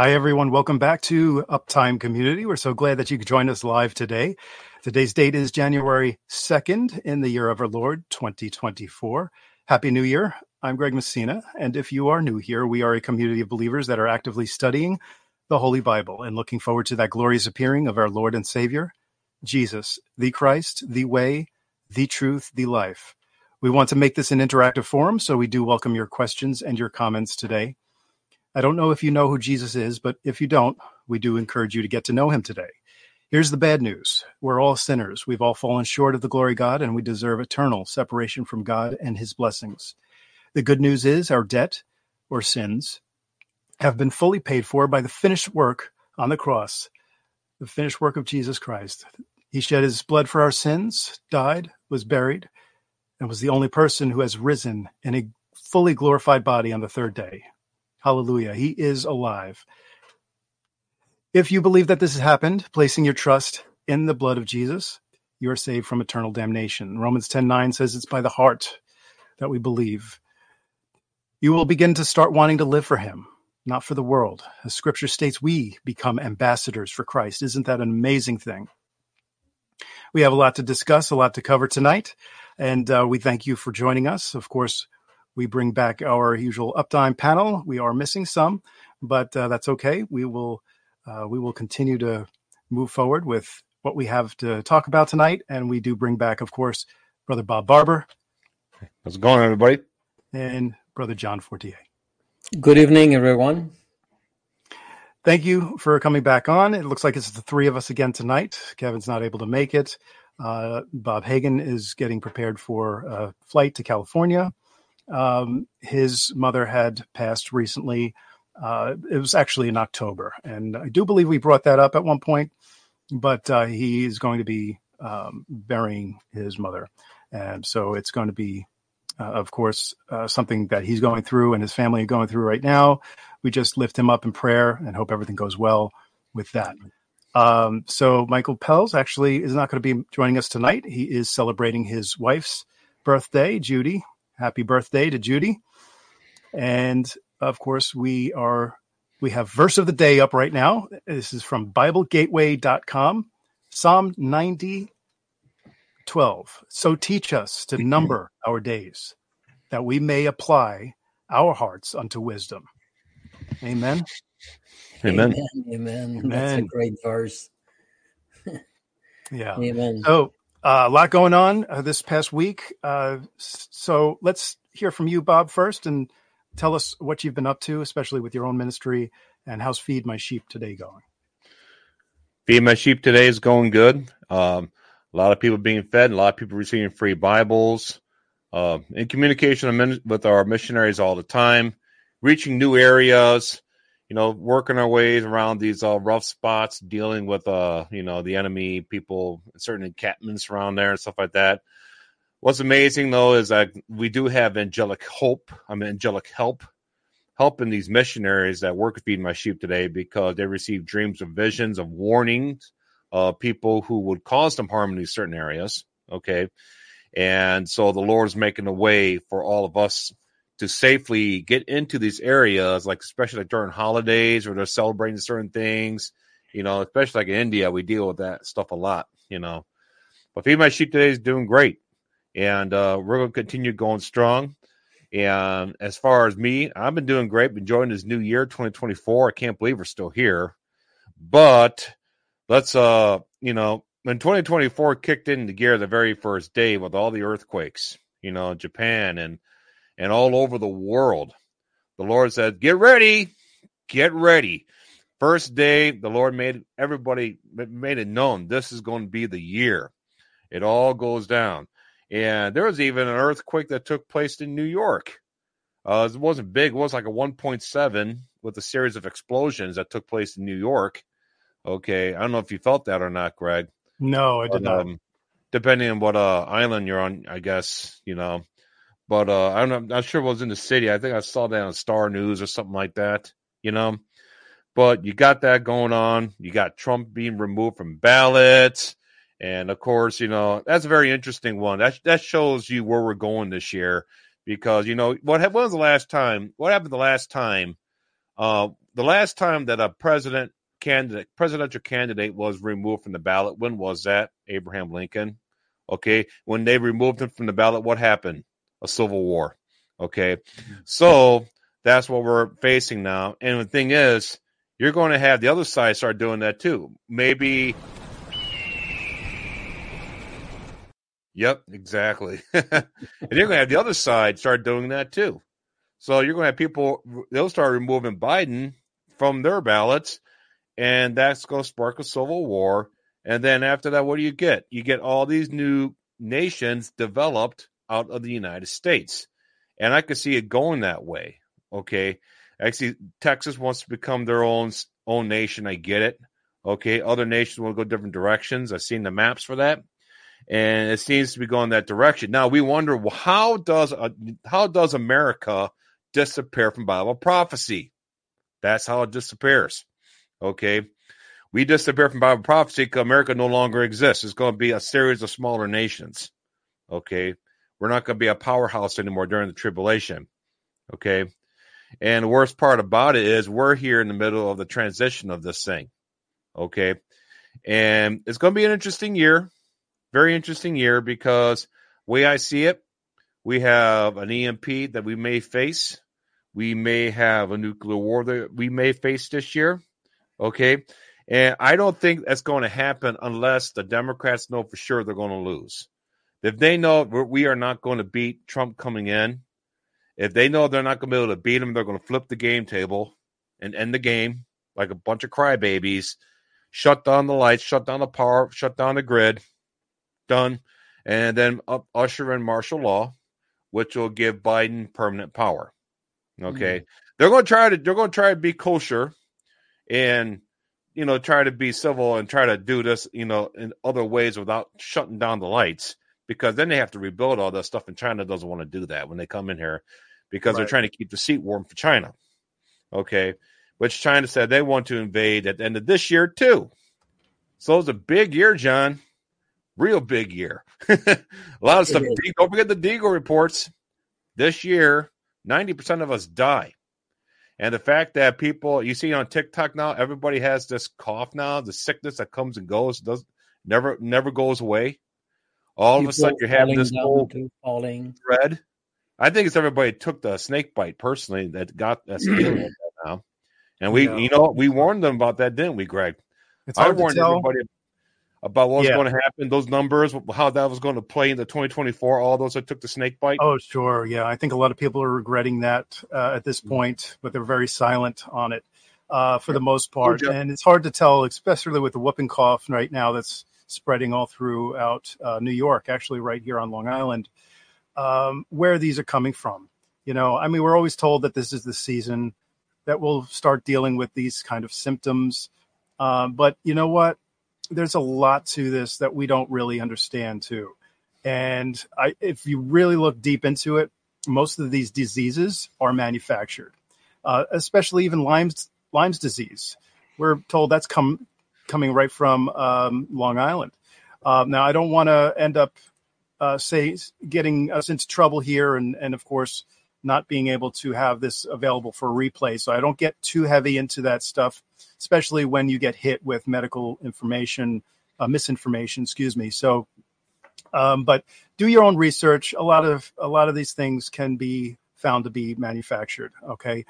Hi, everyone. Welcome back to Uptime Community. We're so glad that you could join us live today. Today's date is January 2nd in the year of our Lord 2024. Happy New Year. I'm Greg Messina. And if you are new here, we are a community of believers that are actively studying the Holy Bible and looking forward to that glorious appearing of our Lord and Savior, Jesus, the Christ, the way, the truth, the life. We want to make this an interactive forum, so we do welcome your questions and your comments today. I don't know if you know who Jesus is, but if you don't, we do encourage you to get to know him today. Here's the bad news. We're all sinners. We've all fallen short of the glory of God, and we deserve eternal separation from God and his blessings. The good news is our debt or sins have been fully paid for by the finished work on the cross, the finished work of Jesus Christ. He shed his blood for our sins, died, was buried, and was the only person who has risen in a fully glorified body on the third day. Hallelujah. He is alive. If you believe that this has happened, placing your trust in the blood of Jesus, you are saved from eternal damnation. Romans 10:9 says it's by the heart that we believe. You will begin to start wanting to live for him, not for the world. As scripture states, we become ambassadors for Christ. Isn't that an amazing thing? We have a lot to discuss, a lot to cover tonight, and uh, we thank you for joining us. Of course, we bring back our usual uptime panel. We are missing some, but uh, that's okay. We will uh, we will continue to move forward with what we have to talk about tonight, and we do bring back, of course, Brother Bob Barber. How's it going, everybody? And Brother John Fortier. Good evening, everyone. Thank you for coming back on. It looks like it's the three of us again tonight. Kevin's not able to make it. Uh, Bob Hagan is getting prepared for a flight to California. Um, his mother had passed recently. Uh, it was actually in October, and I do believe we brought that up at one point. But uh, he is going to be um, burying his mother, and so it's going to be, uh, of course, uh, something that he's going through and his family are going through right now. We just lift him up in prayer and hope everything goes well with that. Um, so Michael Pels actually is not going to be joining us tonight. He is celebrating his wife's birthday, Judy, happy birthday to Judy. And of course, we are we have verse of the day up right now. This is from BibleGateway.com, Psalm 90, 12. So teach us to number our days, that we may apply our hearts unto wisdom. Amen. Amen. Amen. Amen. That's a great verse. yeah. Amen. So uh, a lot going on uh, this past week. Uh, so let's hear from you, Bob, first, and tell us what you've been up to, especially with your own ministry, and how's Feed My Sheep today going? Feed My Sheep today is going good. Um, a lot of people being fed, a lot of people receiving free Bibles, uh, in communication with our missionaries all the time, reaching new areas you know, working our ways around these uh, rough spots, dealing with, uh, you know, the enemy, people, certain encampments around there and stuff like that. What's amazing though is that we do have angelic hope. I mean, angelic help, helping these missionaries that work feeding my sheep today because they receive dreams of visions of warnings, uh, people who would cause them harm in these certain areas. Okay, and so the Lord's making a way for all of us to safely get into these areas, like especially like during holidays or they're celebrating certain things, you know, especially like in India, we deal with that stuff a lot, you know. But Feed My Sheep today is doing great. And uh, we're going to continue going strong. And as far as me, I've been doing great, been enjoying this new year, 2024. I can't believe we're still here. But let's, uh, you know, when 2024 kicked into gear the very first day with all the earthquakes, you know, Japan and and all over the world. The Lord said, Get ready, get ready. First day, the Lord made everybody made it known this is going to be the year. It all goes down. And there was even an earthquake that took place in New York. Uh, it wasn't big, it was like a 1.7 with a series of explosions that took place in New York. Okay, I don't know if you felt that or not, Greg. No, I did but, not. Um, depending on what uh, island you're on, I guess, you know, but uh, I'm, not, I'm not sure what was in the city. I think I saw that on Star News or something like that. You know, but you got that going on. You got Trump being removed from ballots, and of course, you know that's a very interesting one. That that shows you where we're going this year because you know what, what was the last time? What happened the last time? Uh, the last time that a president candidate, presidential candidate, was removed from the ballot, when was that? Abraham Lincoln. Okay, when they removed him from the ballot, what happened? A civil war. Okay, mm-hmm. so that's what we're facing now. And the thing is, you're going to have the other side start doing that too. Maybe. Yep, exactly. and you're going to have the other side start doing that too. So you're going to have people, they'll start removing Biden from their ballots, and that's going to spark a civil war. And then after that, what do you get? You get all these new nations developed out of the United States. And I could see it going that way. Okay. Actually, Texas wants to become their own own nation. I get it. Okay. Other nations will go different directions. I've seen the maps for that. And it seems to be going that direction. Now we wonder well, how does uh, how does America disappear from Bible prophecy? That's how it disappears. Okay. We disappear from Bible prophecy because America no longer exists. It's going to be a series of smaller nations. Okay. We're not going to be a powerhouse anymore during the tribulation. Okay. And the worst part about it is we're here in the middle of the transition of this thing. Okay. And it's going to be an interesting year. Very interesting year because way I see it, we have an EMP that we may face. We may have a nuclear war that we may face this year. Okay. And I don't think that's going to happen unless the Democrats know for sure they're going to lose. If they know we are not going to beat Trump coming in, if they know they're not going to be able to beat him, they're going to flip the game table and end the game like a bunch of crybabies. Shut down the lights, shut down the power, shut down the grid. Done. And then usher in martial law, which will give Biden permanent power. Okay. Mm. They're going to try to they're going to try to be kosher and you know try to be civil and try to do this, you know, in other ways without shutting down the lights because then they have to rebuild all that stuff and China doesn't want to do that when they come in here because right. they're trying to keep the seat warm for China. Okay. Which China said they want to invade at the end of this year too. So it's a big year, John. Real big year. a lot of stuff. Don't forget the Deagel reports. This year, 90% of us die. And the fact that people you see on TikTok now, everybody has this cough now, the sickness that comes and goes, does never never goes away. All people of a sudden you're having this whole falling thread I think it's everybody took the snake bite personally that got us dealing with that now. And we, yeah. you know, we warned them about that, didn't we, Greg? I warned everybody about what was yeah. going to happen, those numbers, how that was going to play into 2024. All those that took the snake bite. Oh, sure, yeah. I think a lot of people are regretting that uh, at this mm-hmm. point, but they're very silent on it uh, for yeah. the most part. And it's hard to tell, especially with the whooping cough right now that's spreading all throughout uh, New York. Actually, right here on Long Island um, where these are coming from. You know, I mean, we're always told that this is the season that we'll start dealing with these kind of symptoms. Uh, but you know what? There's a lot to this that we don't really understand too. And I, if you really look deep into it, most of these diseases are manufactured, uh, especially even Lyme's Lyme's disease. We're told that's come coming right from um, Long Island. Uh, now, I don't want to end up uh, say getting us into trouble here, and and of course not being able to have this available for replay. So I don't get too heavy into that stuff, especially when you get hit with medical information, uh, misinformation. Excuse me. So, um, but do your own research. A lot of a lot of these things can be found to be manufactured. Okay.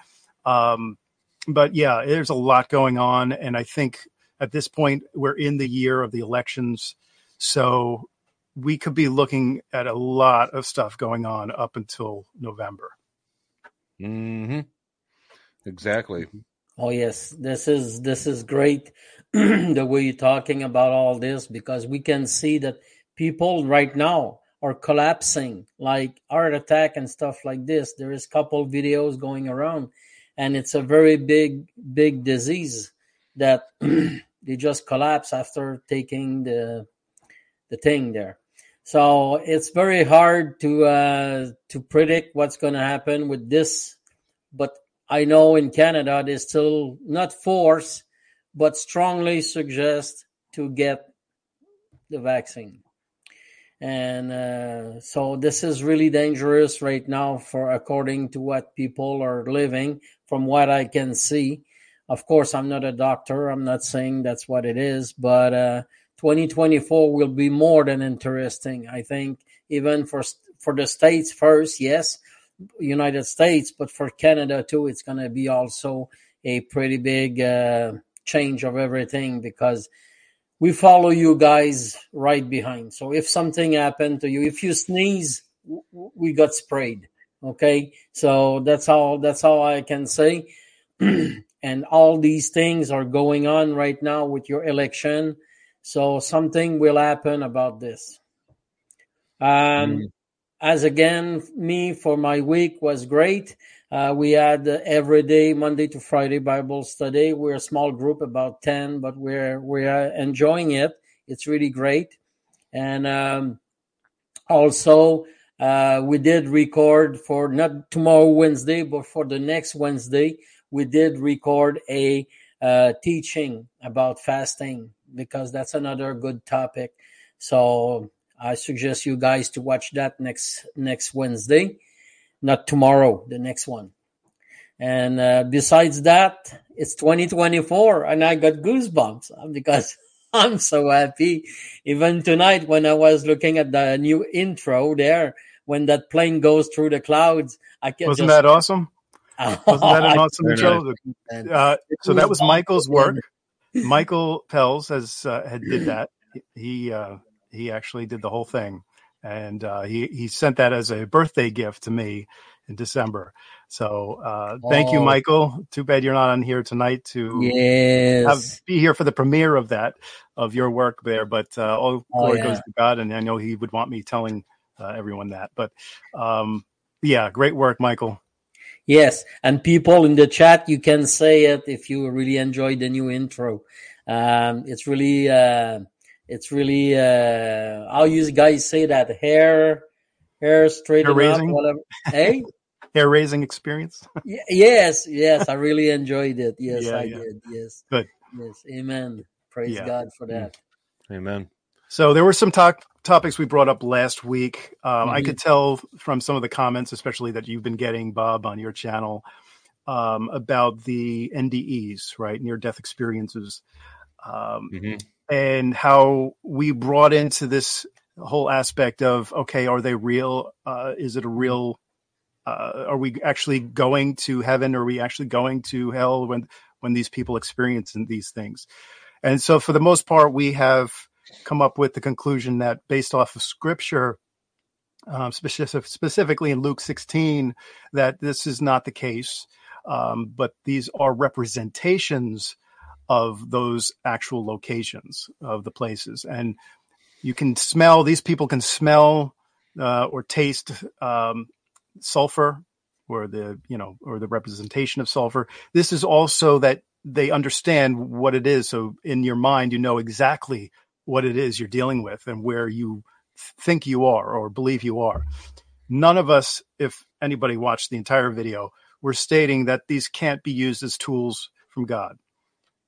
Um, but yeah, there's a lot going on, and I think at this point we're in the year of the elections. So we could be looking at a lot of stuff going on up until November. Hmm. Exactly. Oh yes, this is this is great the way you're talking about all this because we can see that people right now are collapsing like heart attack and stuff like this. There is couple videos going around and it's a very big big disease that they just collapse after taking the the thing there. So it's very hard to uh, to predict what's going to happen with this. But I know in Canada they still not force, but strongly suggest to get the vaccine. And uh, so this is really dangerous right now for according to what people are living from what I can see. Of course, I'm not a doctor. I'm not saying that's what it is, but uh, 2024 will be more than interesting. I think even for for the states first, yes, United States, but for Canada too, it's going to be also a pretty big uh, change of everything because we follow you guys right behind. So if something happened to you, if you sneeze, we got sprayed. Okay, so that's all. That's all I can say. and all these things are going on right now with your election. So something will happen about this. Um, mm. As again, me for my week was great. Uh, we had uh, every day, Monday to Friday Bible study. We're a small group, about ten, but we're we're enjoying it. It's really great, and um, also uh, we did record for not tomorrow Wednesday, but for the next Wednesday, we did record a uh, teaching about fasting because that's another good topic. So I suggest you guys to watch that next next Wednesday, not tomorrow, the next one. And uh, besides that, it's 2024, and I got goosebumps because I'm so happy. Even tonight, when I was looking at the new intro there, when that plane goes through the clouds, I can wasn't just, that awesome? Wasn't that an awesome show? Uh, so that was Michael's work. Michael Pels has uh, had did that. He uh, he actually did the whole thing, and uh, he he sent that as a birthday gift to me in December. So uh, thank oh. you, Michael. Too bad you're not on here tonight to yes. have, be here for the premiere of that of your work there. But uh, all oh, glory oh, yeah. goes to God, and I know He would want me telling everyone that. But um, yeah, great work, Michael. Yes, and people in the chat, you can say it if you really enjoyed the new intro. Um, it's really, uh, it's really, uh, how you guys say that hair, hair straight hair raising. whatever. Hey, hair raising experience. yes, yes, I really enjoyed it. Yes, yeah, I yeah. did. Yes, good. Yes, amen. Praise yeah. God for that. Amen. So there were some talk topics we brought up last week. Um, mm-hmm. I could tell from some of the comments, especially that you've been getting, Bob, on your channel, um, about the NDEs, right, near death experiences, um, mm-hmm. and how we brought into this whole aspect of okay, are they real? Uh, is it a real? Uh, are we actually going to heaven? Are we actually going to hell when when these people experience these things? And so, for the most part, we have come up with the conclusion that based off of scripture, um, specific, specifically in Luke 16, that this is not the case, um, but these are representations of those actual locations of the places. And you can smell, these people can smell uh, or taste um, sulfur or the, you know, or the representation of sulfur. This is also that they understand what it is. So in your mind, you know exactly what it is you're dealing with and where you think you are or believe you are. None of us, if anybody watched the entire video, were stating that these can't be used as tools from God.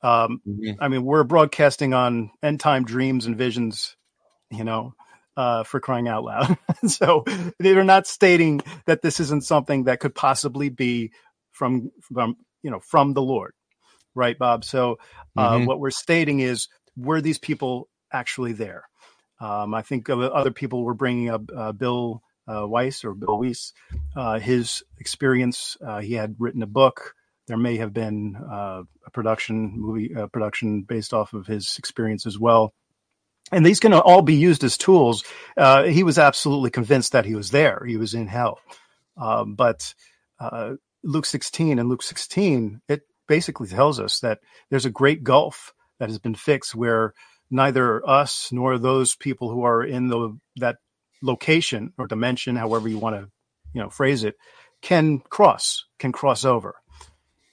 Um, mm-hmm. I mean, we're broadcasting on end time dreams and visions, you know, uh, for crying out loud. so they're not stating that this isn't something that could possibly be from from you know from the Lord, right, Bob? So uh, mm-hmm. what we're stating is were these people actually there. Um, I think other people were bringing up uh, Bill uh, Weiss or Bill Weiss, uh, his experience. Uh, he had written a book. There may have been uh, a production movie uh, production based off of his experience as well. And these can all be used as tools. he was absolutely convinced that he was there. He was in hell. Um, but Luke 16 and Luke 16, it basically tells us that there's a great gulf that has been fixed where neither us nor those people who are in the that location or dimension, however you want to, you know, phrase it, can cross, can cross over.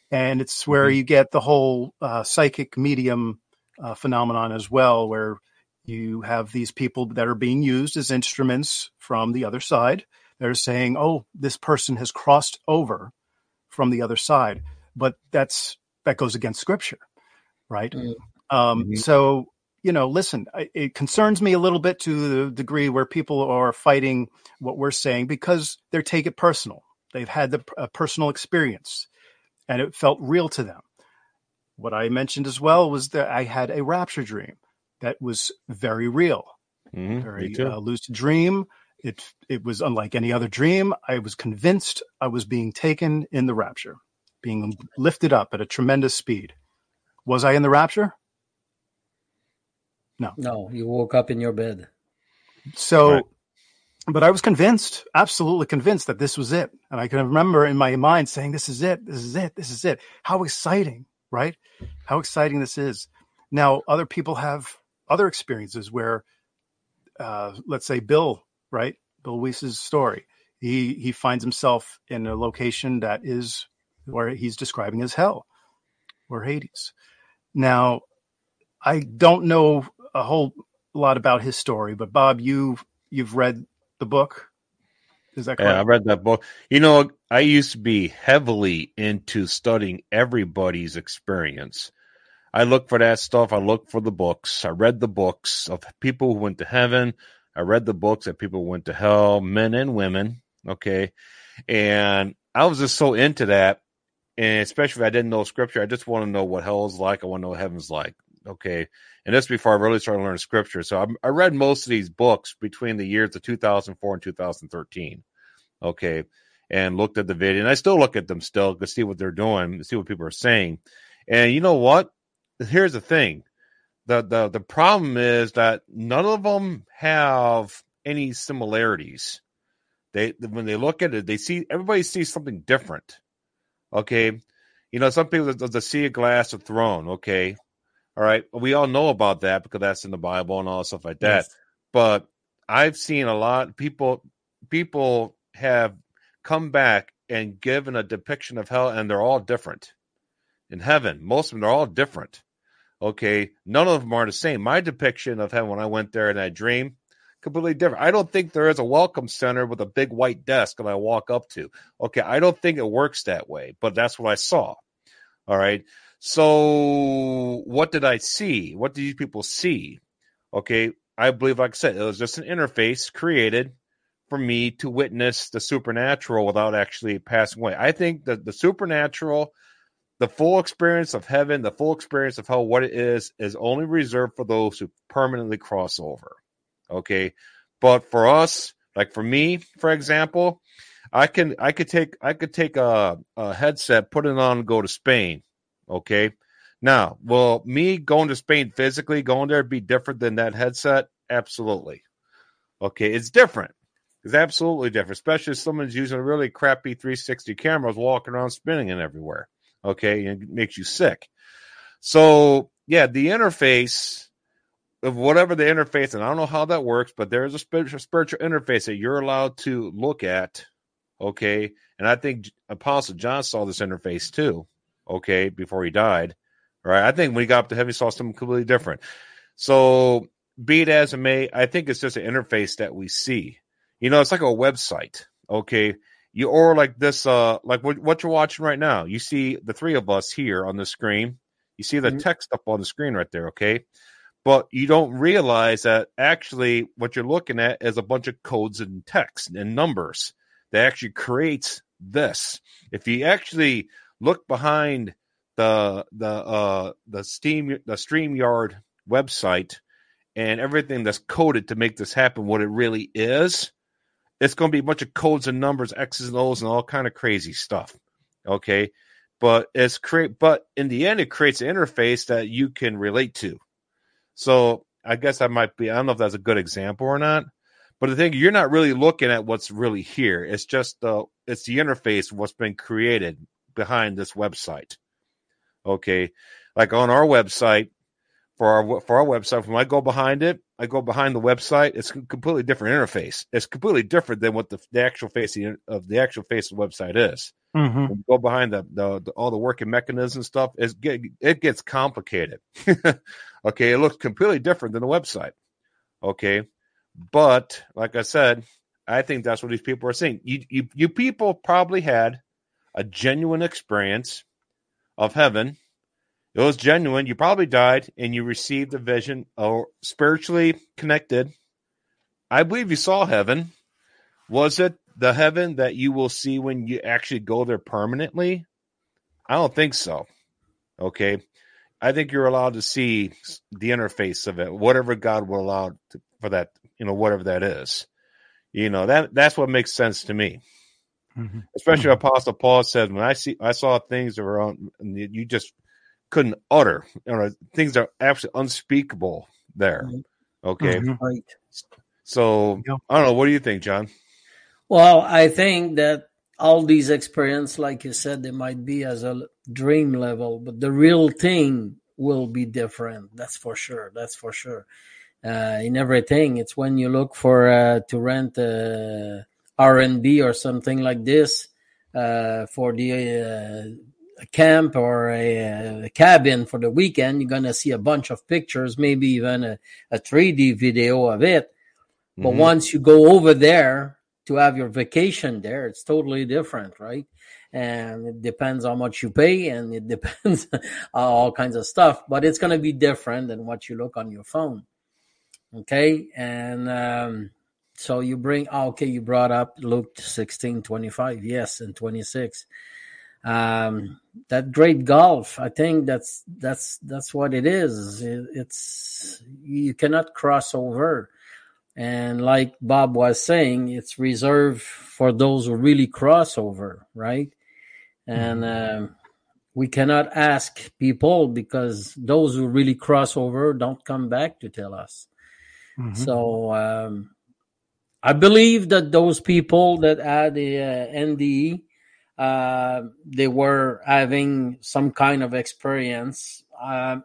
And it's where mm-hmm. you get the whole uh, psychic medium uh, phenomenon as well, where you have these people that are being used as instruments from the other side. They're saying, "Oh, this person has crossed over from the other side," but that's that goes against Scripture, right? Mm-hmm. Um, mm-hmm. So you know, listen, it concerns me a little bit to the degree where people are fighting what we're saying because they take it personal. They've had the a personal experience and it felt real to them. what I mentioned as well was that I had a rapture dream that was very real, Mhm, very uh, lucid dream. It it was unlike any other dream. I was convinced I was being taken in the rapture, being lifted up at a tremendous speed. Was I in the rapture? No, No, you woke up in your bed. So, Right. but I was convinced, absolutely convinced that this was it. And I can remember in my mind saying, This is it. This is it. This is it. How exciting, right? How exciting this is. Now, other people have other experiences where, uh, let's say Bill, right? Bill Weiss's story. He, he finds himself in a location that is where he's describing as hell or Hades. Now, I don't know a whole lot about his story, but Bob, you've you've read the book. Is that correct? Yeah, I read that book. You know, I used to be heavily into studying everybody's experience. I look for that stuff. I look for the books. I read the books of people who went to heaven. I read the books that people went to hell, men and women. Okay. And I was just so into that. And especially if I didn't know scripture, I just want to know what hell is like. I want to know what heaven's like. Okay. And that's before I really started learning scripture. So I, I read most of these books between the years of 2004 and 2013 okay, and looked at the video, and I still look at them still to see what they're doing, see what people are saying. And you know what? Here's the thing: the the the problem is that none of them have any similarities. They when they look at it, they see everybody sees something different. Okay, you know, some people the sea of glass of throne. Okay, all right, we all know about that because that's in the Bible and all stuff like that Yes. but I've seen a lot people people have come back and given a depiction of hell and they're all different. In heaven, most of them they're all different. Okay, none of them are the same. My depiction of heaven when I went there in that dream completely different. I don't think there is a welcome center with a big white desk that I walk up to. Okay, I don't think it works that way, but that's what I saw. All right. So what did I see? What did these people see? Okay, I believe, like I said, it was just an interface created for me to witness the supernatural without actually passing away. I think that the supernatural, the full experience of heaven, the full experience of hell, what it is, is only reserved for those who permanently cross over. Okay, but for us, like for me, for example, I can I could take I could take a, a headset, put it on, go to Spain. Okay. Now, will me going to Spain physically going there be different than that headset? Absolutely. Okay, it's different. It's absolutely different, especially if someone's using a really crappy 360 cameras walking around spinning it everywhere. Okay, and it makes you sick. So yeah, the interface of whatever the interface, and I don't know how that works, but there is a spiritual, spiritual interface that you're allowed to look at. Okay, and I think Apostle John saw this interface too. Okay, before he died. Right, I think when he got up to heaven, he saw something completely different. So be it as it may, I think it's just an interface that we see. You know, it's like a website. Okay. You or like this, uh, like what, what you're watching right now. You see the three of us here on the screen. You see the Mhm. text up on the screen right there. Okay. But you don't realize that actually what you're looking at is a bunch of codes and text and numbers that actually creates this. If you actually look behind the the uh the steam the StreamYard website and everything that's coded to make this happen what it really is it's going to be a bunch of codes and numbers x's and o's and all kind of crazy stuff okay? But it's create but in the end it creates an interface that you can relate to. So i guess that might be i don't know if that's a good example or not but the thing you're not really looking at what's really here. It's just the it's the interface what's been created behind this website. Okay? Like on our website for our for our website when i go behind it i go behind the website it's a completely different interface. It's completely different than what the, the actual face of the, of the actual face of the website is. Mm-hmm. when you go behind the, the, the all the working mechanism stuff it's it gets complicated. Okay? It looks completely different than the website. Okay? But like i said i think that's what these people are saying you you, you people probably had a genuine experience of heaven it was genuine you probably died and you received a vision or spiritually connected i believe you saw heaven was it the heaven that you will see when you actually go there permanently? I don't think so. Okay. I think you're allowed to see the interface of it, whatever God will allow to, for that, you know, whatever that is. You know that that's what makes sense to me. Mm-hmm. Especially mm-hmm. Apostle Paul said, when I see I saw things that were on, you just couldn't utter. You know, things are absolutely unspeakable there. Mm-hmm. Okay, mm-hmm. right. So I don't know. What do you think, John? Well, I think that all these experience, like you said, they might be as a dream level, but the real thing will be different. That's for sure. That's for sure. Uh, in everything, it's when you look for uh, to rent a Airbnb or something like this uh, for the uh, camp or a, a, cabin for the weekend. You're gonna see a bunch of pictures, maybe even a, a 3D video of it. But mm-hmm. once you go over there, to have your vacation there. It's totally different, right? And it depends how much you pay and it depends all kinds of stuff, but it's going to be different than what you look on your phone. Okay. And, um, so you bring, oh, okay, you brought up Luke 16, 25. Yes. And 26. Um, that great Gulf, I think that's, that's, that's what it is. It, it's, you cannot cross over and like Bob was saying, it's reserved for those who really cross over, right? And mm-hmm. uh, we cannot ask people because those who really cross over don't come back to tell us. Mm-hmm. So um, I believe that those people that had the uh, NDE, uh, they were having some kind of experience. Uh,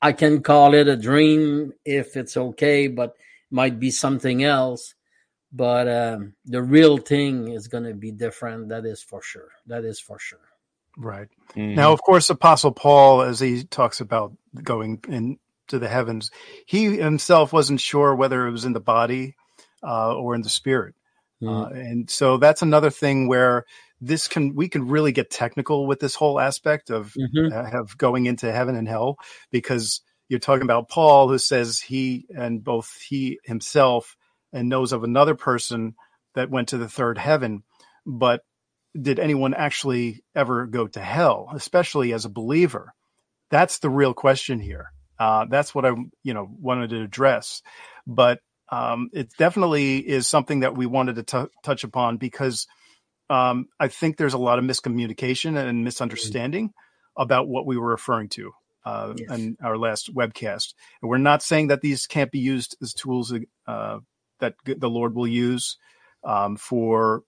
I can call it a dream if it's okay, but might be something else. But um, the real thing is going to be different that is for sure. That is for sure. Right. Mm-hmm. now of course apostle paul as he talks about going into the heavens he himself wasn't sure whether it was in the body uh, or in the spirit mm-hmm. uh, and so that's another thing where this can we can really get technical with this whole aspect of mm-hmm. uh, have going into heaven and hell because you're talking about Paul, who says he and both he himself and knows of another person that went to the third heaven. But did anyone actually ever go to hell, especially as a believer? That's the real question here. Uh, that's what I, you know, wanted to address. But um, it definitely is something that we wanted to t- touch upon because um, I think there's a lot of miscommunication and misunderstanding about what we were referring to uh, yes. in our last webcast. And we're not saying that these can't be used as tools uh, that the Lord will use um, for,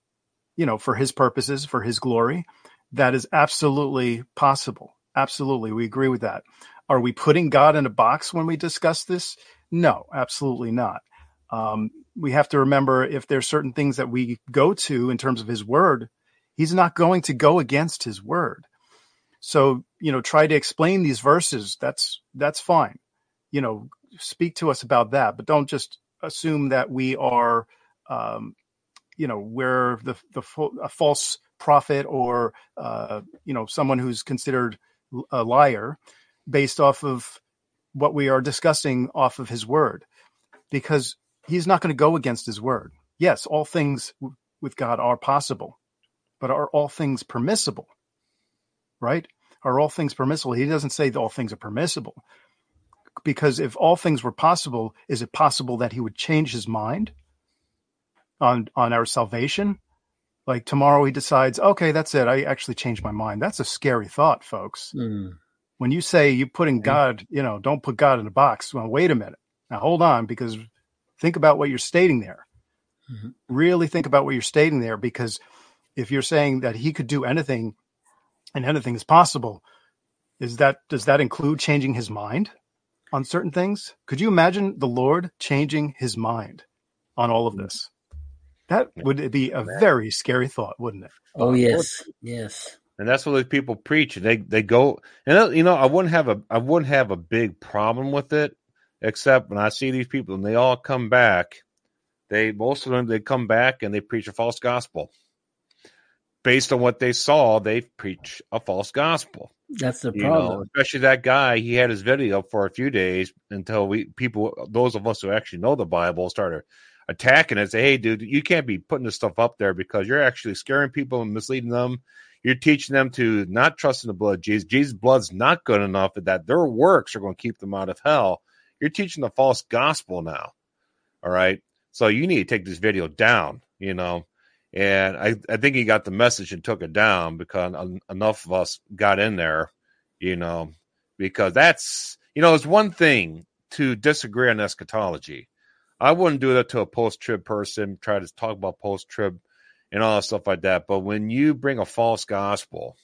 you know, for His purposes, for His glory. That is absolutely possible. Absolutely, we agree with that. Are we putting God in a box when we discuss this? No, absolutely not. Um, we have to remember if there's certain things that we go to in terms of His Word, He's not going to go against His Word. So, you know, try to explain these verses. That's that's fine. You know, speak to us about that, but don't just assume that we are, um, you know, we're the the a false prophet or uh, you know someone who's considered a liar based off of what we are discussing off of his word, because he's not going to go against his word. Yes, all things w- with God are possible, but are all things permissible? Right? are all things permissible? He doesn't say all things are permissible. Because if all things were possible, is it possible that he would change his mind on on our salvation? Like tomorrow he decides, okay, that's it. I actually changed my mind. That's a scary thought, folks. Mm. When you say you're putting God, you know, don't put God in a box. Well, wait a minute. Now hold on, because think about what you're stating there. Mm-hmm. Really think about what you're stating there, because if you're saying that he could do anything and anything is possible. Is that does that include changing his mind on certain things? Could you imagine the Lord changing his mind on all of mm. this? That would be a very scary thought, wouldn't it? Oh yes, yes. And that's what the people preach. They they go and you know I wouldn't have a I wouldn't have a big problem with it, except when I see these people and they all come back. They most of them they come back and they preach a false gospel based on what they saw, they preach a false gospel. That's the problem. Know, especially that guy, he had his video for a few days until we people, those of us who actually know the Bible, started attacking it. Say, hey, dude, you can't be putting this stuff up there because you're actually scaring people and misleading them. You're teaching them to not trust in the blood of Jesus. Jesus' blood's not good enough that their works are going to keep them out of hell. You're teaching the false gospel now. All right. So you need to take this video down, you know. And I, I think he got the message and took it down because enough of us got in there, you know, because that's, you know, it's one thing to disagree on eschatology. I wouldn't do that to a post trib person, try to talk about post trib and all that stuff like that. But when you bring a false gospel,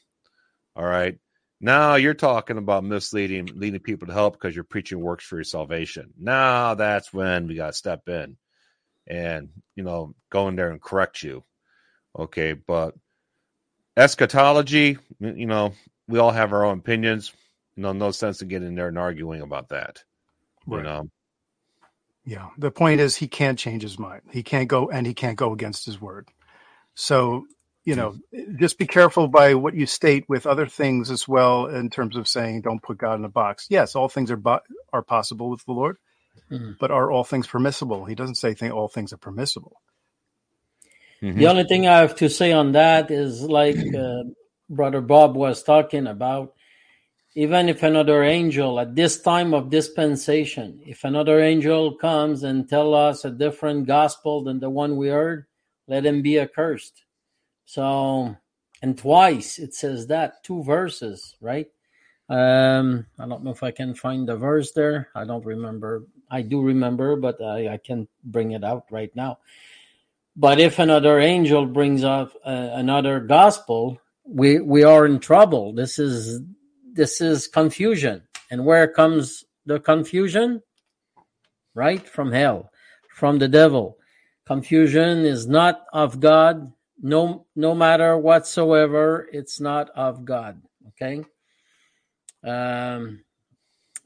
all right, now you're talking about misleading, leading people to help because you're preaching works for your salvation. Now that's when we got to step in and, you know, go in there and correct you. Okay. But eschatology, you know, we all have our own opinions. You know, no sense in getting in there and arguing about that. Right. You know, yeah. The point is he can't change his mind. He can't go and he can't go against his word. So, you know, just be careful by what you state with other things as well in terms of saying don't put God in a box. Yes, all things are bo- are possible with the Lord, mm-hmm. but are all things permissible? He doesn't say th- all things are permissible. Mm-hmm. The only thing I have to say on that is like uh, Brother Bob was talking about even if another angel at this time of dispensation if another angel comes and tell us a different gospel than the one we heard let him be accursed so and twice it says that two verses right um i don't know if i can find the verse there i don't remember i do remember but i, I can bring it out right now but if another angel brings up uh, another gospel we we are in trouble this is this is confusion. And where comes the confusion? Right? From hell, from the devil. Confusion is not of God. No, no matter whatsoever, it's not of God. Okay. Um,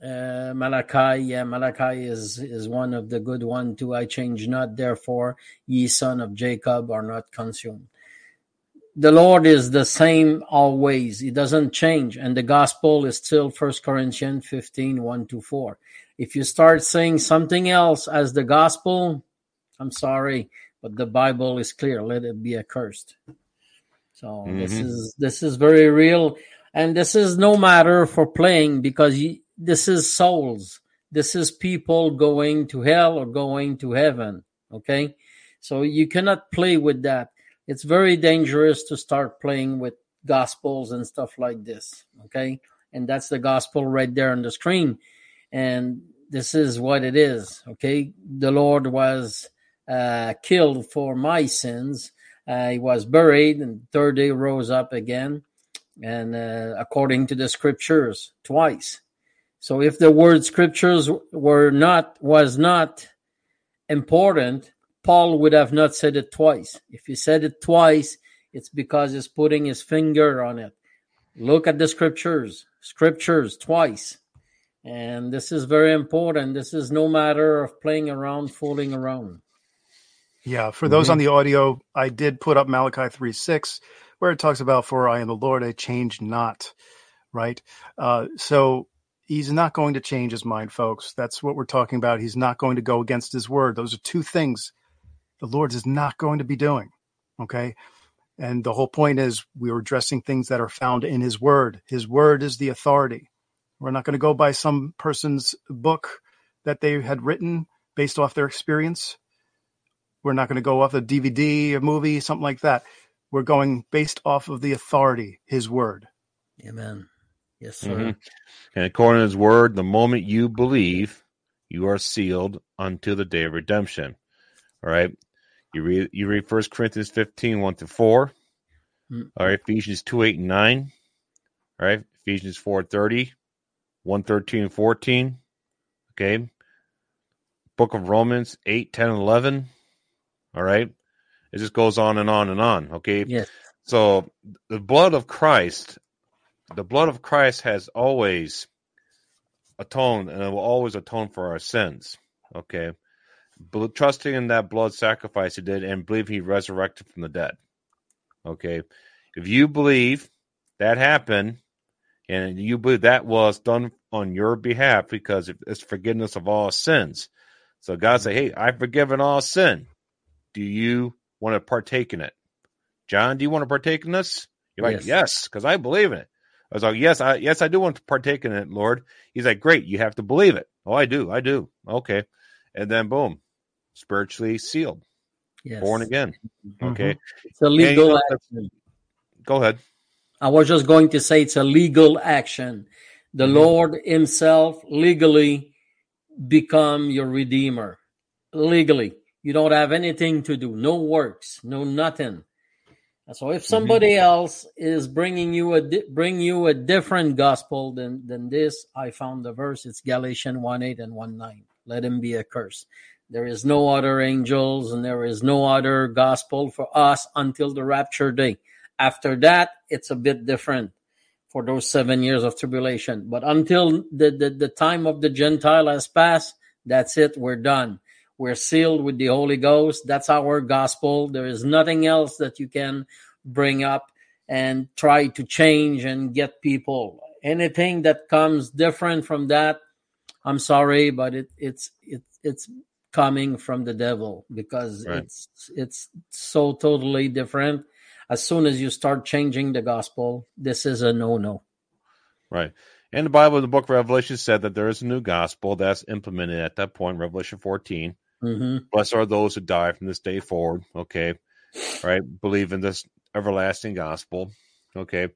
uh, Malachi, yeah, Malachi is is one of the good one too. I change not, therefore ye son of Jacob are not consumed the Lord is the same always. He doesn't change. And the gospel is still First Corinthians 15, 1 to 4. If you start saying something else as the gospel, I'm sorry, but the Bible is clear. Let it be accursed. So mm-hmm. this is this is very real. And this is no matter for playing because you, this is souls. This is people going to hell or going to heaven. Okay. So you cannot play with that it's very dangerous to start playing with gospels and stuff like this. Okay. And that's the gospel right there on the screen. And this is what it is. Okay. The Lord was killed for my sins. Uh, he was buried and third day rose up again. And uh, according to the scriptures, twice. So if the word scriptures were not, was not important, Paul would have not said it twice. If he said it twice, it's because he's putting his finger on it. Look at the scriptures, scriptures twice. And this is very important. This is no matter of playing around, fooling around. Yeah, for those mm-hmm. on the audio, I did put up Malachi 3 6, where it talks about, For I am the Lord, I change not, right? Uh, so he's not going to change his mind, folks. That's what we're talking about. He's not going to go against his word. Those are two things the Lord is not going to be doing. Okay. And the whole point is we are addressing things that are found in his word. His word is the authority. We're not going to go by some person's book that they had written based off their experience. We're not going to go off a DVD, a movie, something like that. We're going based off of the authority, his word. Amen. Yes, sir. Mm-hmm. And according to his word, the moment you believe, you are sealed unto the day of redemption. All right. You read you read First Corinthians 15, 1 to 4. Mm. All right, Ephesians 2, 8 and 9. All right, Ephesians 4 30, 1 13 and 14. Okay. Book of Romans 8, 10, and 11. All right. It just goes on and on and on. Okay. Yes. So the blood of Christ, the blood of Christ has always atoned and it will always atone for our sins. Okay But trusting in that blood sacrifice he did and believe he resurrected from the dead. Okay. If you believe that happened and you believe that was done on your behalf because it's forgiveness of all sins. So God say, Hey, I've forgiven all sin. Do you want to partake in it? John, do you want to partake in this? You're like, Yes. yes, because I believe in it. I was like, yes, I yes, I do want to partake in it, Lord. He's like, great, you have to believe it. Oh, I do, I do. Okay, and then boom, spiritually sealed, Yes. born again. Okay, It's a And you legal know, action. go ahead. I was just going to say it's a legal action. The Mhm. Lord Himself legally become your redeemer. Legally. You don't have anything to do. No works. No nothing. So if mm-hmm. somebody else is bringing you a di- bring you a different gospel than than this, I found the verse. It's Galatians one eight and one nine. Let him be accursed. There is no other angels and there is no other gospel for us until the rapture day. After that, it's a bit different for those seven years of tribulation. But until the, the, the time of the Gentile has passed, that's it. We're done. We're sealed with the Holy Ghost. That's our gospel. There is nothing else that you can bring up and try to change and get people. Anything that comes different from that, I'm sorry, but it, it's it, it's coming from the devil because Right. it's it's so totally different. As soon as you start changing the gospel, this is a no no. Right. And the Bible, the book of Revelation said that there is a new gospel that's implemented at that point, Revelation 14. Hmm Blessed are those who die from this day forward. Okay. Right. Believe in this everlasting gospel. Okay.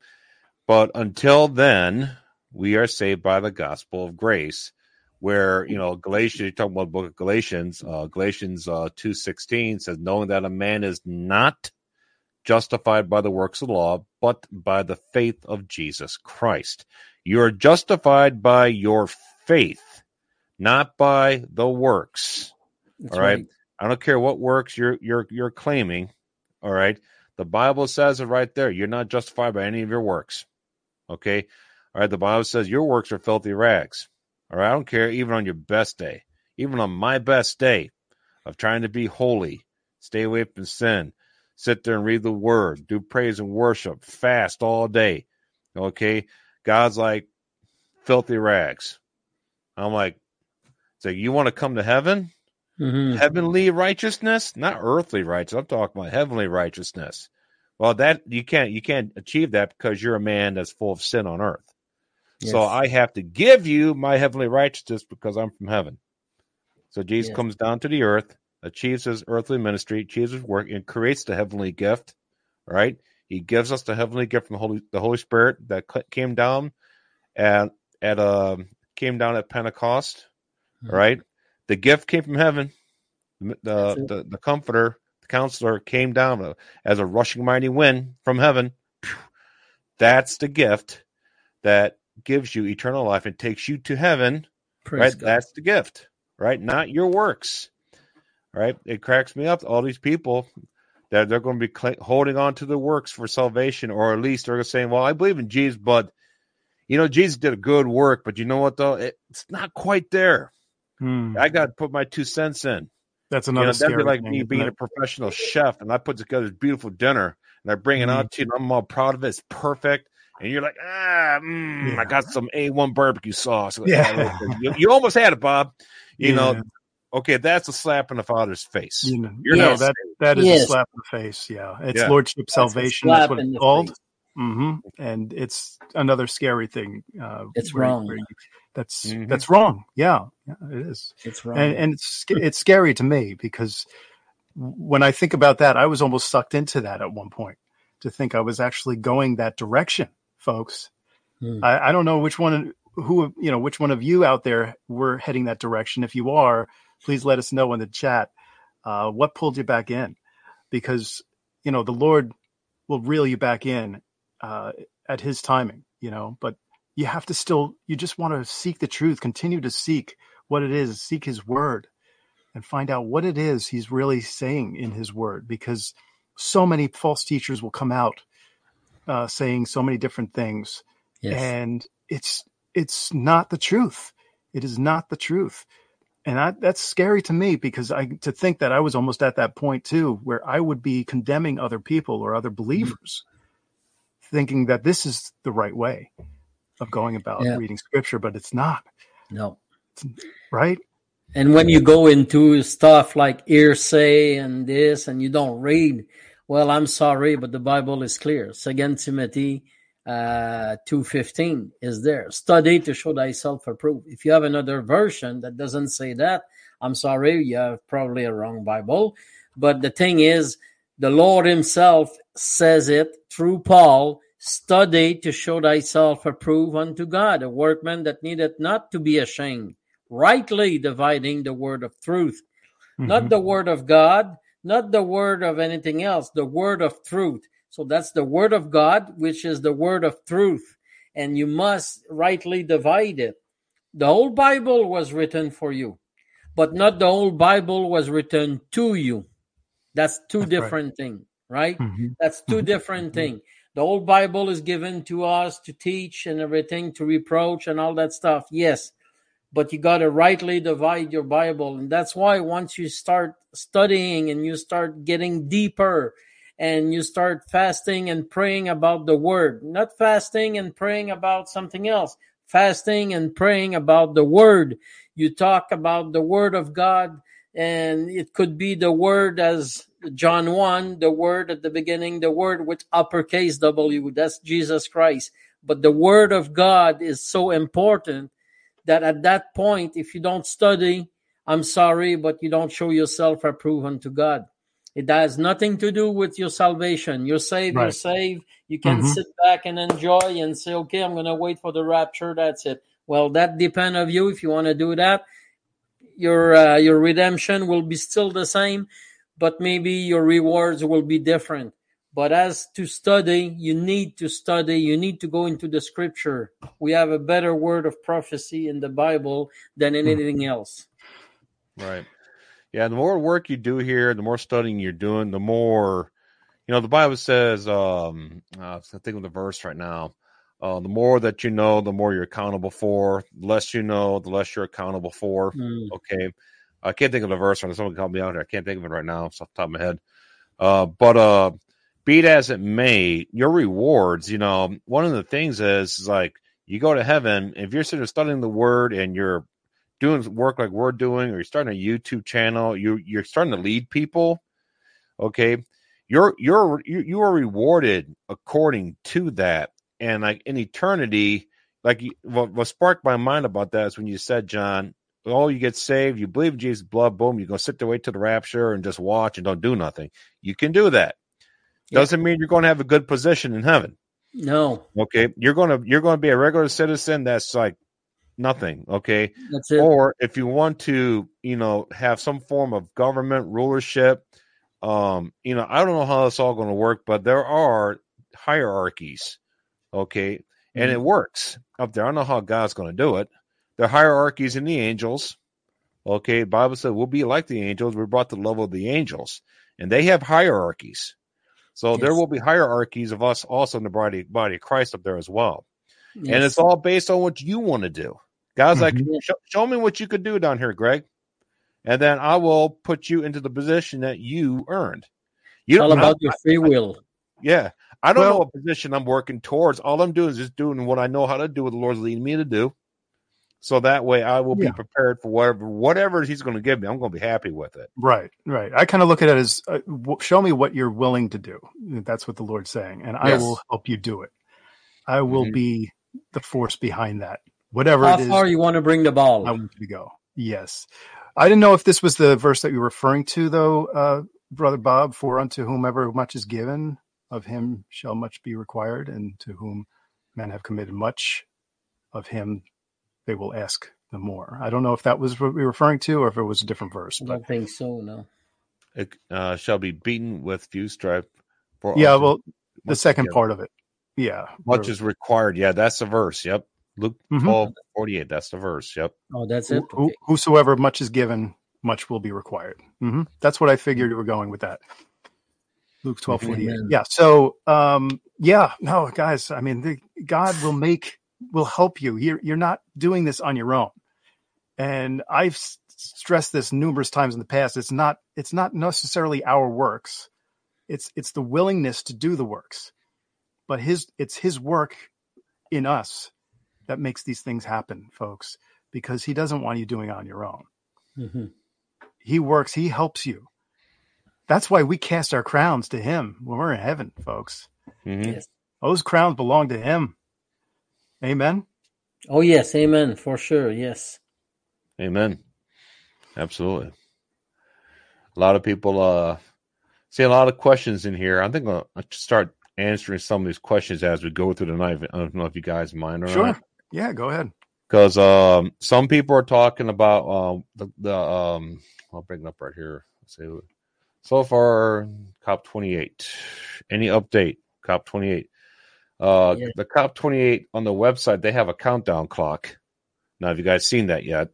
But until then, we are saved by the gospel of grace, where, you know, Galatians, you talk about the book of Galatians, uh, Galatians uh, 2.16 says, knowing that a man is not justified by the works of the law, but by the faith of Jesus Christ. You are justified by your faith, not by the works. That's All right. I don't care what works you're you're you're claiming. All right. The Bible says it right there. You're not justified by any of your works. Okay. All right. The Bible says your works are filthy rags. All right. I don't care even on your best day, even on my best day of trying to be holy, stay away from sin, sit there and read the word, do praise and worship, fast all day. Okay. God's like filthy rags. I'm like, so you want to come to heaven? Mhm. heavenly righteousness, not earthly righteousness. I'm talking about heavenly righteousness. Well, that you can't you can't achieve that because you're a man that's full of sin on earth. So I have to give you my heavenly righteousness because I'm from heaven. So Jesus Yes. comes down to the earth, achieves his earthly ministry, achieves his work, and creates the heavenly gift. Right? He gives us the heavenly gift from the Holy the Holy Spirit that came down at at um came down at Pentecost. Mhm. Right? The gift came from heaven. The the, the, comforter, the counselor came down as a rushing mighty wind from heaven. That's the gift that gives you eternal life and takes you to heaven. Praise right? God. That's the gift, right? Not your works. Right? It cracks me up. All these people that they're going to be holding on to the works for salvation, or at least they're saying, "Well, I believe in Jesus, but you know, Jesus did a good work, but you know what though? It, it's not quite there. Hmm. I got to put my two cents in." That's You another know, that'd be like thing, me isn't being a professional chef and I put together this beautiful dinner and I bring it Mhm. out to you and I'm all proud of it. It's perfect. And you're like, ah, mm, Yeah. I got some A1 barbecue sauce. Yeah. You, you almost had it, Bob. You Yeah. know, okay, that's a slap in the father's face. You know, You're no, that that is Yes. a slap in the face. Yeah, it's Yeah. lordship That's salvation. That's what it's called. face. hmm And it's another scary thing. Uh, It's where- wrong. where you- that's Mhm. that's wrong. Yeah, yeah, it is. It's wrong. And and it's it's scary to me because when I think about that, I was almost sucked into that at one point to think I was actually going that direction, folks. Hmm. I, I don't know which one who you know which one of you out there were heading that direction. If you are, please let us know in the chat. Uh, what pulled you back in? Because you know the Lord will reel you back in uh, at His timing. You know, but you have to still. You just want to seek the truth. Continue to seek what it is. Seek His Word and find out what it is He's really saying in His Word. Because so many false teachers will come out uh, saying so many different things yes. and it's it's not the truth it is not the truth and I, that's scary to me because i to think that i was almost at that point too where i would be condemning other people or other believers thinking that this is the right way of going about Yeah. reading scripture but it's not no. right And when you go into stuff like hearsay and this, and you don't read Well, I'm sorry, but the Bible is clear. Second Timothy uh, 2.15 is there. Study to show thyself approved. If you have another version that doesn't say that, I'm sorry, you have probably a wrong Bible. But the thing is, the Lord himself says it through Paul, study to show thyself approved unto God, a workman that needeth not to be ashamed, rightly dividing the word of truth. Mm-hmm. Not the word of God, not the word of anything else, the word of truth. So that's the word of God, which is the word of truth. And you must rightly divide it. The whole Bible was written for you, but not the whole Bible was written to you. That's two that's different right. things, right? Mm-hmm. That's 2 mm-hmm. different mm-hmm. things. The old Bible is given to us to teach and everything, to reproach and all that stuff. Yes but you got to rightly divide your Bible. And that's why once you start studying and you start getting deeper and you start fasting and praying about the word, not fasting and praying about something else, fasting and praying about the word. You talk about the word of God, and it could be the word as John 1, the word at the beginning, the word with uppercase W, that's Jesus Christ. But the word of God is so important that at that point, if you don't study, I'm sorry, but you don't show yourself approved unto God. It has nothing to do with your salvation. You're saved, right. you're saved. You can mm-hmm. sit back and enjoy and say, okay, I'm going to wait for the rapture. That's it. Well, that depends of you. If you want to do that, your uh, your redemption will be still the same, but maybe your rewards will be different. But as to study, you need to study. You need to go into the scripture. We have a better word of prophecy in the Bible than hmm. anything else. Right. Yeah. The more work you do here, the more studying you're doing, the more, you know, the Bible says, um, uh, I think of the verse right now. Uh, the more that you know, the more you're accountable for. The less you know, the less you're accountable for. Mm. Okay. I can't think of the verse. Someone called me out here. I can't think of it right now. It's off the top of my head. Uh, but uh, be it as it may, your rewards, you know, one of the things is, is like you go to heaven, if you're sitting studying the word and you're doing work like we're doing, or you're starting a YouTube channel, you you're starting to lead people, okay, you're you're you, you are rewarded according to that. And like in eternity, like what, what sparked my mind about that is when you said, John, oh, you get saved, you believe in Jesus' blood, boom, you go sit there, wait to the rapture and just watch and don't do nothing. You can do that. Doesn't mean you're going to have a good position in heaven. No. Okay. You're going to you're going to be a regular citizen that's like nothing. Okay. That's it. Or if you want to, you know, have some form of government rulership, um, you know, I don't know how that's all going to work, but there are hierarchies. Okay. And mm-hmm. it works up there. I don't know how God's going to do it. The hierarchies in the angels. Okay. Bible said we'll be like the angels. We're brought to the level of the angels. And they have hierarchies. So yes. there will be hierarchies of us also in the body, body of Christ up there as well. Yes. And it's all based on what you want to do. God's mm-hmm. like, show, show me what you could do down here, Greg. And then I will put you into the position that you earned. You all about your free will. I, yeah. I don't well, know what position I'm working towards. All I'm doing is just doing what I know how to do, what the Lord's leading me to do so that way I will yeah. be prepared for whatever whatever he's going to give me. I'm going to be happy with it. Right, right. I kind of look at it as uh, show me what you're willing to do. That's what the Lord's saying, and yes. I will help you do it. I will mm-hmm. be the force behind that. Whatever How far you want to bring the ball, I want you to go. Yes, I didn't know if this was the verse that you're referring to, though, uh, brother Bob. For unto whomever much is given, of him shall much be required, and to whom men have committed much, of him they will ask the more. I don't know if that was what we were referring to or if it was a different verse. I think so. No. It uh, shall be beaten with few stripe. For yeah, well, the second together. part of it. Yeah. Much is required. Yeah, that's the verse. Yep. Luke mm-hmm. 12, 48. That's the verse. Yep. Oh, that's it. Okay. Whosoever much is given, much will be required. Mm-hmm. That's what I figured you were going with that. Luke 12, 48. Amen. Yeah. So, um, yeah, no, guys, I mean, the, God will make will help you. You're you're not doing this on your own. And I've stressed this numerous times in the past. It's not it's not necessarily our works. It's it's the willingness to do the works. But his it's his work in us that makes these things happen, folks, because he doesn't want you doing it on your own. Mm-hmm. He works, he helps you. That's why we cast our crowns to him when we're in heaven, folks. Mhm. Yes. Those crowns belong to him. Amen. Oh yes, amen for sure. Yes. Amen. Absolutely. A lot of people uh see a lot of questions in here. I think I'll, I'll start answering some of these questions as we go through the night. I don't know if you guys mind or Sure. not. Yeah, go ahead. Because um, some people are talking about uh, the, the um, I'll bring it up right here. Let's see. So far, COP 28. Any update? COP 28. Uh, Yeah. The COP 28 on the website, they have a countdown clock. Now, have you guys seen that yet?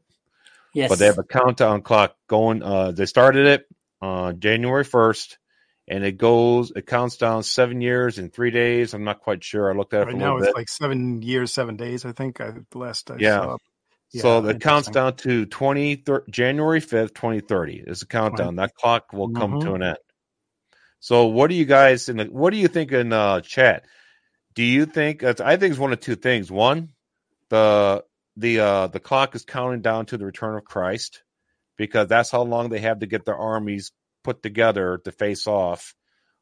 Yes. but they have a countdown clock going. Uh, they started it on January first, and it goes. It counts down seven years and three days. I'm not quite sure. I looked at it Right for a now it's bit. like seven years, seven days. I think I, the last I Yeah. saw. So it counts down to 20 thir- January 5th, 2030 is the countdown. That clock will come to an end. So what do you guys in the, what do you think in uh, chat? Do you think I think it's one of two things. One, the the uh, the clock is counting down to the return of Christ because that's how long they have to get their armies put together to face off.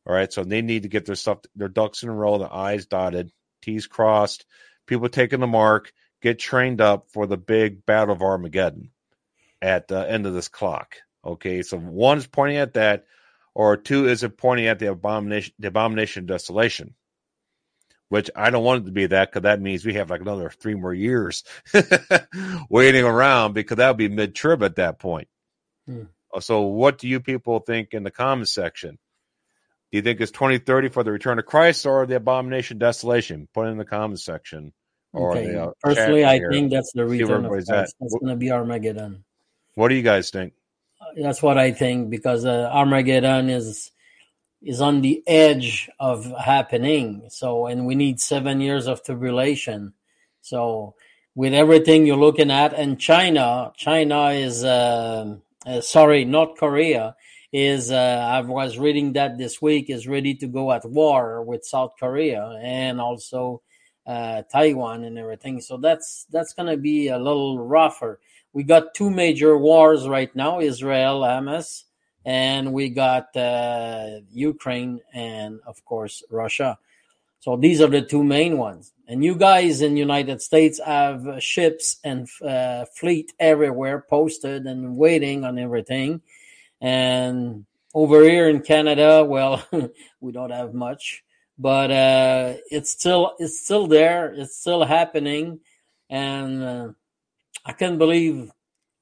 All right, so they need to get their stuff, their ducks in a row, their I's dotted, T's crossed, people taking the mark, get trained up for the big battle of Armageddon at the end of this clock. Okay, so one is pointing at that, or two is it pointing at the abomination, the abomination of desolation, which I don't want it to be that because that means we have like another three more years waiting around because that would be mid trib at that point. Hmm. Uh, So, what do you people think in the comments section? Do you think it's 2030 for the return of Christ or the abomination desolation? Put it in the comments section. Or Okay. the, uh, Personally, I think that's the return of everybody's Christ. at. That's going to be Armageddon. What do you guys think? That's what I think because uh, Armageddon is is on the edge of happening. So, and we need seven years of tribulation. So, with everything you're looking at, and China, China is um uh, sorry, North Korea is. Uh, I was reading that this week is ready to go at war with South Korea and also uh, Taiwan and everything. So that's that's going to be a little rougher. We got two major wars right now israel hamas and we got uh, ukraine and of course russia. So these are the two main ones. And you guys in united states have ships and uh, fleet everywhere posted and waiting on everything. And over here in canada well we don't have much but uh, it's still it's still there it's still happening and uh, I can't believe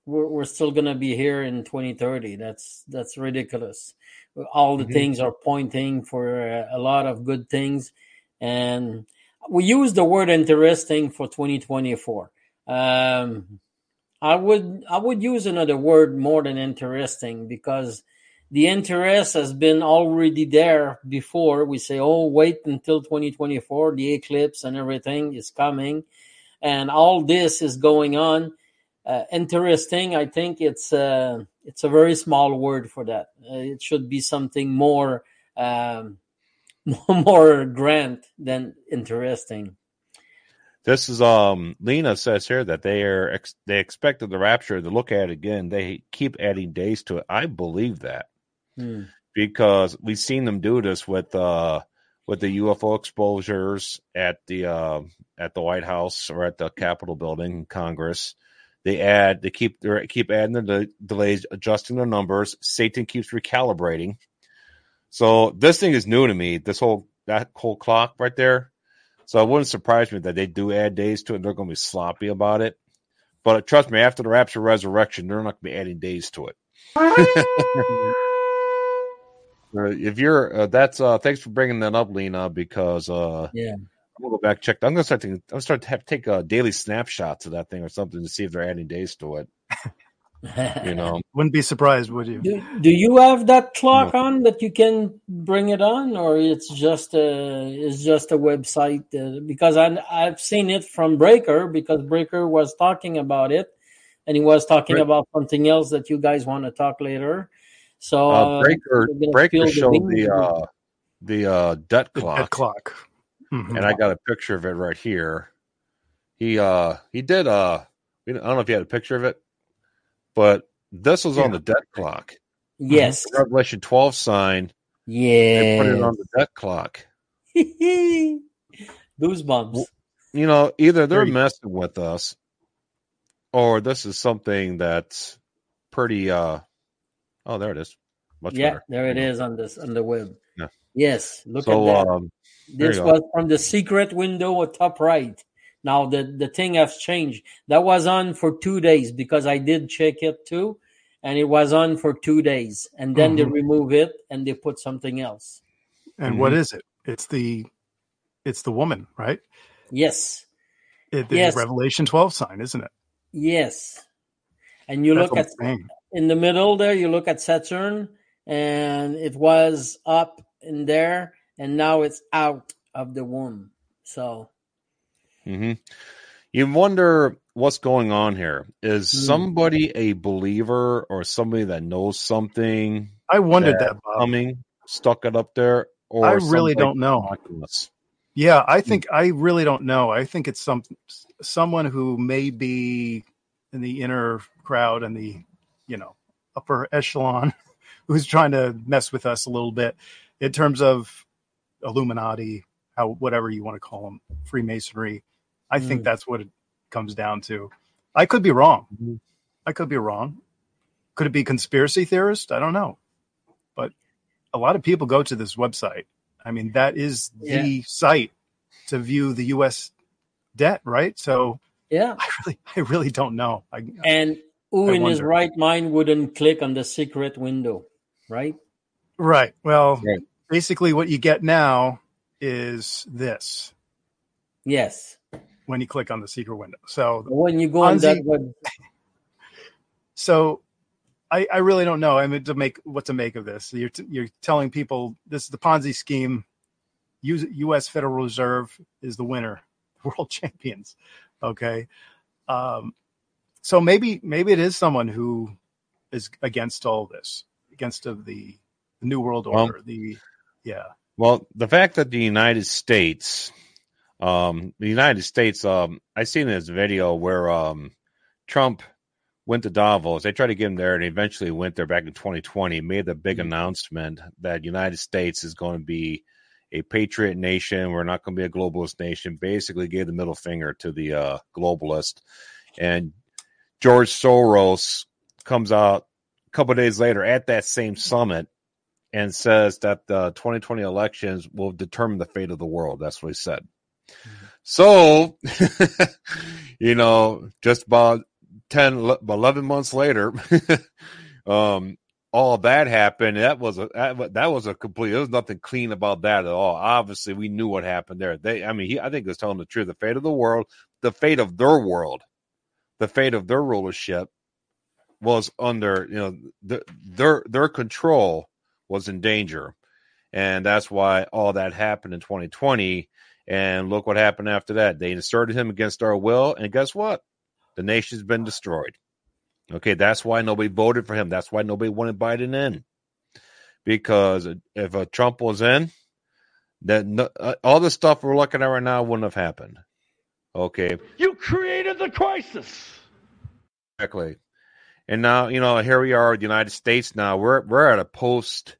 we're, we're still gonna be here in 2030. That's that's ridiculous. All the Mhm. things are pointing for uh, a lot of good things, and we use the word interesting for 2024. Um, I would I would use another word more than interesting because the interest has been already there before. We say, oh, wait until 2024, the eclipse and everything is coming and all this is going on. Uh, interesting. I think it's uh, it's a very small word for that. Uh, it should be something more um, more grand than interesting. This is um Lena says here that they are ex- they expected the rapture to look at it again. They keep adding days to it. I believe that Hmm. because we've seen them do this with uh with the UFO exposures at the uh at the White House or at the Capitol building, Congress. They add they keep they keep adding the de- delays, adjusting the numbers. Satan keeps recalibrating. So this thing is new to me. This whole that whole clock right there. So it wouldn't surprise me that they do add days to it. They're going to be sloppy about it. But trust me, after the rapture resurrection, they're not going to be adding days to it. Uh, if you're, uh, that's uh, thanks for bringing that up, Lena, because uh, Yeah. I'm gonna go back check. I'm gonna start taking, I'm gonna start to have take uh, daily snapshot of that thing or something to see if they're adding days to it. You know, Wouldn't be surprised, would you? do, do you have that clock on that you can bring it on, or it's just a it's just a website? Uh, because I I've seen it from Breaker because Breaker was talking about it, and he was talking Right. about something else that you guys want to talk later. So uh, uh, Breaker Breaker spill the showed the uh, the uh, debt The clock, dead clock. Mhm. and I got a picture of it right here. He uh he did uh I don't know if you had a picture of it, but this was on the debt clock. Yes. the Revelation 12 sign Yeah. and put it on the debt clock. Goosebumps. You know, either they're messing with us or this is something that's pretty uh oh there it is. Much yeah, better. there it is on this on the web. Yeah. Yes, look So at that. um this you go. was from the secret window at top right. Now the the thing has changed. That was on for two days because I did check it too, and it was on for two days, and then they Mhm. remove it and they put something else. And Mhm. what is it? It's the it's the woman, right? Yes, It, the Yes. Revelation 12 sign, isn't it? yes. And you That's look at I'm saying. In the middle there. You look at Saturn, and it was up in there, and now it's out of the womb. So hmm You wonder what's going on here. Is Hmm. somebody a believer or somebody that knows something I wondered that that, coming stuck it up there? Or I really don't know. mocking? Yeah, I think I really don't know. I think it's some someone who may be in the inner crowd and the you know upper echelon who's trying to mess with us a little bit in terms of Illuminati, how whatever you want to call them, Freemasonry. I think Mm. that's what it comes down to. I could be wrong. Mhm. I could be wrong. Could it be conspiracy theorist? I don't know. But a lot of people go to this website. I mean, that is the site to view the U.S. debt, right? So yeah. I really, I really don't know. I, And who I in his right mind wouldn't click on the secret window, right? right. Well, Right. basically, what you get now is this Yes. when you click on the secret window. So, When you go on that Ponzi- web, so I, I really don't know. I mean, to make what to make of this. You're t- you're telling people this is the Ponzi scheme. U- U.S. Federal Reserve is the winner, world champions. Okay, um, so maybe maybe it is someone who is against all this, against of the, the New World Well- Order. the yeah, Well, the fact that the United States, um, the United States, um, I seen this video where um, Trump went to Davos. They tried to get him there, and eventually went there back in 2020. Made the big Mhm. announcement that United States is going to be a patriot nation. We're not going to be a globalist nation. Basically, gave the middle finger to the uh, globalist. And George Soros comes out a couple days later at that same summit and says that the 2020 elections will determine the fate of the world. That's what he said. So, you know, just about 10, 11 months later, um, all that happened. That was a that, that was a complete. There was nothing clean about that at all. Obviously, we knew what happened there. They, I mean, he, I think, was telling the truth. The fate of the world, the fate of their world, the fate of their rulership was under you know the, their their control was in danger. And that's why all that happened in 2020. And look what happened after that. They inserted him against our will. And guess what? The nation's been destroyed. Okay. That's why nobody voted for him. That's why nobody wanted Biden in. Because if a Trump was in, no, uh, all the stuff we're looking at right now wouldn't have happened. Okay. You created the crisis. Exactly. And now, you know, here we are, the United States now. We're we're at a post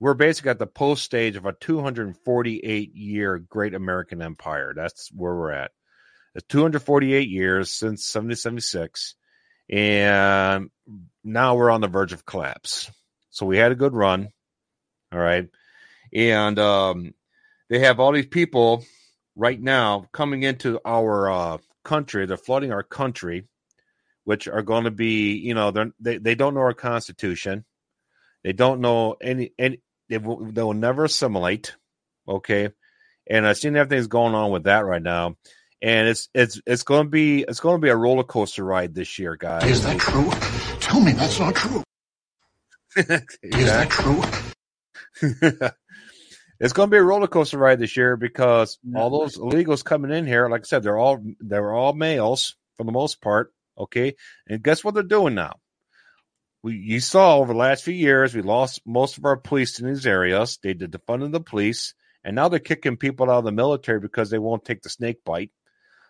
we're basically at the post stage of a 248 year great American empire. That's where we're at. It's 248 years since 1776. And now we're on the verge of collapse. So we had a good run. All right. And um, they have all these people right now coming into our uh, country. They're flooding our country which are going to be, you know, they're, they they don't know our constitution, they don't know any any they will, they will never assimilate, okay, and I've seen everything's going on with that right now, and it's it's it's going to be it's going to be a roller coaster ride this year, guys. Is that true? Tell me that's not true. Is that true? it's going to be a roller coaster ride this year because all those illegals coming in here, like I said, they're all they're all males for the most part. Okay, and guess what they're doing now? We you saw over the last few years we lost most of our police in these areas. They did defunding the police, and now they're kicking people out of the military because they won't take the snake bite.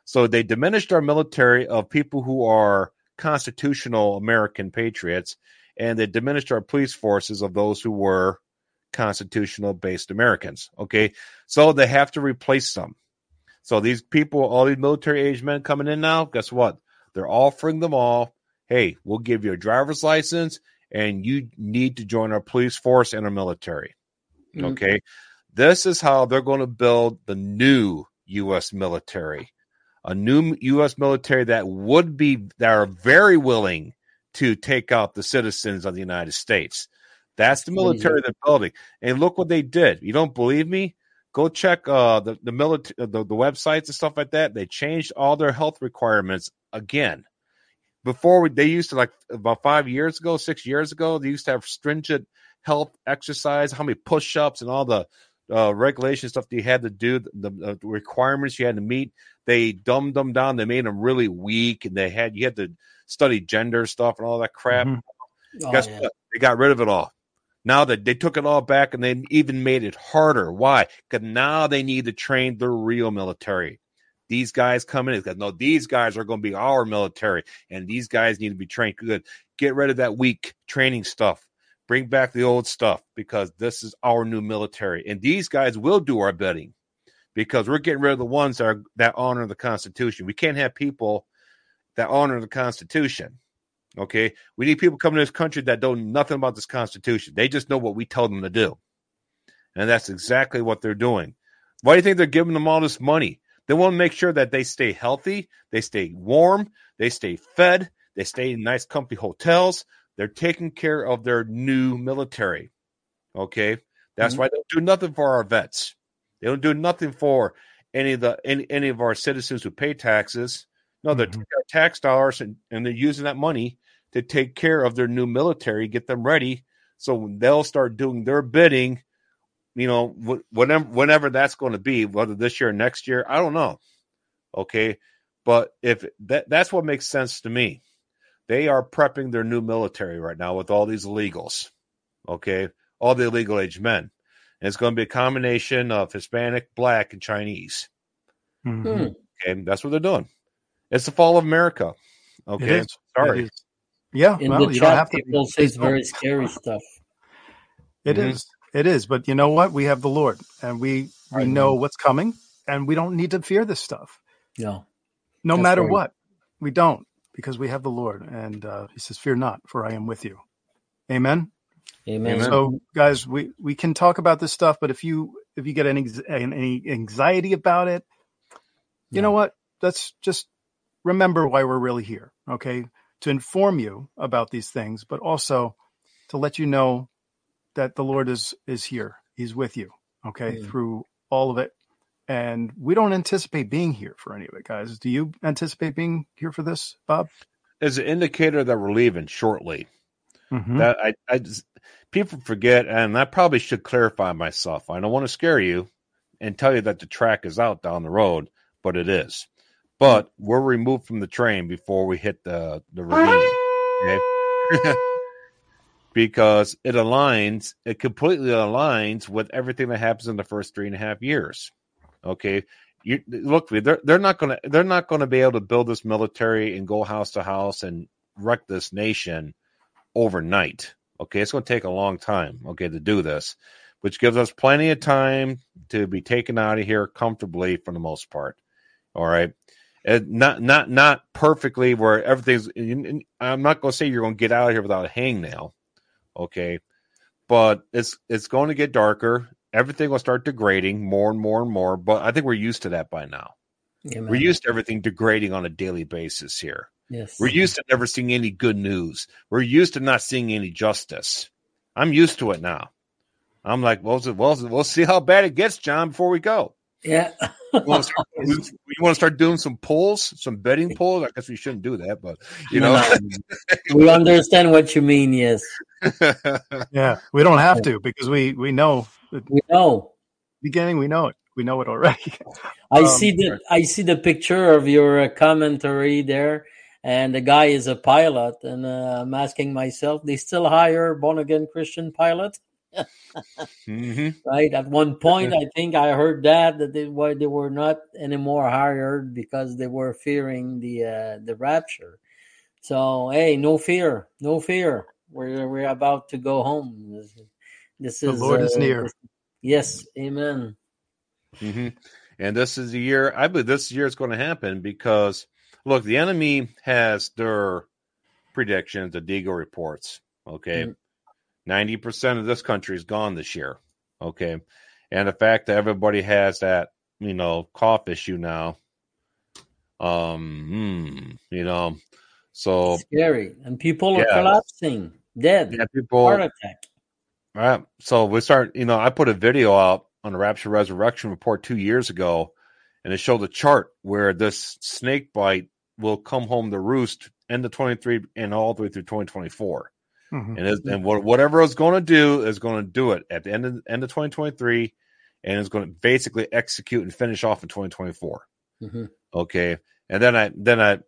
So they diminished our military of people who are constitutional American patriots, and they diminished our police forces of those who were constitutional based Americans. Okay, so they have to replace them. So these people, all these military age men coming in now, guess what? They're offering them all, hey, we'll give you a driver's license and you need to join our police force and our military. Mhm. Okay. This is how they're going to build the new U.S. military, a new U.S. military that would be, that are very willing to take out the citizens of the United States. That's the military they're building. And look what they did. You don't believe me? Go check uh, the the military the, the websites and stuff like that. They changed all their health requirements again. Before we, they used to like about five years ago, six years ago, they used to have stringent health exercise, how many push ups and all the uh, regulation stuff that you had to do, the, the requirements you had to meet. They dumbed them down. They made them really weak, and they had you had to study gender stuff and all that crap. Mhm. Oh, Guess yeah. what? They got rid of it all. Now that they took it all back and they even made it harder. Why? Because now they need to train the real military. These guys come in because no, these guys are going to be our military, and these guys need to be trained good. Get rid of that weak training stuff. Bring back the old stuff because this is our new military, and these guys will do our bidding because we're getting rid of the ones that are that honor the Constitution. We can't have people that honor the Constitution. Okay, we need people coming to this country that don't know nothing about this Constitution. They just know what we tell them to do, and that's exactly what they're doing. Why do you think they're giving them all this money? They want to make sure that they stay healthy, they stay warm, they stay fed, they stay in nice, comfy hotels. They're taking care of their new military. Okay, that's Mhm. why they don't do nothing for our vets. They don't do nothing for any of the any, any of our citizens who pay taxes. No, they're Mhm. taking our tax dollars and, and they're using that money to take care of their new military, get them ready, so they'll start doing their bidding. You know, wh- whenever whenever that's going to be, whether this year or next year, I don't know. Okay, but if that that's what makes sense to me. They are prepping their new military right now with all these illegals. Okay, all the illegal age men. And it's going to be a combination of Hispanic, black, and Chinese. Mhm. Hmm. Okay, that's what they're doing. It's the fall of America. Okay, is. sorry. Yeah, In well, the you don't chat, have to. people say very scary stuff. It Mhm. is. It is. But you know what? We have the Lord, and we we I know know. what's coming, and we don't need to fear this stuff, No. no That's matter right. what. We don't because we have the Lord, and uh, He says, "Fear not, for I am with you." Amen. Amen. So, guys, we we can talk about this stuff, but if you if you get any any anxiety about it, you know what? Let's just remember why we're really here. Okay, to inform you about these things, but also to let you know that the Lord is is here. He's with you. Okay, Mm. through all of it, and we don't anticipate being here for any of it, guys. Do you anticipate being here for this, Bob? It's an indicator that we're leaving shortly. Mhm. That I, I just, people forget, and I probably should clarify myself. I don't want to scare you and tell you that the track is out down the road, but it is. But we're removed from the train before we hit the the ravine. Okay? because it aligns, it completely aligns with everything that happens in the first three and a half years. Okay. You look, they're they're not gonna they're not gonna be able to build this military and go house to house and wreck this nation overnight. Okay, it's to take a long time. Okay, to do this, which gives us plenty of time to be taken out of here comfortably for the most part. All right, and not not not perfectly where everything's. I'm not going to say you're going to get out of here without a hangnail. Okay, but it's it's going to get darker. Everything will start degrading more and more and more. But I think we're used to that by now. Amen. We're used to everything degrading on a daily basis here. Yes. We're used to never seeing any good news. We're used to not seeing any justice. I'm used to it now. I'm like, well, well, we'll see how bad it gets, John, before we go. Yeah. You want to start, we, we want to start doing some polls, some betting polls. I guess we shouldn't do that, but you know, we understand what you mean. Yes. Yeah, we don't have to because we we know We know. beginning. We know it. We know it already. I Um, see the I see the picture of your uh, commentary there, and the guy is a pilot, and uh, I'm asking myself, they still hire born again Christian pilot, Mhm. right? At one point, I think I heard that that they were they were not anymore hired because they were fearing the uh, the rapture. So hey, no fear, no fear. We're we're about to go home. This, this The is Lord is uh, near. this- yes, Amen. hmm And this is the year, I believe this year is going to happen because, look, the enemy has their predictions, the Deagle reports. Okay. Mm. 90% of this country is gone this year. Okay. And the fact that everybody has that, you know, cough issue now. Um, hmm, you know, so Scary, and people are collapsing, dead, yeah, people, heart attack. Right. So we start, you know, I put a video out on the Rapture Resurrection report two years ago, and it showed a chart where this snake bite will come home to roost end of 23 and all the way through 2024. Mhm. And, and what, whatever it's going to do is going to do it at the end of, end of 2023, and it's going to basically execute and finish off in 2024. Mhm. Okay. And then I, then I,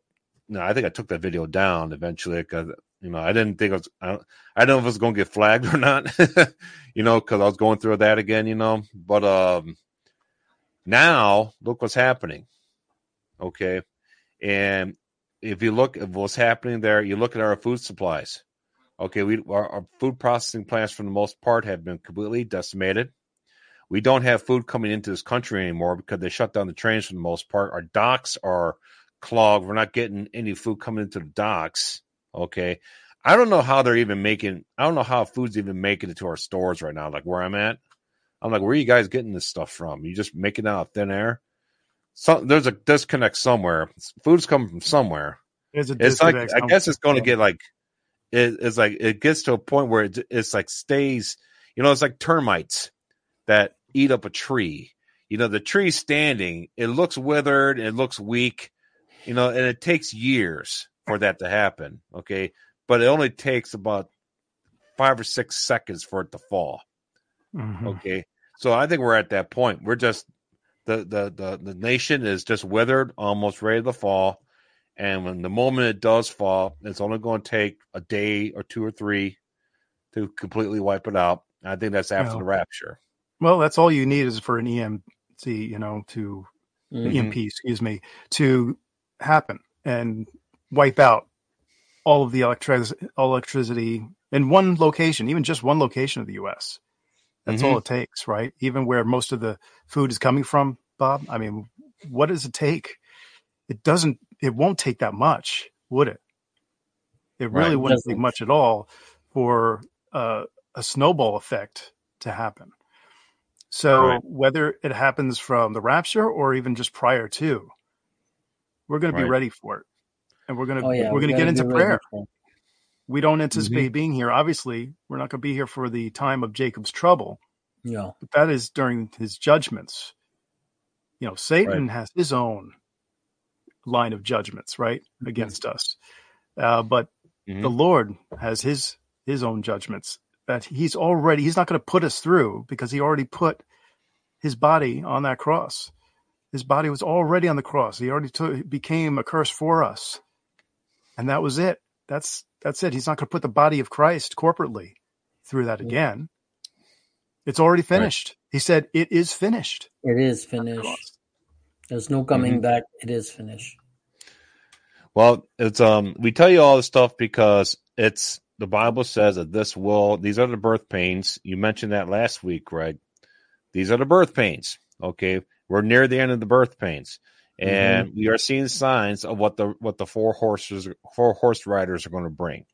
no, I think I took that video down eventually because, you know, I didn't think it was, I, don't, I don't know if it was going to get flagged or not, you know, because I was going through that again, you know. But um now look what's happening. Okay. And if you look at what's happening there, you look at our food supplies. Okay, we our, our food processing plants for the most part have been completely decimated. We don't have food coming into this country anymore because they shut down the trains for the most part. Our docks are clogged. We're not getting any food coming into the docks. Okay. I don't know how they're even making I don't know how food's even making it to our stores right now, like where I'm at. I'm like, where are you guys getting this stuff from? You just making it out of thin air? So there's a disconnect somewhere. Food's coming from somewhere. There's a It's like I guess it's going to get like it, it's like it gets to a point where it, it's like stays. You know, it's like termites that eat up a tree. You know, the tree's standing. It looks withered. It looks weak. You know, and it takes years for that to happen. Okay, but it only takes about five or six seconds for it to fall. Mhm. Okay. So I think we're at that point. We're just the the the, the nation is just withered, almost ready to fall. And when the moment it does fall, it's only going to take a day or two or three to completely wipe it out. I think that's after Well, the rapture. Well, that's all you need is for an EMC, you know, to Mhm. EMP, excuse me, to happen and wipe out all of the electric- electricity in one location, even just one location of the U.S. That's all it takes, right? Even where most of the food is coming from, Bob. I mean, what does it take? It doesn't. It won't take that much, would it? It really Right. wouldn't take much at all for uh, a snowball effect to happen. So Right. whether it happens from the rapture or even just prior to, we're going to be ready for it, and we're going to Oh yeah, we're going to get into prayer. We don't anticipate being here. Obviously, we're not going to be here for the time of Jacob's trouble, Yeah, but that is during his judgments. You know, Satan has his own line of judgments, right, against us. Uh, but Mhm. the Lord has his his own judgments that he's already he's not going to put us through because he already put his body on that cross. His body was already on the cross. He already took, became a curse for us, and that was it. That's that's it. He's not going to put the body of Christ corporately through that again. It's already finished. He said, "It is finished." it is finished. There's no coming Mm-hmm. back. It is finished. Well, it's um we tell you all this stuff because it's the Bible says that this will these are the birth pains. You mentioned that last week, Greg. These are the birth pains. Okay. We're near the end of the birth pains. And we are seeing signs of what the what the four horses four horse riders are going to bring.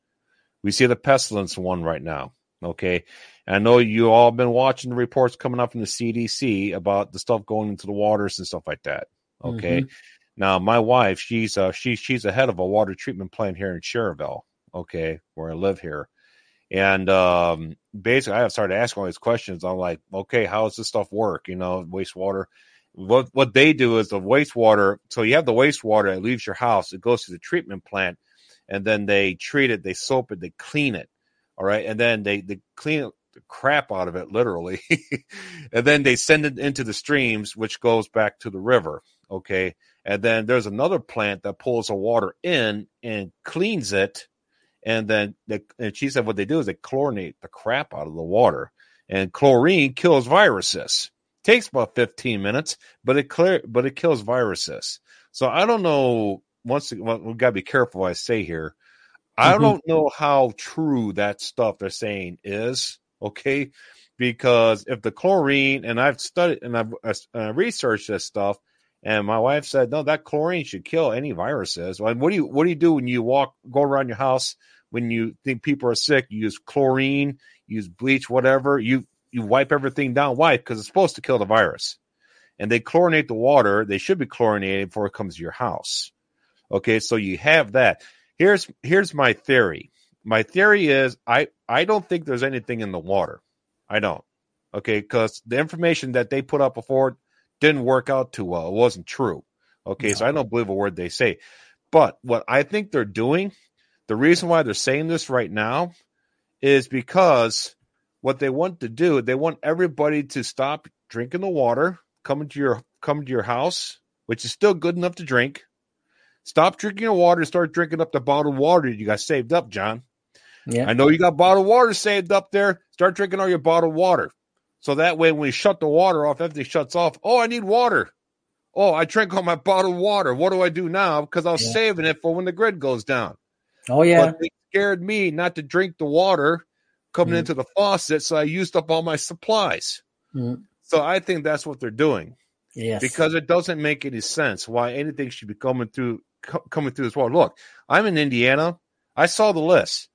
We see the pestilence one right now. Okay. I know you all been watching the reports coming up from the CDC about the stuff going into the waters and stuff like that. Okay. Now, my wife, she's uh, she she's the head of a water treatment plant here in Cherville, okay, where I live here, and um, basically, I started asking all these questions. I'm like, okay, how does this stuff work? You know, wastewater. What what they do is the wastewater. So you have the wastewater that leaves your house. It goes to the treatment plant, and then they treat it, they soap it, they clean it. All right, and then they they clean the crap out of it, literally, and then they send it into the streams, which goes back to the river. Okay and then there's another plant that pulls the water in and cleans it and then they, and she said what they do is they chlorinate the crap out of the water and chlorine kills viruses takes about 15 minutes but it clear but it kills viruses so i don't know once well, we got to be careful what i say here I Mhm. don't know how true that stuff they're saying is. Okay, because if the chlorine and I've studied and I've uh, researched this stuff, and my wife said no, that chlorine should kill any viruses. Well, what do you what do you do when you walk go around your house when you think people are sick? You use chlorine, use bleach, whatever. You you wipe everything down. Why? Because it's supposed to kill the virus. And they chlorinate the water. They should be chlorinated before it comes to your house. Okay, so you have that. Here's here's my theory. My theory is I I don't think there's anything in the water. I don't. Okay, because the information that they put up before didn't work out too well. It wasn't true. Okay, so I don't believe a word they say. But what I think they're doing, the reason why they're saying this right now is because what they want to do, they want everybody to stop drinking the water, coming to your coming to your house, which is still good enough to drink. Stop drinking your water and start drinking up the bottled water you got saved up, John. Yeah. I know you got bottled water saved up there. Start drinking all your bottled water. So that way, when you shut the water off, everything shuts off. Oh, I need water. Oh, I drank all my bottled water. What do I do now? Because I was Yeah. saving it for when the grid goes down. Oh yeah. But they scared me not to drink the water coming Mm. into the faucet, so I used up all my supplies. Mm. So I think that's what they're doing Yes. because it doesn't make any sense why anything should be coming through co- coming through this water. Look, I'm in Indiana. I saw the list.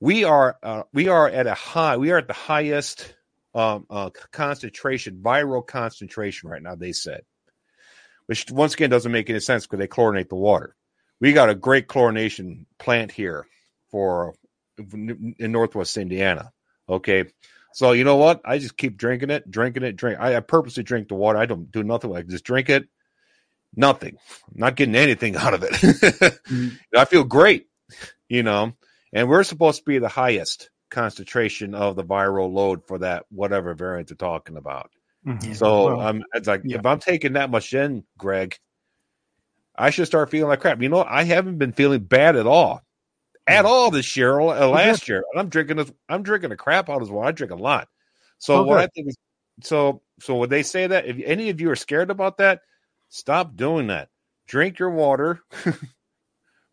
We are uh, we are at a high. We are at the highest um, uh, concentration, viral concentration right now. They said, which once again doesn't make any sense because they chlorinate the water. We got a great chlorination plant here for in Northwest Indiana. Okay, so you know what? I just keep drinking it, drinking it, drink. I, I purposely drink the water. I don't do nothing. I just drink it. Nothing. I'm not getting anything out of it. Mhm. I feel great, you know. And we're supposed to be the highest concentration of the viral load for that whatever variant they're talking about. Mhm. So Well, um, it's like yeah. if I'm taking that much in, Greg, I should start feeling like crap. You know. I haven't been feeling bad at all, at all this year or uh, last year. And I'm drinking this. I'm drinking a crap out as well. I drink a lot. So Oh, what good. I think is, so so when they say that, if any of you are scared about that, stop doing that. Drink your water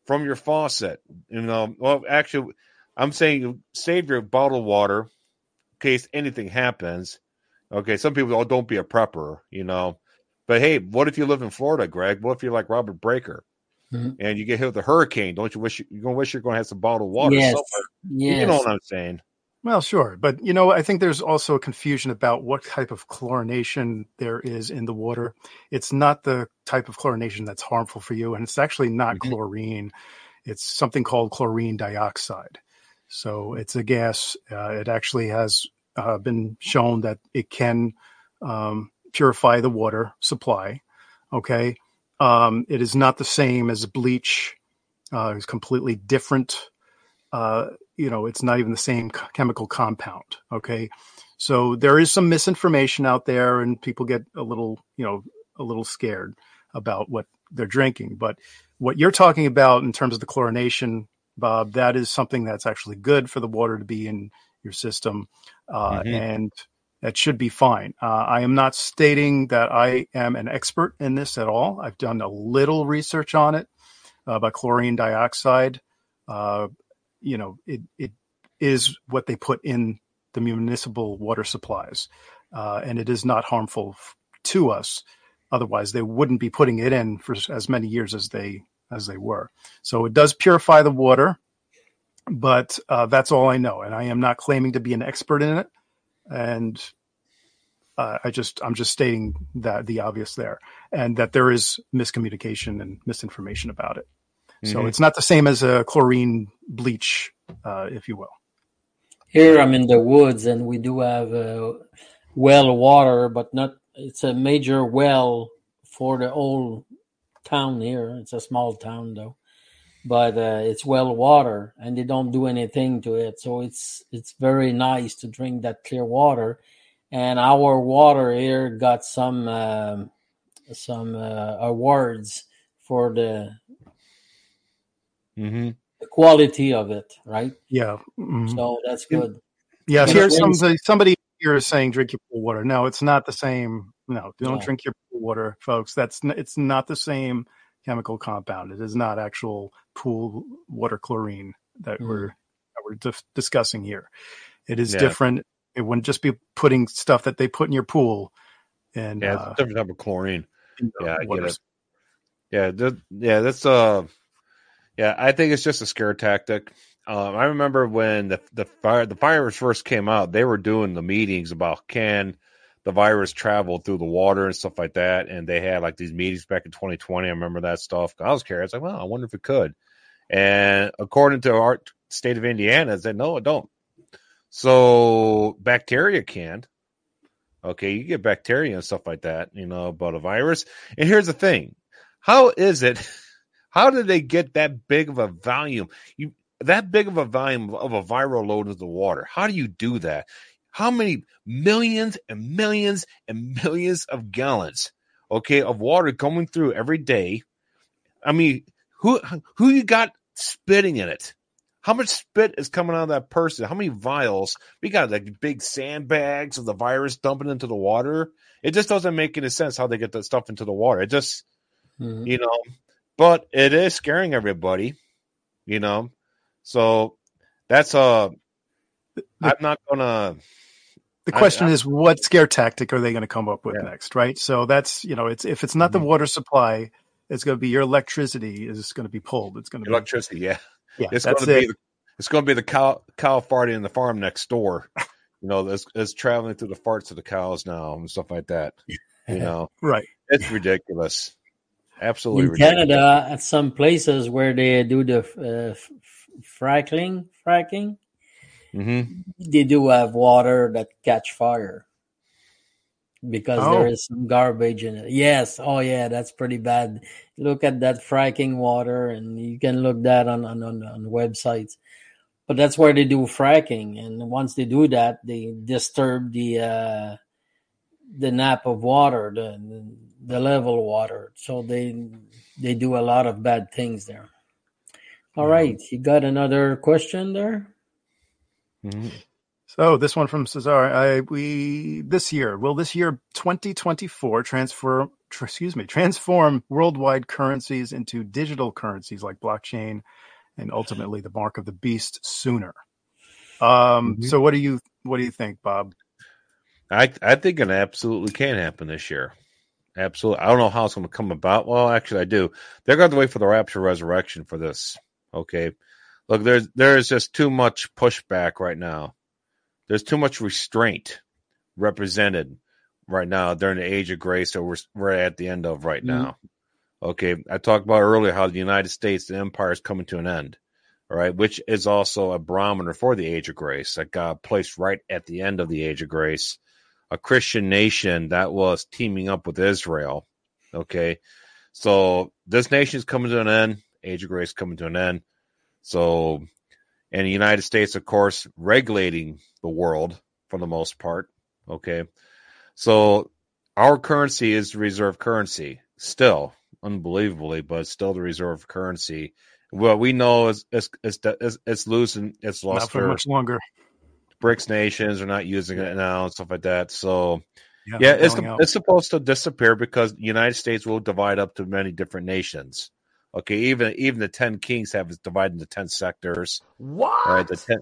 from your faucet. You know, well, actually, I'm saying save your bottled water in case anything happens. Okay, some people oh, don't be a prepper, you know. But hey, what if you live in Florida, Greg? What if you're like Robert Breaker Mhm. and you get hit with a hurricane? Don't you wish you, you're gonna wish you're gonna have some bottled water yes. somewhere? Yes. You know what I'm saying? Well, sure. But, you know, I think there's also a confusion about what type of chlorination there is in the water. It's not the type of chlorination that's harmful for you. And it's actually not Mhm. chlorine. It's something called chlorine dioxide. So it's a gas. Uh, it actually has uh, been shown that it can um, purify the water supply. Okay. Um, it is not the same as bleach. Uh, it's completely different. Uh, you know, it's not even the same chemical compound. Okay. So there is some misinformation out there and people get a little, you know, a little scared about what they're drinking. But what you're talking about in terms of the chlorination, Bob, that is something that's actually good for the water to be in your system. Uh, Mhm. and that should be fine. Uh, I am not stating that I am an expert in this at all. I've done a little research on it uh, about chlorine dioxide. Uh, you know, it, it is what they put in the municipal water supplies, uh, and it is not harmful f- to us. Otherwise, they wouldn't be putting it in for as many years as they as they were. So it does purify the water, but uh, that's all I know, and I am not claiming to be an expert in it. And uh, I just I'm just stating that the obvious there, and that there is miscommunication and misinformation about it. So Mhm. it's not the same as a chlorine bleach, uh, if you will. Here I'm in the woods and we do have uh, well water, but not. It's a major well for the whole town here. It's a small town though, but uh, it's well water, and they don't do anything to it. So it's it's very nice to drink that clear water. And our water here got some um some uh, awards for the, Mhm. the quality of it, right? Yeah. mhm. So that's good. Yeah, But here's it is- somebody somebody here is saying drink your pool water. No, it's not the same. No, don't No. drink your pool water, folks. That's n- it's not the same chemical compound. It is not actual pool water chlorine. that Mm. we're that we're dis- discussing here. It is Yeah. different. It wouldn't just be putting stuff that they put in your pool and Yeah, uh, it's a different type of chlorine. in the Yeah, I get it. Yeah, that, yeah, that's uh, yeah. I think it's just a scare tactic. Um, I remember when the the fire the virus first came out, they were doing the meetings about can the virus travel through the water and stuff like that, and they had like these meetings back in 2020. I remember that stuff. I was curious, like, well, I wonder if it could. And according to our state of Indiana, it said no, it don't. So bacteria can. Okay, you get bacteria and stuff like that, you know, but a virus. And here's the thing: how is it? How did they get that big of a volume? You that big of a volume of a viral load into the water? How do you do that? How many millions and millions and millions of gallons, okay, of water coming through every day? I mean, who who you got spitting in it? How much spit is coming out of that person? How many vials? We got like big sandbags of the virus dumping into the water. It just doesn't make any sense how they get that stuff into the water. It just, Mhm. you know, but it is scaring everybody, you know. So that's uh I'm not gonna The question I- is, what scare tactic are they going to come up with Yeah. next, right? So that's you know, it's if it's not the Mhm. water supply, it's going to be your electricity is going to be pulled. It's going to be electricity, yeah. yeah, It's that's gonna it. be the, it's gonna be the cow cow farting in the farm next door. You know, that's it's traveling through the farts of the cows now and stuff like that. You know, right. it's ridiculous. Absolutely in ridiculous. Canada, at some places where they do the uh, f- fracking, fracking, hmm they do have water that catch fire because Oh. there is some garbage in it. Yes, oh yeah, that's pretty bad. Look at that fracking water, and you can look that on on on, on websites. But that's where they do fracking, and once they do that, they disturb the uh, the nap of water, the the level water. So they they do a lot of bad things there. All Yeah. right, you got another question there? hmm So this one from Cesar, I we this year will this year 2024 transfer tr- excuse me transform worldwide currencies into digital currencies like blockchain and ultimately the mark of the beast sooner. Um, Mhm. So what do you what do you think, Bob? I I think it absolutely can happen this year. Absolutely. I don't know how it's going to come about. Well, actually, I do. They're going to wait for the rapture resurrection for this. Okay. Look, there's there is just too much pushback right now. There's too much restraint represented right now during the age of grace that we're we're at the end of right Mhm. now. Okay. I talked about earlier how the United States, the empire is coming to an end. All right, which is also a barometer for the age of grace that God placed right at the end of the age of grace a Christian nation that was teaming up with Israel. Okay. So this nation is coming to an end, age of grace coming to an end. So, and the United States, of course, regulating the world for the most part. Okay. So our currency is the reserve currency still, unbelievably, but still the reserve currency. What we know is it's it's it's, it's losing its lost. Not for much longer. BRICS nations are not using it now and stuff like that. So yeah, they're it's out. it's supposed to disappear because the United States will divide up to many different nations. Okay, even even the ten kings have it divided into ten sectors. What? Right, the ten,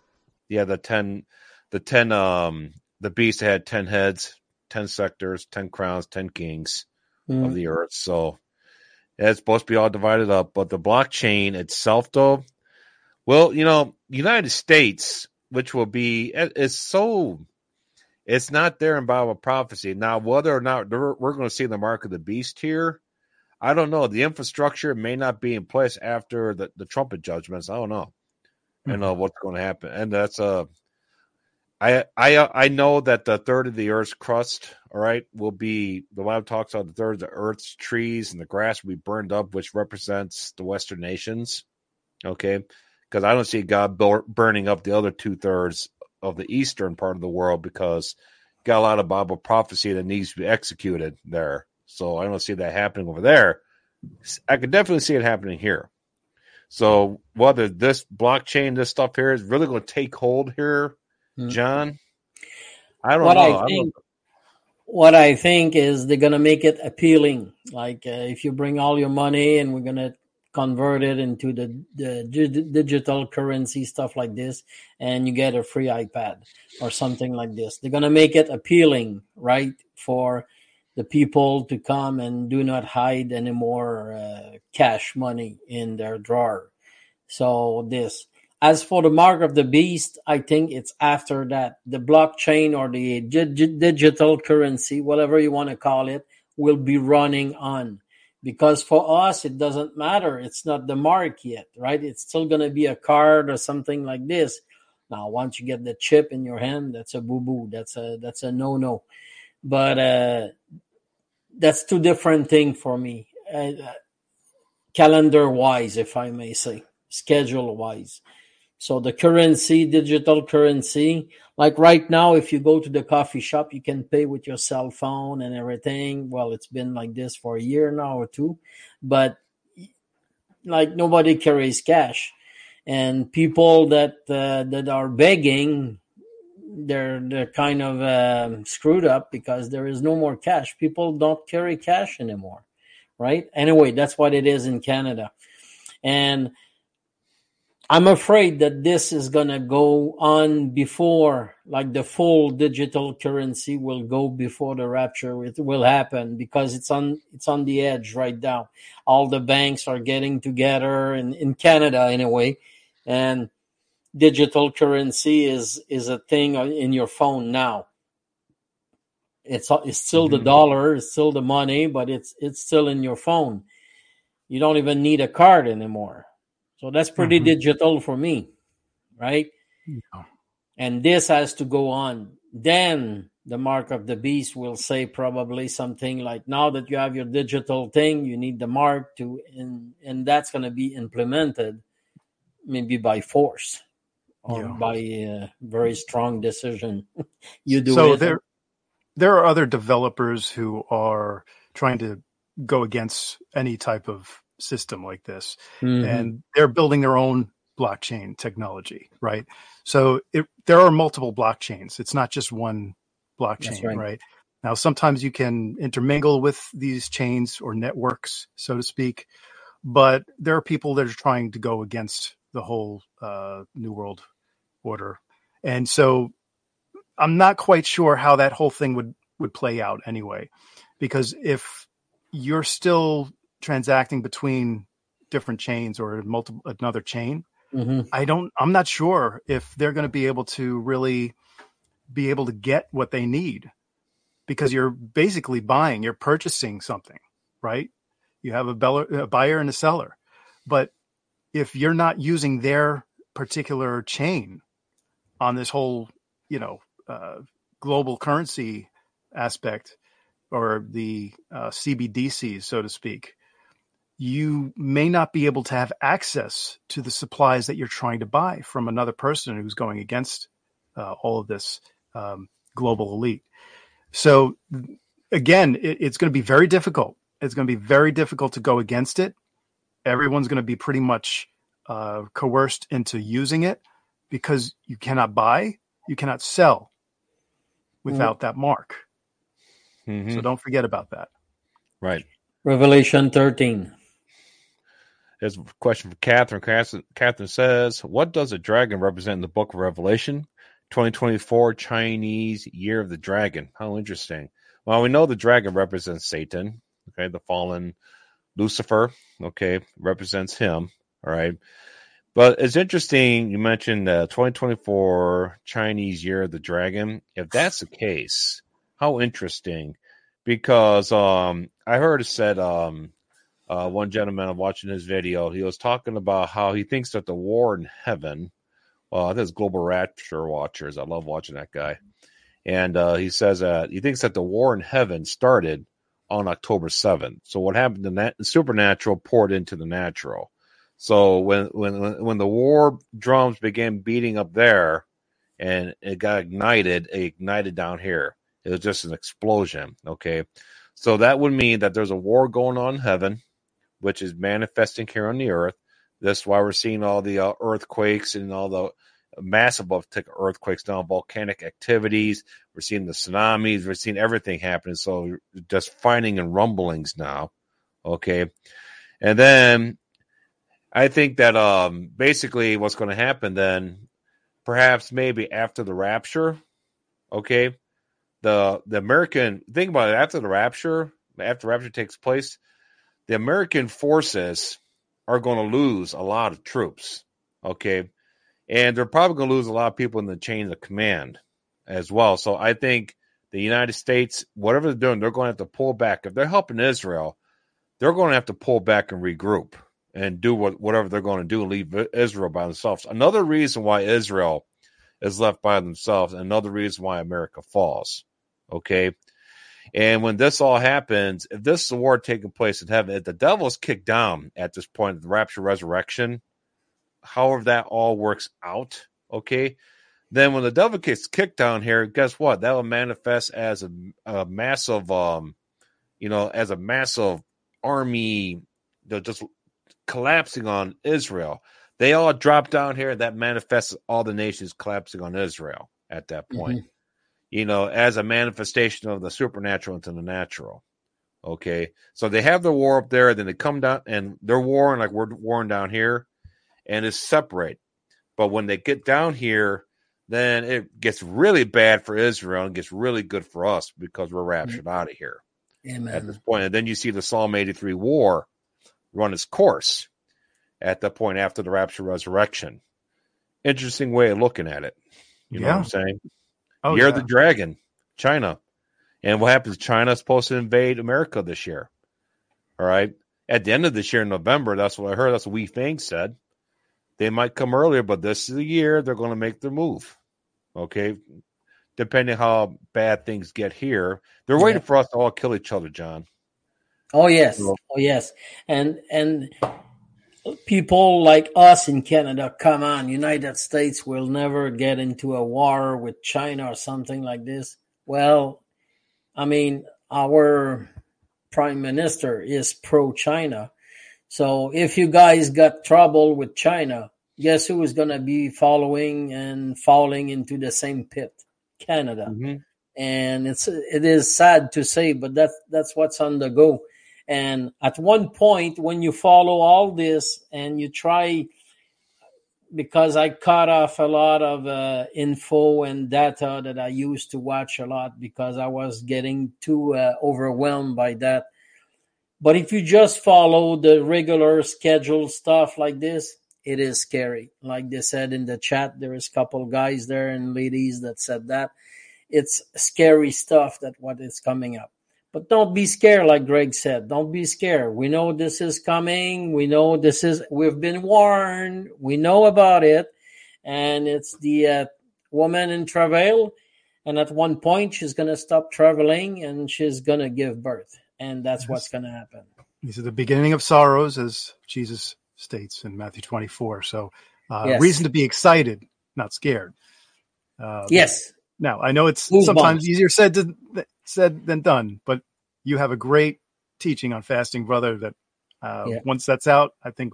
yeah, the ten, the ten, um, the beast had ten heads, ten sectors, ten crowns, ten kings Mm. of the earth. So yeah, it's supposed to be all divided up. But the blockchain itself, though, well, you know, United States, which will be, it- it's so, it's not there in Bible prophecy. Now, whether or not we're, going to see the mark of the beast here, I don't know. The infrastructure may not be in place after the, the trumpet judgments. I don't know. I don't know what's going to happen. And that's uh I I uh, I know that the third of the earth's crust, all right, will be the Bible talks about the third of the earth's trees and the grass will be burned up, which represents the Western nations. Okay, because I don't see God burning up the other two thirds of the eastern part of the world because got a lot of Bible prophecy that needs to be executed there. So I don't see that happening over there. I could definitely see it happening here. So whether this blockchain, this stuff here is really going to take hold here, Hmm. John, I don't what know. I think, what I think is they're gonna make it appealing. Like uh, if you bring all your money and we're gonna convert it into the, the dig- digital currency stuff like this, and you get a free iPad or something like this. They're gonna make it appealing, right, for the people to come and do not hide any more uh, cash money in their drawer. So this. As for the mark of the beast, I think it's after that. The blockchain or the dig- digital currency, whatever you want to call it, will be running on. Because for us, it doesn't matter. It's not the mark yet, right? It's still going to be a card or something like this. Now, once you get the chip in your hand, that's a boo boo. That's a that's a no no. But uh, that's two different thing for me, uh, calendar wise, if I may say, schedule wise. So the currency, digital currency, like right now, if you go to the coffee shop, you can pay with your cell phone and everything. Well, it's been like this for a year now or two, but like nobody carries cash, and people that uh, that are begging, they're they're kind of um, screwed up because there is no more cash. People don't carry cash anymore, right? Anyway, that's what it is in Canada, and I'm afraid that this is going to go on before, like the full digital currency will go before the rapture. It will happen because it's on it's on the edge right now. All the banks are getting together in, in Canada anyway, and digital currency is is a thing in your phone now. It's it's still the mm-hmm. dollar, it's still the money, but it's it's still in your phone. You don't even need a card anymore. So that's pretty Mhm. digital for me, right? Yeah. And this has to go on. Then the mark of the beast will say probably something like, now that you have your digital thing, you need the mark to, and, and that's going to be implemented maybe by force or Yeah. by a very strong decision. you do so it. there there are other developers who are trying to go against any type of system like this Mhm. and they're building their own blockchain technology right so it, there are multiple blockchains it's not just one blockchain right. right. now sometimes you can intermingle with these chains or networks so to speak but there are people that are trying to go against the whole uh, new world order and so i'm not quite sure how that whole thing would would play out anyway because if you're still transacting between different chains or multiple another chain. Mhm. i don't i'm not sure if they're going to be able to really be able to get what they need because you're basically buying you're purchasing something right? You have a, beller, a buyer and a seller. But if you're not using their particular chain on this whole you know uh, global currency aspect or the uh, CBDCs, so to speak, you may not be able to have access to the supplies that you're trying to buy from another person who's going against uh, all of this um, global elite. So, again, it, it's going to be very difficult. It's going to be very difficult to go against it. Everyone's going to be pretty much uh, coerced into using it because you cannot buy, you cannot sell without that mark. Mhm. So don't forget about that. Right. Revelation 13. There's a question from Catherine. Catherine. Says, What does a dragon represent in the book of Revelation? 2024 Chinese Year of the Dragon. How interesting. Well, we know the dragon represents Satan, okay, the fallen Lucifer, okay, represents him, all right. But it's interesting you mentioned the 2024 Chinese Year of the Dragon. If that's the case, how interesting. Because um, I heard it said um, uh, one gentleman I'm watching his video, he was talking about how he thinks that the war in heaven, think it's Global Rapture Watchers. I love watching that guy. And uh, he says that he thinks that the war in heaven started on October 7th. So what happened in that supernatural poured into the natural. So when when when the war drums began beating up there and it got ignited, it ignited down here. It was just an explosion. Okay. So that would mean that there's a war going on in heaven, which is manifesting here on the earth. That's why we're seeing all the uh, earthquakes and all the massive earthquakes now, volcanic activities. We're seeing the tsunamis. We're seeing everything happening. So just fighting and rumblings now. Okay. And then I think that um, basically what's going to happen then, perhaps maybe after the rapture, okay, the the American think about it after the rapture, after rapture takes place, the American forces are going to lose a lot of troops, okay, and they're probably going to lose a lot of people in the chain of command as well. So I think the United States, whatever they're doing, they're going to have to pull back. If they're helping Israel, they're going to have to pull back and regroup and do what, whatever they're going to do and leave Israel by themselves. Another reason why Israel is left by themselves, another reason why America falls. Okay. And when this all happens, if this is a war taking place in heaven, if the devil's kicked down at this point, the rapture, resurrection, however that all works out, okay, then when the devil gets kicked down here, guess what? That will manifest as a, a massive, um, you know, as a massive army, just collapsing on Israel. They all drop down here. That manifests all the nations collapsing on Israel at that point. Mm-hmm. You know, as a manifestation of the supernatural into the natural. Okay, so they have the war up there, then they come down and they're warring like we're warring down here, and it's separate. But when they get down here, then it gets really bad for Israel and gets really good for us because we're raptured mm-hmm. out of here Amen. at this point. And then you see the Psalm 83 war run its course at that point after the rapture resurrection. Interesting way of looking at it. You know what I'm saying? Oh, Year yeah. the dragon, China. And what happens? China's supposed to invade America this year. All right. At the end of this year in November, that's what I heard. That's what Wei Fang said. They might come earlier, but this is the year they're going to make their move. Okay. Depending how bad things get here. They're waiting yeah. for us to all kill each other, John. Oh yes. Oh yes. And and people like us in Canada, come on, United States will never get into a war with China or something like this. Well, I mean, our prime minister is pro China. So if you guys got trouble with China, guess who is going to be following and falling into the same pit? Canada. Mm-hmm. And it's it is sad to say, but that that's what's on the go. And at one point, when you follow all this and you try, because I cut off a lot of uh, info and data that I used to watch a lot because I was getting too uh, overwhelmed by that. But if you just follow the regular schedule stuff like this, it is scary. Like they said in the chat, there is a couple guys there and ladies that said that it's scary stuff that what is coming up. But don't be scared, like Greg said. Don't be scared. We know this is coming. We know this is. We've been warned. We know about it, and it's the uh, woman in travail. And at one point, she's going to stop traveling and she's going to give birth, and that's yes. what's going to happen. These are the beginning of sorrows, as Jesus states in Matthew 24. So, uh, yes. reason to be excited, not scared. Uh, yes. Now I know it's sometimes easier said to, said than done, but you have a great teaching on fasting, brother. That uh, yeah. once that's out, I think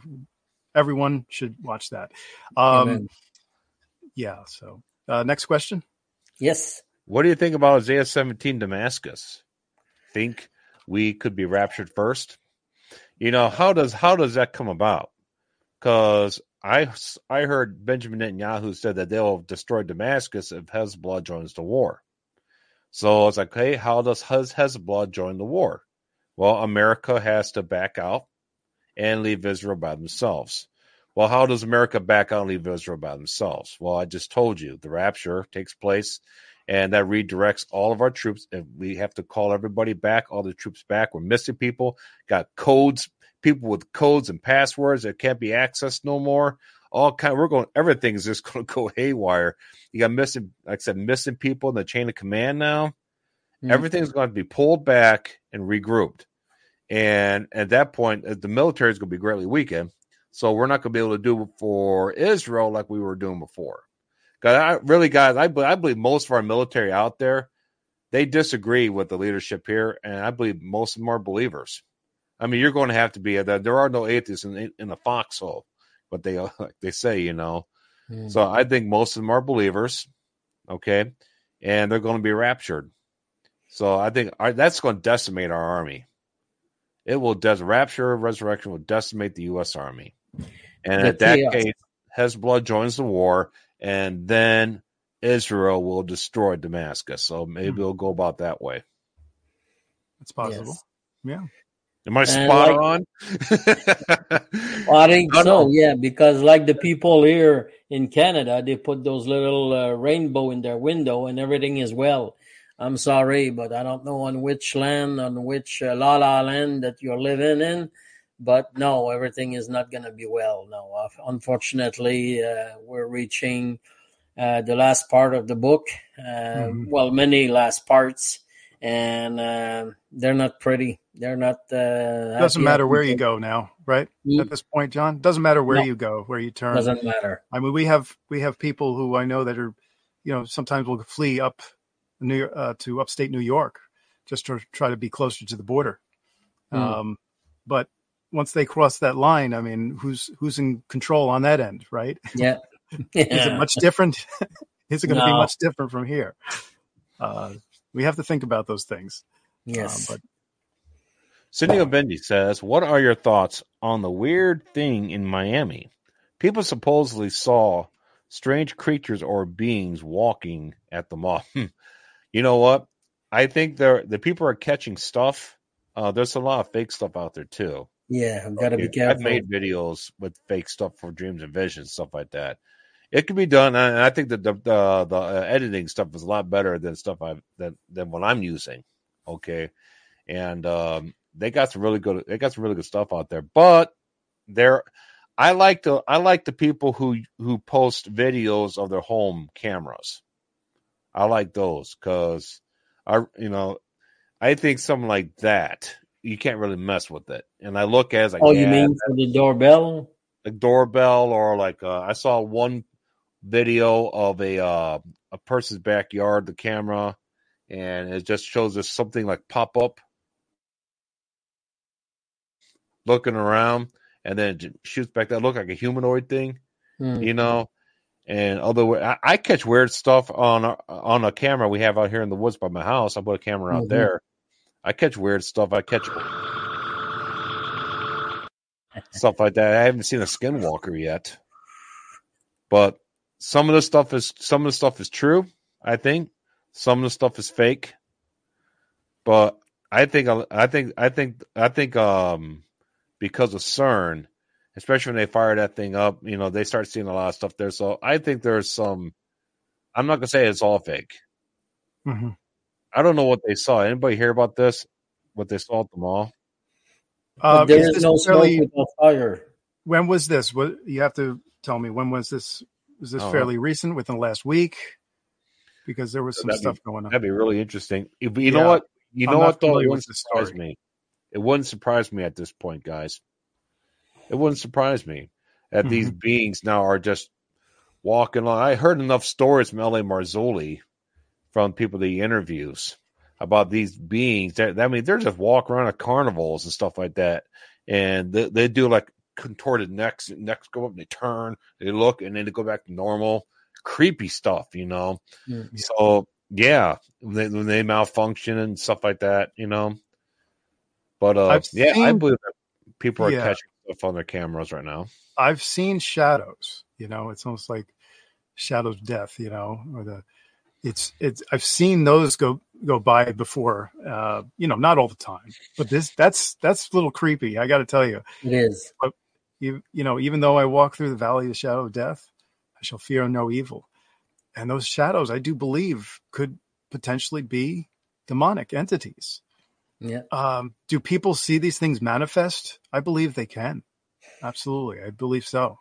everyone should watch that. Um, yeah. So uh, next question. Yes. What do you think about Isaiah 17 Damascus? Think we could be raptured first? You know how does how does that come about? Because I I heard Benjamin Netanyahu said that they'll destroy Damascus if Hezbollah joins the war. So it's like, hey, how does Hezbollah join the war? Well, America has to back out and leave Israel by themselves. Well, how does America back out and leave Israel by themselves? Well, I just told you the rapture takes place and that redirects all of our troops. And we have to call everybody back, all the troops back. We're missing people, got codes, people with codes and passwords that can't be accessed no more all kind. Of, we're going. Everything's just going to go haywire. You got missing, like I said, missing people in the chain of command now. Mm-hmm. Everything's going to be pulled back and regrouped. And at that point, uh, the military is going to be greatly weakened. So we're not going to be able to do for Israel like we were doing before. Because I really, guys, I, I believe most of our military out there, they disagree with the leadership here, and I believe most of them are believers. I mean, you're going to have to be that. There are no atheists in in the foxhole what they like they say, you know. Mm-hmm. So I think most of them are believers, okay, and they're going to be raptured. So I think our, that's going to decimate our army. It will des- rapture, resurrection will decimate the U.S. Army. And The at that chaos. case, Hezbollah joins the war, and then Israel will destroy Damascus. So maybe Hmm. it'll go about that way. It's possible. Yes. Yeah. Am I spot like- on? I think No, so, no. yeah, because like the people here in Canada, they put those little uh, rainbow in their window and everything is well. I'm sorry, but I don't know on which land, on which uh, la la land that you're living in, but no, everything is not going to be well. No, Uh, unfortunately, uh, we're reaching uh, the last part of the book. Mhm. Well, many last parts, and uh, they're not pretty. They're not. Uh, Doesn't matter at where you go now, right? Mm. At this point, John, doesn't matter where No. you go, where you turn. Doesn't matter. I mean, we have we have people who I know that are, you know, sometimes will flee up New uh, to upstate New York just to try to be closer to the border. Hmm. Um, but once they cross that line, I mean, who's who's in control on that end, right? Yeah. Is it much different? Is it going to be much different from here? Uh, we have to think about those things. yes. but Cindy Obendi says, What are your thoughts on the weird thing in Miami? People supposedly saw strange creatures or beings walking at the mall. Hmm. you know what? I think there the people are catching stuff. Uh, there's a lot of fake stuff out there too. yeah, I've got to be careful. I've made videos with fake stuff for dreams and visions, stuff like that. It can be done, and I think that the the, the uh, editing stuff is a lot better than stuff I've than than what I'm using. Okay, and um, they got some really good they got some really good stuff out there. But there, I like the I like the people who who post videos of their home cameras. I like those because I you know I think something like that you can't really mess with it. And I look as like oh, you mean for the doorbell? a doorbell or like uh, I saw one video of a uh, a person's backyard, the camera, and it just shows us something like pop up, looking around, and then it shoots back. That look like a humanoid thing, Hmm. you know. And other, wa- I, I catch weird stuff on on a camera we have out here in the woods by my house. I put a camera out Mhm. there. I catch weird stuff. I catch stuff like that. I haven't seen a skinwalker yet, but some of the stuff is some of the stuff is true. I think some of the stuff is fake, but I think I think I think I think um because of CERN, especially when they fire that thing up, you know, they start seeing a lot of stuff there. So I think there's some. I'm not gonna say it's all fake. Mhm. I don't know what they saw. Anybody hear about this? What they saw at the mall? Uh, But there is is no fairly- smoke without fire. when was this? What you have to tell me? When was this? Was this Oh. fairly recent? Within the last week? Because there was some That'd be- stuff going on. That'd be really interesting. If, you Yeah. know what? You I'm know what though? It familiar wouldn't the surprise story. me. It wouldn't surprise me at this point, guys. It wouldn't surprise me that these Mm-hmm. beings now are just walking on. I heard enough stories from L.A. Marzulli from people that he interviews about these beings. That I mean, they're just walking around at carnivals and stuff like that, and they, they do like contorted necks. Necks go up and they turn, they look, and then they go back to normal. Creepy stuff, you know. Hmm. So yeah, when they, when they malfunction and stuff like that, you know. But uh, I've yeah, I believe that people are Yeah. catching stuff on their cameras right now. I've seen shadows. You know, it's almost like shadows death. You know, or the it's it's. I've seen those go go by before. Uh, you know, not all the time, but this that's that's a little creepy. I got to tell you. It is. You you know, even though I walk through the valley of the shadow of death, I shall fear no evil. And those shadows, I do believe, could potentially be demonic entities. Yeah. Um, do people see these things manifest? I believe they can. Absolutely. I believe so.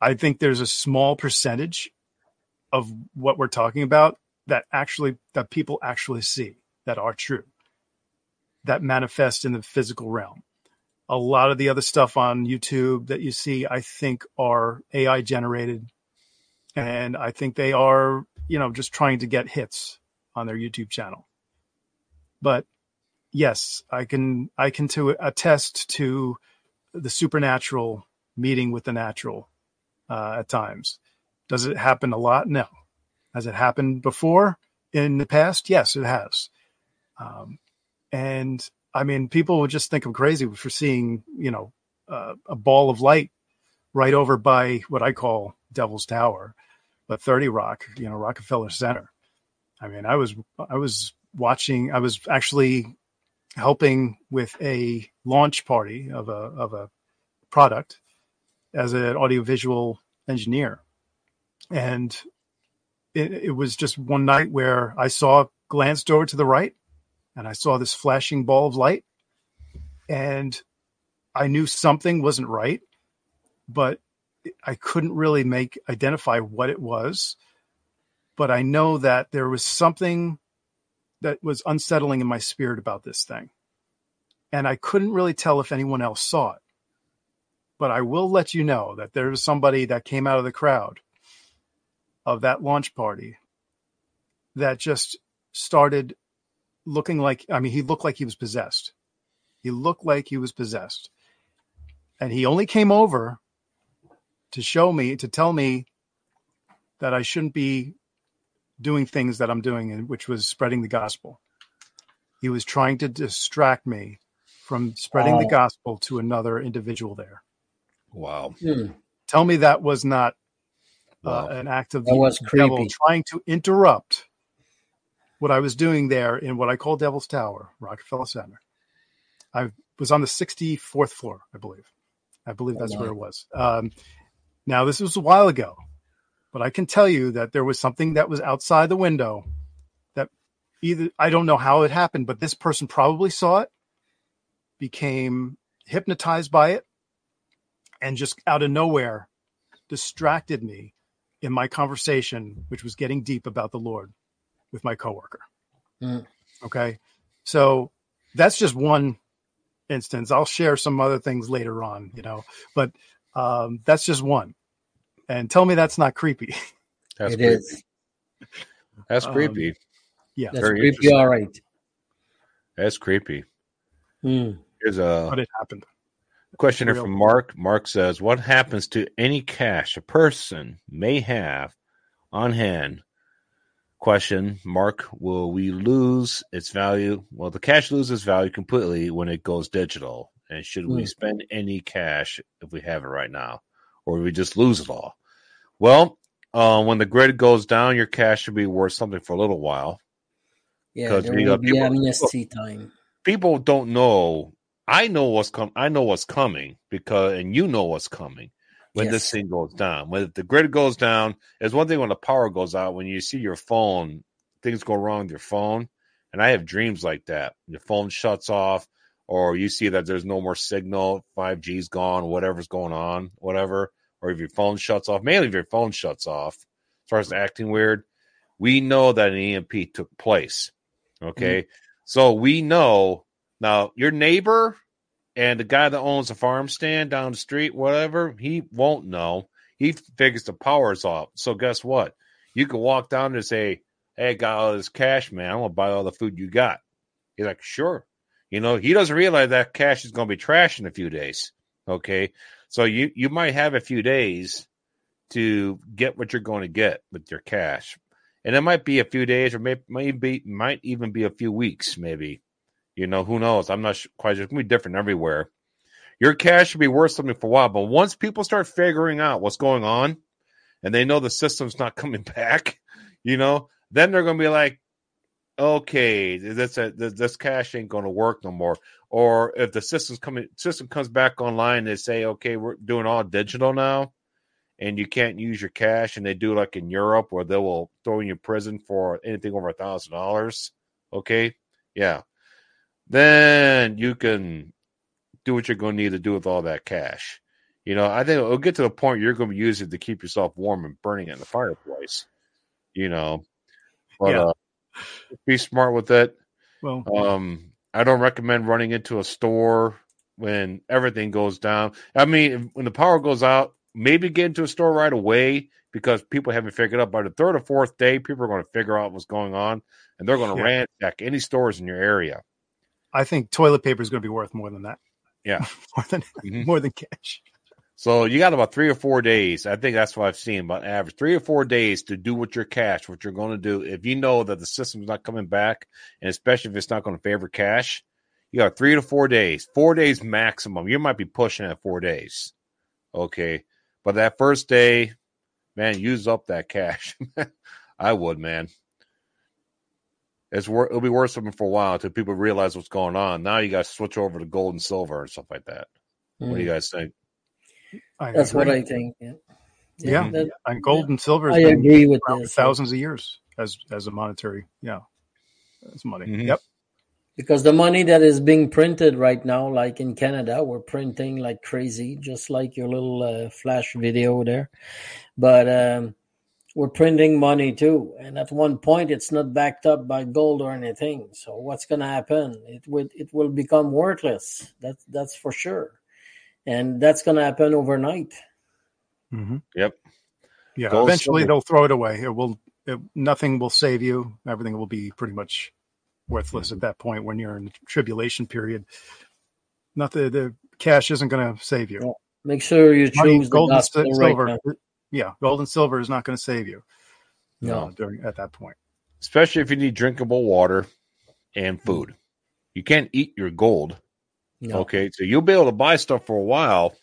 I think there's a small percentage of what we're talking about that actually that people actually see that are true that manifest in the physical realm. A lot of the other stuff on YouTube that you see, I think, are AI generated. And I think they are, you know, just trying to get hits on their YouTube channel. But yes, I can I can to attest to the supernatural meeting with the natural uh, at times. Does it happen a lot? No. Has it happened before in the past? Yes, it has. Um, and I mean, people would just think I'm crazy for seeing, you know, uh, a ball of light right over by what I call Devil's Tower, but 30 Rock, you know, Rockefeller Center. I mean, I was I was watching. I was actually helping with a launch party of a of a product as an audiovisual engineer, and it, it was just one night where I saw glanced over to the right, and I saw this flashing ball of light, and I knew something wasn't right, but I couldn't really make identify what it was. But I know that there was something that was unsettling in my spirit about this thing. And I couldn't really tell if anyone else saw it. But I will let you know that there was somebody that came out of the crowd of that launch party that just started looking like I mean, he looked like he was possessed. He looked like he was possessed. And he only came over to show me, to tell me that I shouldn't be doing things that I'm doing, which was spreading the gospel. He was trying to distract me from spreading the gospel to another individual there. Wow. Hmm. Tell me that was not uh, Wow. an act of That the was devil creepy. trying to interrupt what I was doing there in what I call Devil's Tower, Rockefeller Center. I was on the 64th floor, I believe. I believe Oh, that's where it was. Um, now, this was a while ago, but I can tell you that there was something that was outside the window that either, I don't know how it happened, but this person probably saw it, became hypnotized by it, and just out of nowhere distracted me in my conversation, which was getting deep about the Lord with my coworker. Mm. Okay. So that's just one instance. I'll share some other things later on, you know, but um, that's just one. And tell me that's not creepy. That's It creepy. is. That's Um, creepy. yeah, That's Very creepy. All right. That's creepy. Hmm. Here's a but it happened. question here from Mark. Mark says, "What happens to any cash a person may have on hand?" Question Mark: Will we lose its value? Well, the cash loses value completely when it goes digital. And should we Hmm. spend any cash if we have it right now, or we just lose it all? Well, uh, when the grid goes down, your cash should be worth something for a little while. Yeah, there will got be people- amnesty time. people don't know. I know what's coming. I know what's coming because, and you know what's coming when this Yes. thing goes down. When the grid goes down, it's one thing when the power goes out. When you see your phone, things go wrong with your phone, and I have dreams like that. Your phone shuts off, or you see that there's no more signal, five G's gone, whatever's going on, whatever. Or if your phone shuts off, mainly if your phone shuts off, as far as acting weird, we know that an EMP took place. Okay. Mm-hmm. So we know now your neighbor and the guy that owns a farm stand down the street, whatever, he won't know. He figures the power's off. So guess what? You can walk down and say, Hey, I got all this cash, man. I'm gonna buy all the food you got. He's like, Sure. You know, he doesn't realize that cash is gonna be trash in a few days. Okay. So you you might have a few days to get what you're going to get with your cash. And it might be a few days or maybe maybe might even be a few weeks, maybe. You know, who knows? I'm not quite sure. It's going to be different everywhere. Your cash should be worth something for a while, but once people start figuring out what's going on and they know the system's not coming back, you know, then they're going to be like, okay, this, uh, this, this cash ain't going to work no more. Or if the system's coming, system comes back online, they say, okay, we're doing all digital now and you can't use your cash and they do like in Europe where they will throw you in prison for anything over a thousand dollars. Okay. Yeah. Then you can do what you're going to need to do with all that cash. You know, I think it'll get to the point you're going to use it to keep yourself warm and burning it in the fireplace. You know, but Yeah. uh, be smart with it. Well, Um, I don't recommend running into a store when everything goes down. I mean, when the power goes out, maybe get into a store right away because people haven't figured out. By the third or fourth day, people are going to figure out what's going on, and they're going to Yeah. ransack any stores in your area. I think toilet paper is going to be worth more than that. Yeah. more than Mhm. more than cash. So you got about three or four days. I think that's what I've seen about average three or four days to do what your cash, what you're going to do. If you know that the system's not coming back, and especially if it's not going to favor cash, you got three to four days, four days maximum. You might be pushing at four days. Okay. But that first day, man, use up that cash. I would, man. It's wor- it'll be worth something for a while until people realize what's going on. Now you guys switch over to gold and silver and stuff like that. What do you hmm. guys think? I That's what. I think. Yeah. Yeah, that- and gold and silver has I been agree with this. thousands of years as as a monetary, yeah, as money. Mhm. Yep. because the money that is being printed right now like in canada we're printing like crazy just like your little uh, flash video there but um, we're printing money too and at one point it's not backed up by gold or anything so what's going to happen it would it will become worthless that's that's for sure and that's going to happen overnight hmm Yep. Yeah. Gold, eventually, they'll throw it away. It will. It, nothing will save you. Everything will be pretty much worthless Mm-hmm. at that point when you're in the tribulation period. Not the the cash isn't going to save you. Yeah, make sure you Money, choose the gold and gospel right silver. now. Yeah, gold and silver is not going to save you. no uh, during at that point. Especially if you need drinkable water and food. You can't eat your gold. No Okay, so you'll be able to buy stuff for a while,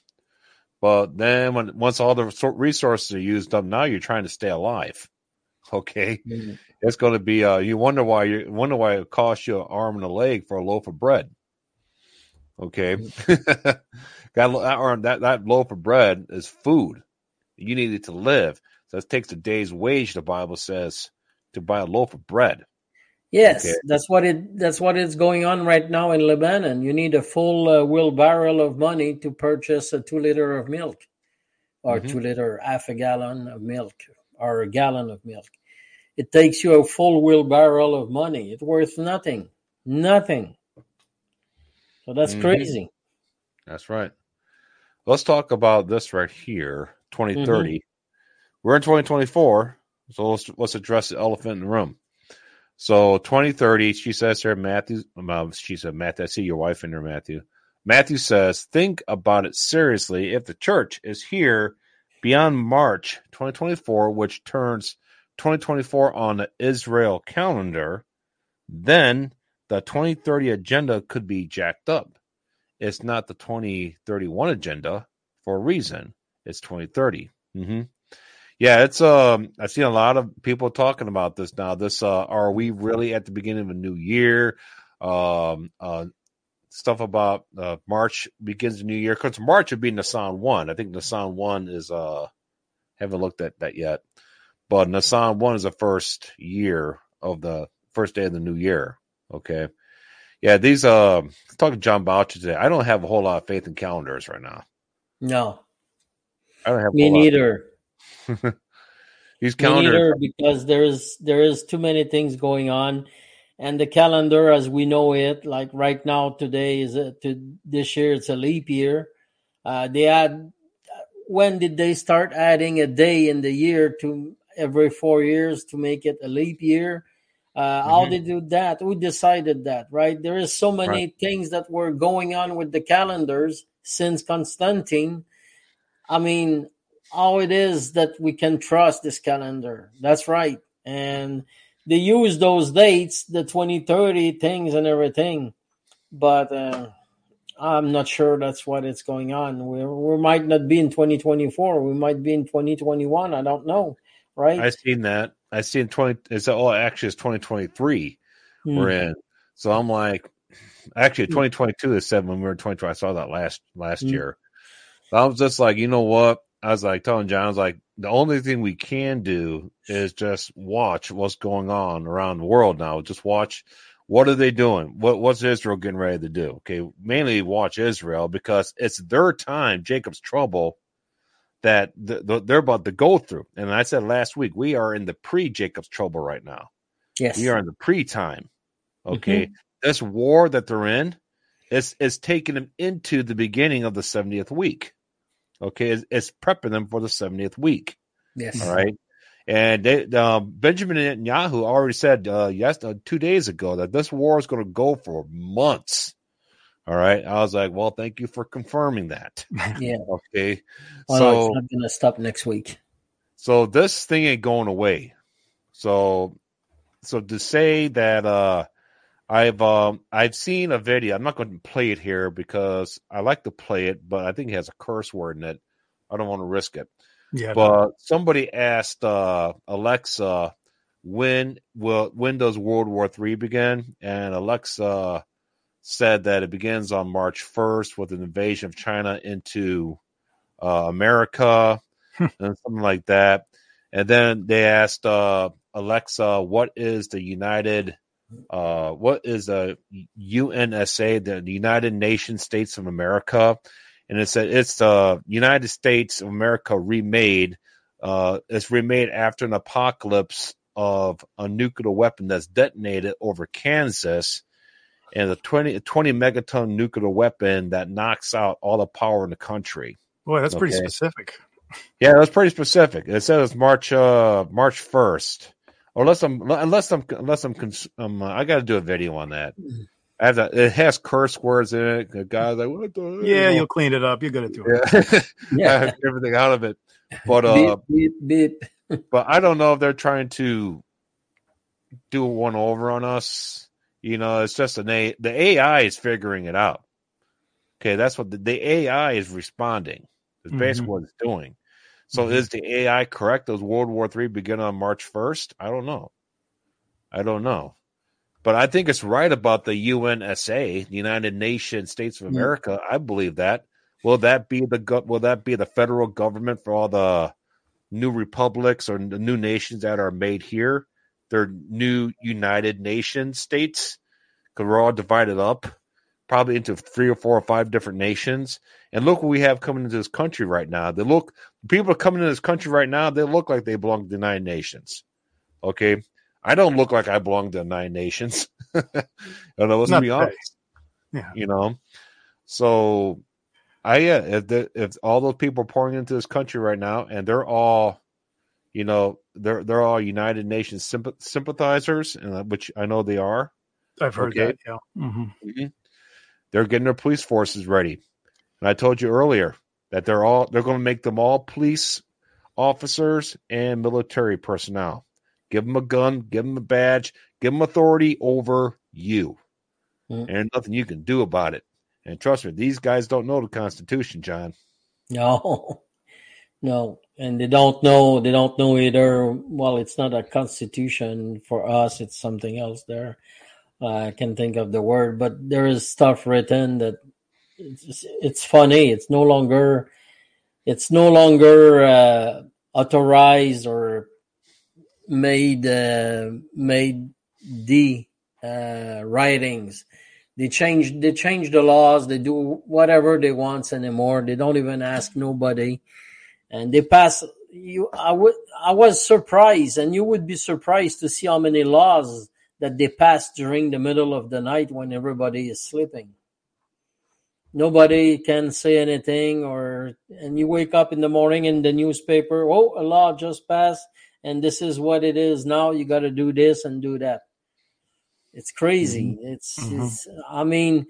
but then when once all the resources are used up, now you're trying to stay alive. Okay, Mhm. it's going to be. Uh, you wonder why you wonder why it costs you an arm and a leg for a loaf of bread. Okay, that that arm that that loaf of bread is food. You need it to live. So it takes a day's wage. The Bible says to buy a loaf of bread. Yes, Okay. that's what it that's what is going on right now in Lebanon. You need a full uh, wheelbarrow of money to purchase a two liter of milk, or Mhm. two liter half a gallon of milk, or a gallon of milk. It takes you a full wheelbarrow of money. It's worth nothing, nothing. So that's Mhm. crazy. That's right. Let's talk about this right here 2030. We're in 2024, so let's, let's address the elephant in the room. So 2030, she says here, Matthew, she said, Matthew, I see your wife in there, Matthew. Matthew says, think about it seriously. If the church is here beyond March 2024, which turns 2024 on the Israel calendar, then the 2030 agenda could be jacked up. It's not the 2031 agenda for a reason. It's 2030. hmm Yeah, it's um. I've seen a lot of people talking about this now. This uh, are we really at the beginning of a new year? Um, uh, stuff about uh, March begins the new year because March would be Nissan one. I think Nissan one is uh, haven't looked at that yet, but Nissan one is the first year of the first day of the new year. Okay, yeah, these uh, talking to John Boucher today. I don't have a whole lot of faith in calendars right now. No, I don't have a me neither. Calendars. neither, because there's there is too many things going on, and the calendar as we know it, like right now today is a, to this year it's a leap year. Uh, they add when did they start adding a day in the year to every four years to make it a leap year? Uh, How Mhm. they do that? Who decided that? Right? There is so many things that were going on with the calendars since Constantine. I mean, how it is that we can trust this calendar. That's right. And they use those dates, the 2030 things and everything. But uh, I'm not sure that's what it's going on. We, we might not be in 2024. We might be in 2021. I don't know. Right? I seen that. I seen twenty. It's oh, actually it's twenty twenty three. Hmm. We're in. So I'm like, actually twenty twenty two is seven. When we were in I saw that last last Mm. year. I was just like, you know what? I was like telling John, I was like, the only thing we can do is just watch what's going on around the world now. Just watch what are they doing? What what's Israel getting ready to do? Okay, mainly watch Israel because it's their time, Jacob's trouble that th- th- they're about to go through. And I said last week, we are in the pre Jacob's trouble right now. yes. We are in the pre time. Okay. Mm-hmm. This war that they're in is is taking them into the beginning of the 70th week. Okay. It's, it's prepping them for the 70th week. Yes. All right. And they, uh, Benjamin Netanyahu already said uh, yes, uh, two days ago that this war is going to go for months. All right. I was like, well, thank you for confirming that. Yeah. Okay. Well, so, it's not going to stop next week. So this thing ain't going away. So so to say that uh I've um I've seen a video. I'm not going to play it here because I like to play it, but I think it has a curse word in it. I don't want to risk it. Yeah, But somebody asked uh, Alexa when will when does World War Three begin, and Alexa said that it begins on March first with an invasion of China into uh, America and something like that. And then they asked uh, Alexa, "What is the United? Uh, what is a UNSA, the United Nations States of America?" And it said it's the United States of America remade. Uh, it's remade after an apocalypse of a nuclear weapon that's detonated over Kansas, and a 20, 20 megaton nuclear weapon that knocks out all the power in the country. boy, that's pretty specific. Yeah, that's pretty specific. It says it's March uh March first, or unless I'm unless I'm unless I'm cons- um, uh, I got to do a video on that. I have to, it has curse words in it. The guy's like, what the? Yeah, You you'll clean it up. You're good at doing it. know? yeah, I have everything out of it. But uh, beep, beep, beep. but I don't know if they're trying to do one over on us. You know, it's just an A. The AI is figuring it out. Okay, that's what the, the AI is responding. It's basically Mhm. what it's doing. So Mhm. is the AI correct? Does World War Three begin on March first? I don't know. I don't know. But I think it's right about the UNSA, the United Nations States of Mm. America. I believe that. Will that be the will that be the federal government for all the new republics or the new nations that are made here? They're new United Nations states because we're all divided up, probably into three or four or five different nations. And look what we have coming into this country right now. They look people are coming into this country right now. They look like they belong to the United Nations. Okay, I don't look like I belong to the Nine Nations. Know. Let's Not be honest. Yeah. You know, so I yeah, if the, if all those people are pouring into this country right now, and they're all, you know, they're they're all United Nations sympath- sympathizers, and uh, which I know they are. I've heard Okay. that. Yeah. hmm They're getting their police forces ready, and I told you earlier that they're all they're going to make them all police officers and military personnel. Give them a gun, give them a badge, give them authority over you, Mm. and nothing you can do about it. And trust me, these guys don't know the Constitution, John. No, no, and they don't know. They don't know either. Well, it's not a constitution for us. It's something else. There, I can think of the word, but there is stuff written that it's, it's funny. It's no longer. It's no longer uh, authorized or made uh, made the uh, writings. They change they change the laws. They do whatever they want anymore. They don't even ask nobody, and they pass. You, I would, I was surprised, and you would be surprised to see how many laws that they pass during the middle of the night when everybody is sleeping. Nobody can say anything, or and you wake up in the morning in the newspaper. Oh, a law just passed, and this is what it is now. You got to do this and do that. It's crazy. It's, Mhm. it's. I mean,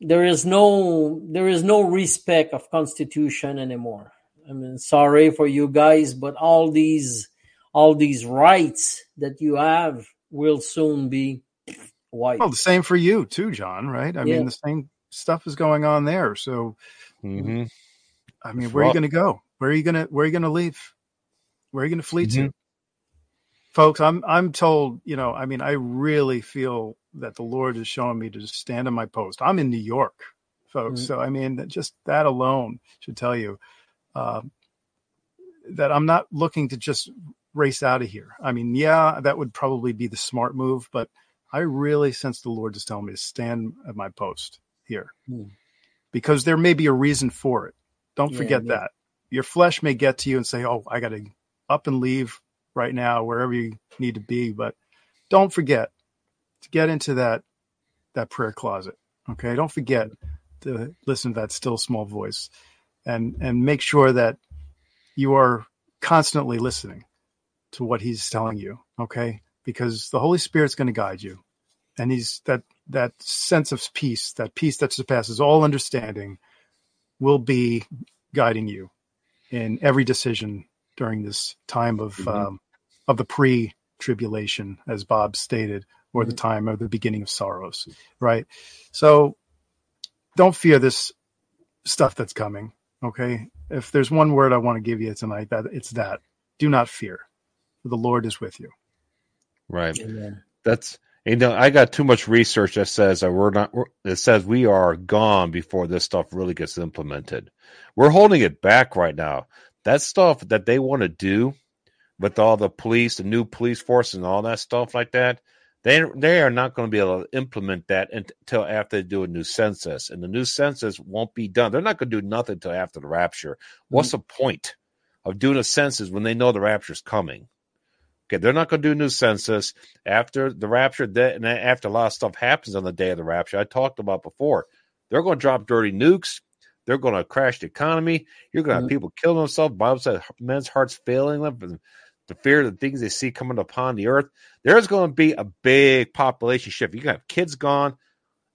there is no there is no respect of Constitution anymore. I mean, sorry for you guys, but all these all these rights that you have will soon be wiped. Well, the same for you too, John. Right? I Yeah. mean, the same stuff is going on there. So, Mm-hmm. I mean, where are you going to go? Where are you going to Where are you going to leave? Where are you going to flee Mm-hmm. to? Folks, I'm I'm told. You know, I mean, I really feel that the Lord is showing me to just stand on my post. I'm in New York, folks. Mhm. So, I mean, just that alone should tell you um, that I'm not looking to just race out of here. I mean, yeah, that would probably be the smart move, but I really sense the Lord is telling me to stand at my post here Hmm. because there may be a reason for it. Don't Yeah, forget yeah. that. Your flesh may get to you and say, Oh, I got to up and leave right now, wherever you need to be. But don't forget to get into that, that prayer closet. Okay. Don't forget to listen to that still small voice and, and make sure that you are constantly listening to what he's telling you. Okay. Because the Holy Spirit's going to guide you. And he's that, that sense of peace, that peace that surpasses all understanding will be guiding you in every decision during this time of, Mhm. um, of the pre tribulation, as Bob stated, or the Mhm. time of the beginning of sorrows. Right. So don't fear this stuff that's coming. Okay. if there's one word I want to give you tonight, that it's that. Do not fear. The Lord is with you. Right. Amen. That's you know I got too much research that says that we're not. It says we are gone before this stuff really gets implemented. We're holding it back right now. That stuff that they want to do with all the police, the new police force, and all that stuff like that. They they are not going to be able to implement that until after they do a new census, and the new census won't be done. They're not going to do nothing until after the rapture. What's mm-hmm. the point of doing a census when they know the rapture is coming? Okay, they're not going to do a new census after the rapture, That and after a lot of stuff happens on the day of the rapture. I talked about before. They're going to drop dirty nukes. They're going to crash the economy. You're going to have mm-hmm. people killing themselves. Bible said men's hearts failing them the fear of the things they see coming upon the earth. There's going to be a big population shift. You have kids gone.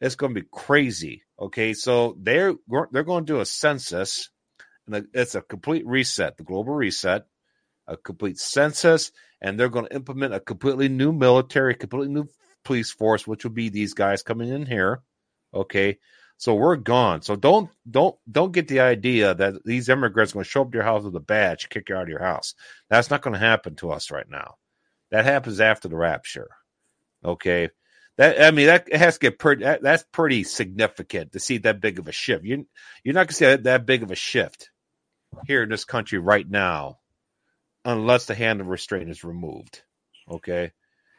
It's going to be crazy. Okay, so they're they're going to do a census, and it's a complete reset, the global reset, a complete census, and they're going to implement a completely new military, completely new police force, which will be these guys coming in here. Okay, so we're gone. So don't don't don't get the idea that these immigrants are going to show up to your house with a badge, kick you out of your house. That's not going to happen to us right now. That happens after the rapture. Okay. That I mean that has to get pretty. That, that's pretty significant to see that big of a shift. You you're not going to see that, that big of a shift here in this country right now, unless the hand of restraint is removed. Okay.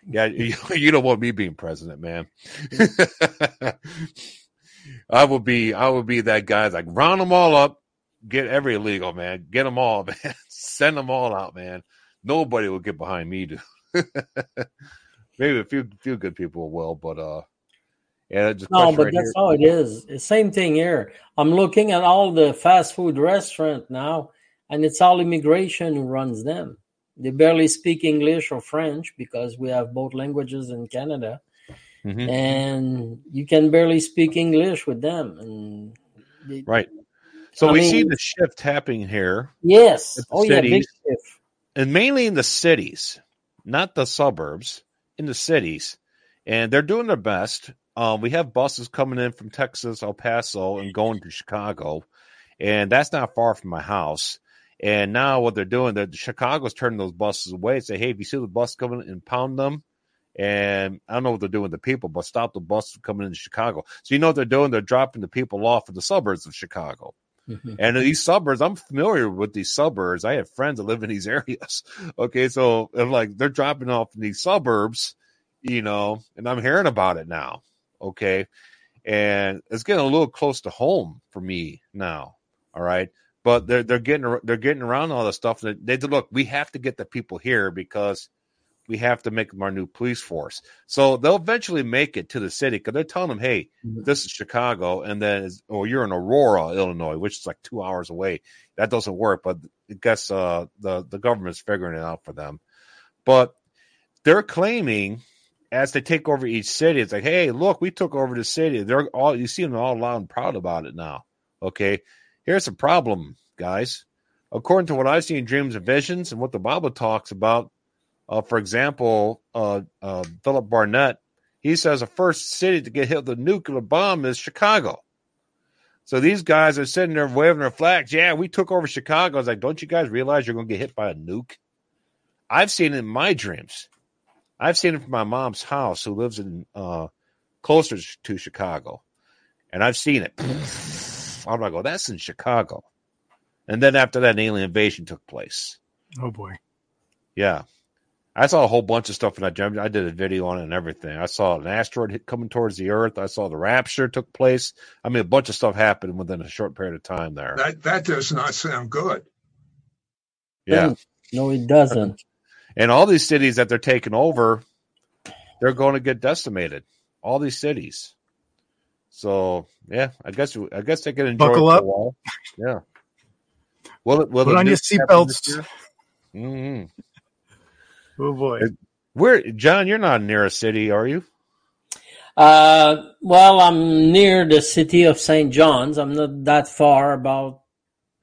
Yeah, you, you don't want me being president, man. I will be I will be that guy like round them all up, get every illegal man, get them all, man, send them all out, man. Nobody will get behind me, dude. Maybe a few few good people will, but uh, yeah, just no, but right that's here. how it is. Same thing here. I'm looking at all the fast food restaurant now, and it's all immigration who runs them. They barely speak English or French because we have both languages in Canada mm-hmm. and you can barely speak English with them. And they, right. So I we mean, see the shift happening here. Yes. Oh cities, yeah, big shift. And mainly in the cities, not the suburbs, in the cities, and they're doing their best. Um, we have buses coming in from Texas, El Paso, and going to Chicago, and that's not far from my house. And now what they're doing, the Chicago's turning those buses away and say, "Hey, if you see the bus coming, and pound them." And I don't know what they're doing with the people, but stop the bus from coming into Chicago. So you know what they're doing? They're dropping the people off in the suburbs of Chicago. Mm-hmm. And these suburbs, I'm familiar with these suburbs. I have friends that live in these areas. Okay, so like they're dropping off in these suburbs, you know, and I'm hearing about it now. Okay, and it's getting a little close to home for me now. All right, but they're they're getting they're getting around all this stuff. They, they look, we have to get the people here because we have to make them our new police force. So they'll eventually make it to the city because they're telling them, hey, mm-hmm. this is Chicago, and then or you're in Aurora, Illinois, which is like two hours away. That doesn't work, but I guess uh, the the government's figuring it out for them. But they're claiming as they take over each city, it's like, hey, look, we took over the city. They're all you see them all loud and proud about it now. Okay, here's the problem, guys. According to what I see in dreams and visions and what the Bible talks about, uh, for example, uh, uh, Philip Barnett, he says the first city to get hit with a nuclear bomb is Chicago. So these guys are sitting there waving their flags. Yeah, we took over Chicago. I was like, don't you guys realize you're going to get hit by a nuke? I've seen it in my dreams. I've seen it from my mom's house, who lives in uh, closer to Chicago, and I've seen it. I'm like, oh, that's in Chicago. And then after that, an alien invasion took place. Oh boy. Yeah. I saw a whole bunch of stuff in that gem. I did a video on it and everything. I saw an asteroid hit coming towards the Earth. I saw the rapture took place. I mean, a bunch of stuff happened within a short period of time there. That that does not sound good. Yeah. No, it doesn't. And all these cities that they're taking over, they're going to get decimated. All these cities. So yeah, I guess I guess they can enjoy Buckle up. Yeah. Well, it? Will Put on your seatbelts. Mm-hmm. Oh boy. Where John, you're not near a city, are you? Uh, well, I'm near the city of St. John's. I'm not that far, about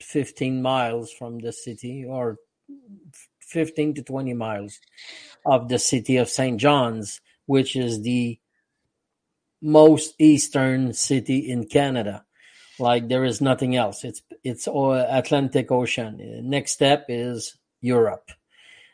15 miles from the city, or 15 to 20 miles of the city of St. John's, which is the most eastern city in Canada. like there is nothing else. It's it's all Atlantic Ocean. Next step is Europe,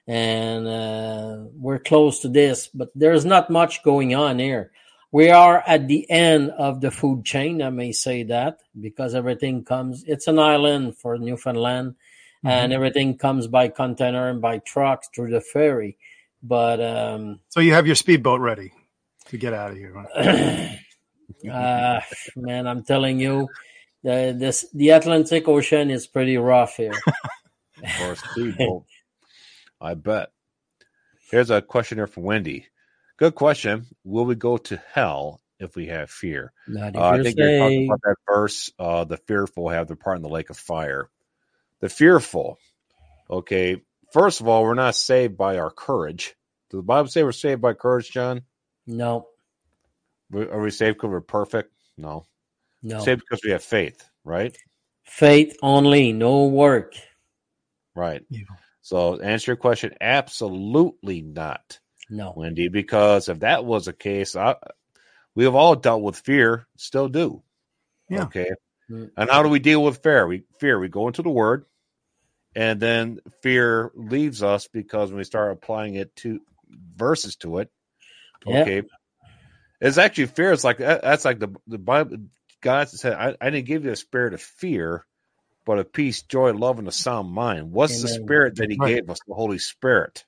and uh, we're close to this, but there's not much going on here. We are at the end of the food chain. I may say that because everything comes. It's an island for Newfoundland, and everything comes by container and by trucks through the ferry. But um, So you have your speedboat ready to get out of here. huh? uh, man, I'm telling you, the this the Atlantic Ocean is pretty rough here. or a speedboat. I bet. Here's a question here from Wendy. Good question. Will we go to hell if we have fear? Not if Uh, I you're think you're talking about that verse. Uh, the fearful have their part in the lake of fire. The fearful. Okay. First of all, we're not saved by our courage. Does the Bible say we're saved by courage, John? No, Are we saved because we're perfect? No. no. Saved because we have faith, right? Faith only, no work. Right. Yeah. So, answer your question. Absolutely not. No. Wendy, because if that was the case, I, we have all dealt with fear, still do. Yeah. Okay. Mm. And how do we deal with fear? We fear. We go into the Word, and then fear leaves us because when we start applying it to verses to it, Yeah. okay, it's actually fear. It's like that's like the the Bible. God said, I, "I didn't give you a spirit of fear, but of peace, joy, love, and a sound mind." What's the spirit that He gave us? The Holy Spirit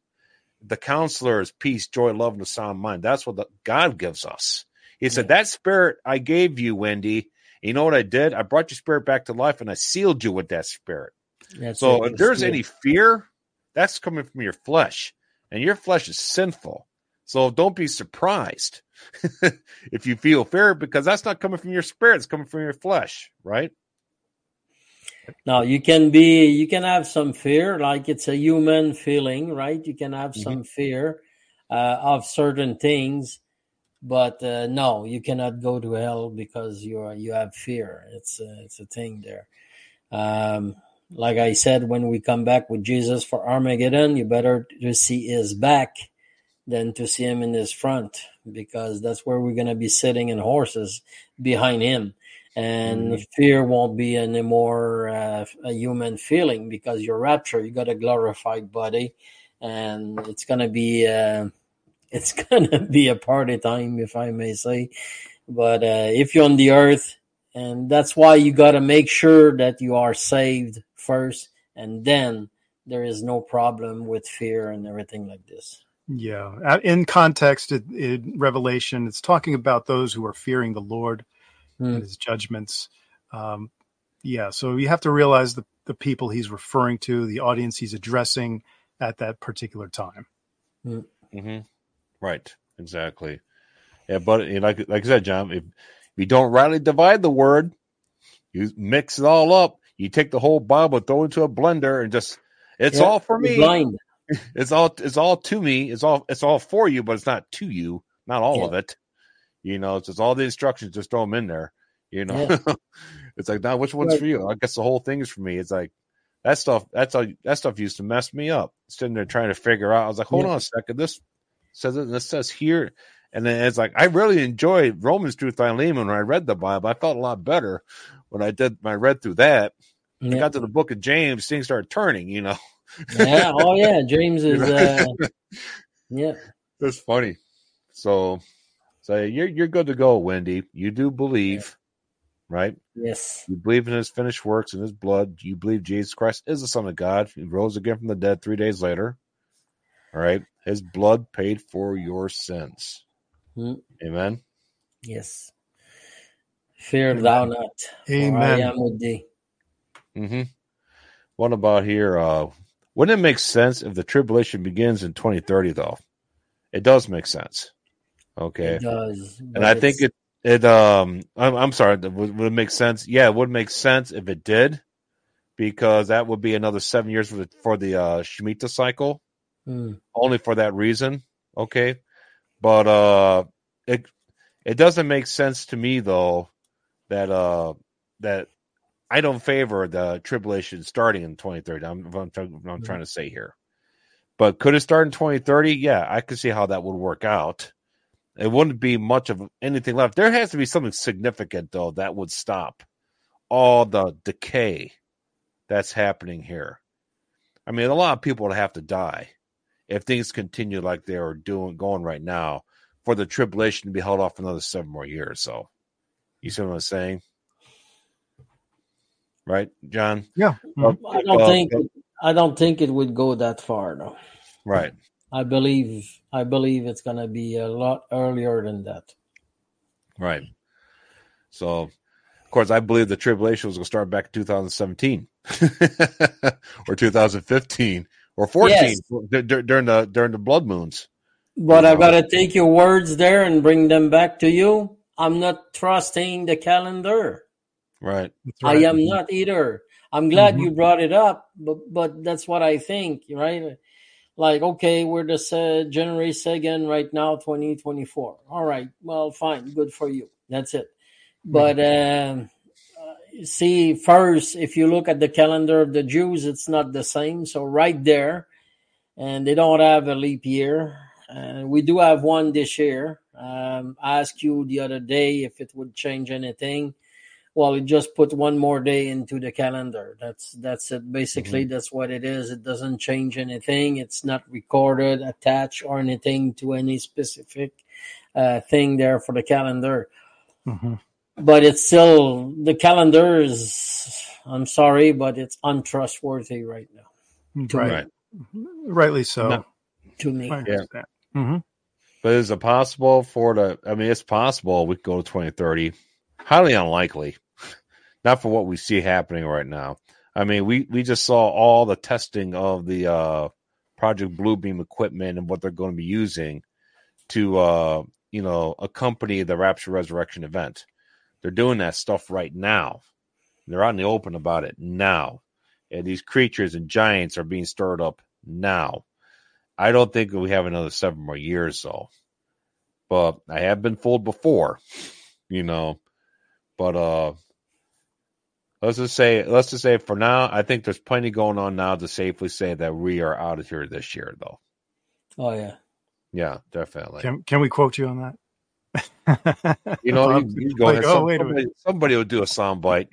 the counselor is peace, joy, love, and a sound mind. That's what the, God gives us. He said, That spirit I gave you, Wendy, you know what I did? I brought your spirit back to life and I sealed you with that spirit. That's So if there's It's any fear, that's coming from your flesh, and your flesh is sinful. So don't be surprised if you feel fear because that's not coming from your spirit, it's coming from your flesh, right? Now you can be, you can have some fear, like it's a human feeling, right? You can have Mm-hmm. some fear uh, of certain things, but uh, no, you cannot go to hell because you are you have fear. It's a, it's a thing there. Um, like I said, when we come back with Jesus for Armageddon, you better to see his back than to see him in his front because that's where we're going to be sitting in horses behind him. And fear won't be anymore uh, a human feeling because your rapture you got a glorified body and it's gonna be uh, it's gonna be a party time if i may say. But uh, if you're on the earth and that's why you got to make sure that you are saved first and then there is no problem with fear and everything like this Yeah. Uh, In context, it, in Revelation, it's talking about those who are fearing the Lord Hmm. and his judgments. Um, yeah. So you have to realize the, the people he's referring to, the audience he's addressing at that particular time. Mm-hmm. Right. Exactly. Yeah, but you know, like like I said, John, if, if you don't rightly divide the word, you mix it all up. You take the whole Bible, throw it into a blender, and just it's Yeah, all for me. blind It's all it's all to me. It's all it's all for you, but it's not to you. Not all Yeah. of it. You know, it's just all the instructions. Just throw them in there. You know, it's like now which one's Right. for you? I guess the whole thing is for me. It's like that stuff. That's all. That stuff used to mess me up. Sitting there trying to figure out. I was like, hold Yeah. on a second. This says it. and This says here. And then it's like I really enjoyed Romans through Philemon when I read the Bible. I felt a lot better when I did my read through that. I got to the book of James, things started turning. You know, yeah oh yeah james is uh, yeah That's funny. So, so you're you're good to go, Wendy. You do believe, right? yes You believe in His finished works and His blood. You believe Jesus Christ is the Son of God. He rose again from the dead three days later. All right, His blood paid for your sins. Hmm. Amen. Yes. Fear thou not. For I Amen. am with thee. Mm-hmm. What about here? Uh, wouldn't it make sense if the tribulation begins in 2030? Though, it does make sense. Okay. It does. and I think it it um I'm, I'm sorry would, would it make sense yeah it would make sense if it did because that would be another seven years for the for the uh Shemitah cycle Hmm. only for that reason okay but uh it it doesn't make sense to me though that uh that I don't favor the tribulation starting in 2030 I'm I'm, trying- I'm mm-hmm. trying to say here but could it start in 2030 yeah I could see how that would work out it wouldn't be much of anything left. There has to be something significant though that would stop all the decay that's happening here. I mean, a lot of people would have to die if things continue like they are doing going right now for the tribulation to be held off another seven more years. So, you see what I'm saying? Right, John? Yeah. Mhm. I don't think I don't think it would go that far though. Right. I believe I believe it's gonna be a lot earlier than that. Right. So, of course, I believe the tribulation was going to start back in 2017 or 2015 or 14 Yes. d- d- during the during the blood moons. But I know. gotta take your words there and bring them back to you. I'm not trusting the calendar. Right. That's I am not either. I'm glad Mhm. you brought it up, but but that's what I think, right? Like, okay, we're the uh, January second right now, twenty twenty four. All right, well, fine, good for you. That's it. But um, uh, see, first, if you look at the calendar of the Jews, it's not the same. So right there, and they don't have a leap year. And we do have one this year. Um, I asked you the other day if it would change anything. Well, it just put one more day into the calendar. That's that's it. Basically, that's what it is. It doesn't change anything. It's not recorded, attached, or anything to any specific uh, thing there for the calendar. Mhm. But it's still the calendar is. I'm sorry, but it's untrustworthy right now Right. Right. Rightly so. No. to me. I understand. Mhm. But is it possible for the? I mean, it's possible we could go to 2030. Highly unlikely. Not for what we see happening right now. I mean, we we just saw all the testing of the uh, Project Bluebeam equipment and what they're going to be using to, uh, you know, accompany the Rapture Resurrection event. They're doing that stuff right now. They're out in the open about it now, and these creatures and giants are being stirred up now. I don't think we have another seven more years though. But I have been fooled before, you know. But uh let's just say let's just say for now, I think there's plenty going on now to safely say that we are out of here this year though. Oh yeah. Yeah, definitely. Can can we quote you on that? you know, you, you go like, ahead. oh, Some- wait a somebody, somebody will do a sound bite,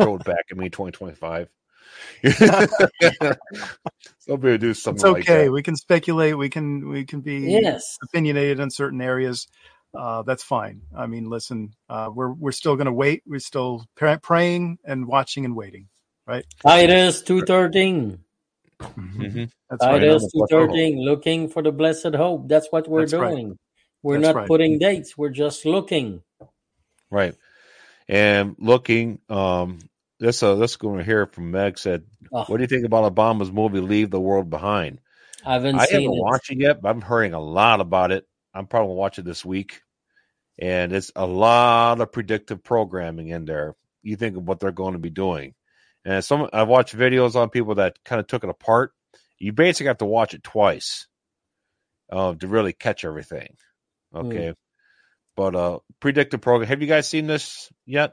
throw it back at me 2025. somebody will do something it's like okay. that. we can speculate. We can we can be Yes. opinionated in certain areas. Uh, that's fine. I mean, listen, uh, we're we're still going to wait. We're still pray- praying and watching and waiting. Right? Titus two thirteen. Mhm. That's right. Titus Blessed two Looking for the blessed hope. That's what we're That's right. doing. We're That's not right. putting dates. We're just looking. Right. And looking, um, this uh, this going to hear from Meg said, Oh, "What do you think about Obama's movie Leave the World Behind?" I haven't I seen haven't it. watched it yet, but I'm hearing a lot about it. I'm probably gonna watch it this week, and it's a lot of predictive programming in there. You think of what they're going to be doing, and some I've watched videos on people that kind of took it apart. You basically have to watch it twice uh, to really catch everything. Okay, but uh, predictive program. Have you guys seen this yet?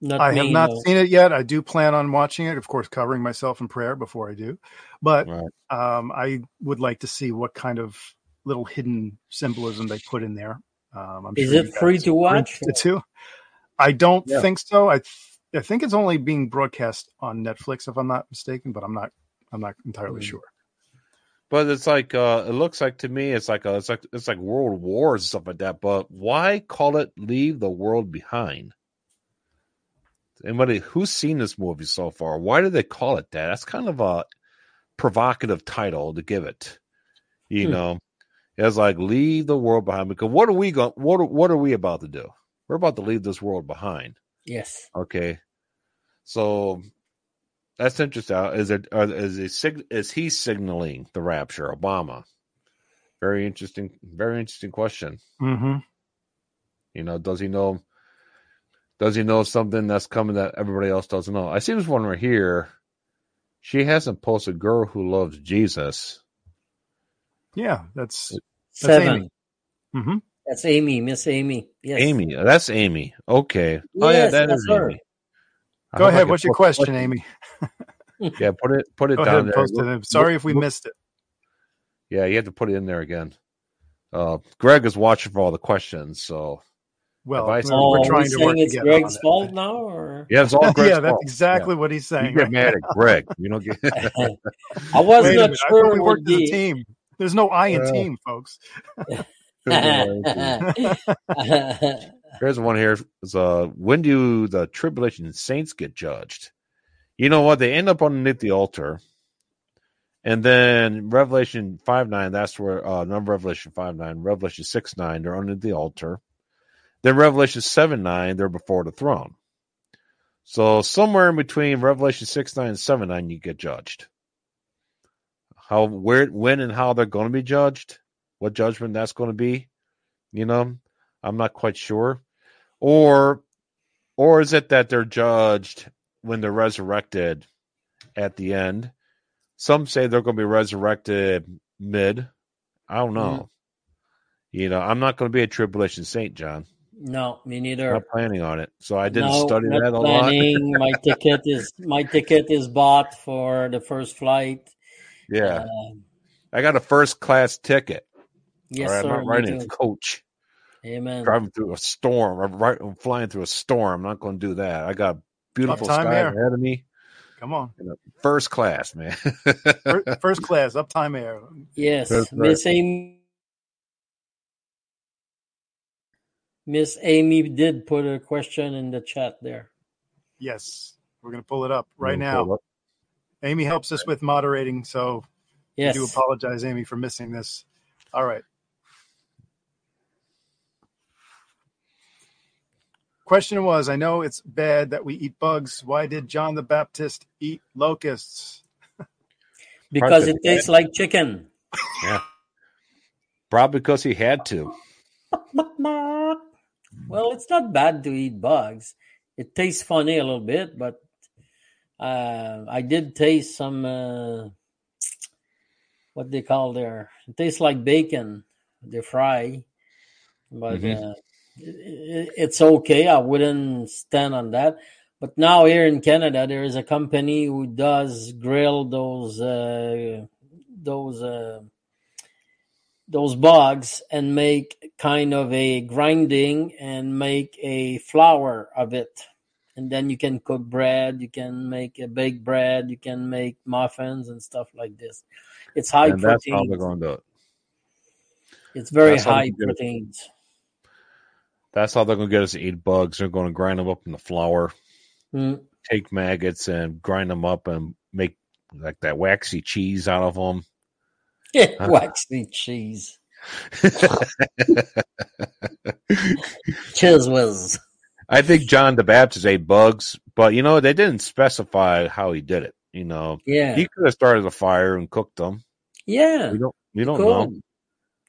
Not I have not no. seen it yet. I do plan on watching it, of course, covering myself in prayer before I do. But Right. um, I would like to see what kind of little hidden symbolism they put in there. Um, I'm Is sure it free to watch? interested too. I don't Yeah. think so. I th- I think it's only being broadcast on Netflix, if I'm not mistaken, but I'm not I'm not entirely Hmm. sure. But it's like uh it looks like to me it's like a, it's like it's like world wars and stuff like that. But why call it leave the world behind? Anybody who's seen this movie so far? Why do they call it that? That's kind of a provocative title to give it. You Hmm. know, it's like leave the world behind because what are we going? What are, what are we about to do? We're about to leave this world behind. Yes. Okay, so that's interesting. Uh, Is it are, is he sig- is he signaling the rapture? Obama. Very interesting. Very interesting question. hmm You know, does he know? Does he know something that's coming that everybody else doesn't know? I see this one right here. She hasn't posted "Girl Who Loves Jesus." Yeah, that's That's Seven. Amy. hmm That's Amy, Miss Amy. Yes. Amy, that's Amy. Okay. oh yeah, that's her. Amy. Go ahead. What's your post- question, Amy? Yeah, put it put it Go down ahead there. post it. in. Sorry if we Look- missed it. Yeah, you have to put it in there again. Uh, Greg is watching for all the questions, so Well, Advice we're, Oh, we're trying to saying work it's together. on Greg's it. fault now, or Yeah, it's all Greg's yeah, that's fault. exactly what he's saying. You get right? mad at Greg. You don't get. I was Wait a not minute. I sure thought we it worked would as a team. There's no I in Yeah. team, folks. Here's one here. Is, uh, when do the tribulation saints get judged? You know what? They end up underneath the altar. And then Revelation 5 9, that's where, uh, not Revelation 5 9, Revelation 6 9, they're under the altar. Then Revelation 7 9, they're before the throne. So somewhere in between Revelation 6 9 and 7 9, you get judged. How, where, when, and how they're going to be judged, what judgment that's going to be, you know, I'm not quite sure. Or, or is it that they're judged when they're resurrected at the end? Some say they're going to be resurrected mid. I don't mm-hmm. know. You know, I'm not going to be a tribulation saint, John. no, me neither. I'm not planning on it, so I didn't no, study that a lot. planning. my ticket is my ticket is bought for the first flight. Yeah, Uh, I got a first class ticket. yes, all right, sir. I'm not riding too. a coach, Amen. driving through a storm, or right, I'm flying through a storm. I'm not going to do that. I got beautiful Uptime skies air. ahead of me. Come on. First class, man. Fir- First class, uptime air. Yes, That's right. Miss Amy. Miss Amy did put a question in the chat there. Yes. We're going to pull it up right now. pull it up. Amy helps us with moderating, so Yes. I do apologize, Amy, for missing this. All right. Question was I know it's bad that we eat bugs. Why did John the Baptist eat locusts? because it tastes like chicken. Yeah. Probably because he had to. Well, it's not bad to eat bugs. It tastes funny a little bit, but uh, I did taste some uh, what they call there. It tastes like bacon. They fry, but Mhm. uh, it, it's okay. I wouldn't stand on that. But now here in Canada, there is a company who does grill those uh, those. Uh, those bugs and make kind of a grinding and make a flour of it. And then you can cook bread, you can make a baked bread, you can make muffins and stuff like this. It's high and that's how protein. they're going to do it. It's very that's high you get it. proteins. That's how they're going to get us to eat bugs. They're going to grind them up in the flour, Mm. take maggots and grind them up and make like that waxy cheese out of them. Waxy cheese. Cheez Whiz. I think John the Baptist ate bugs, but you know they didn't specify how he did it. You know, Yeah. he could have started a fire and cooked them. yeah. We don't. We don't cool. know.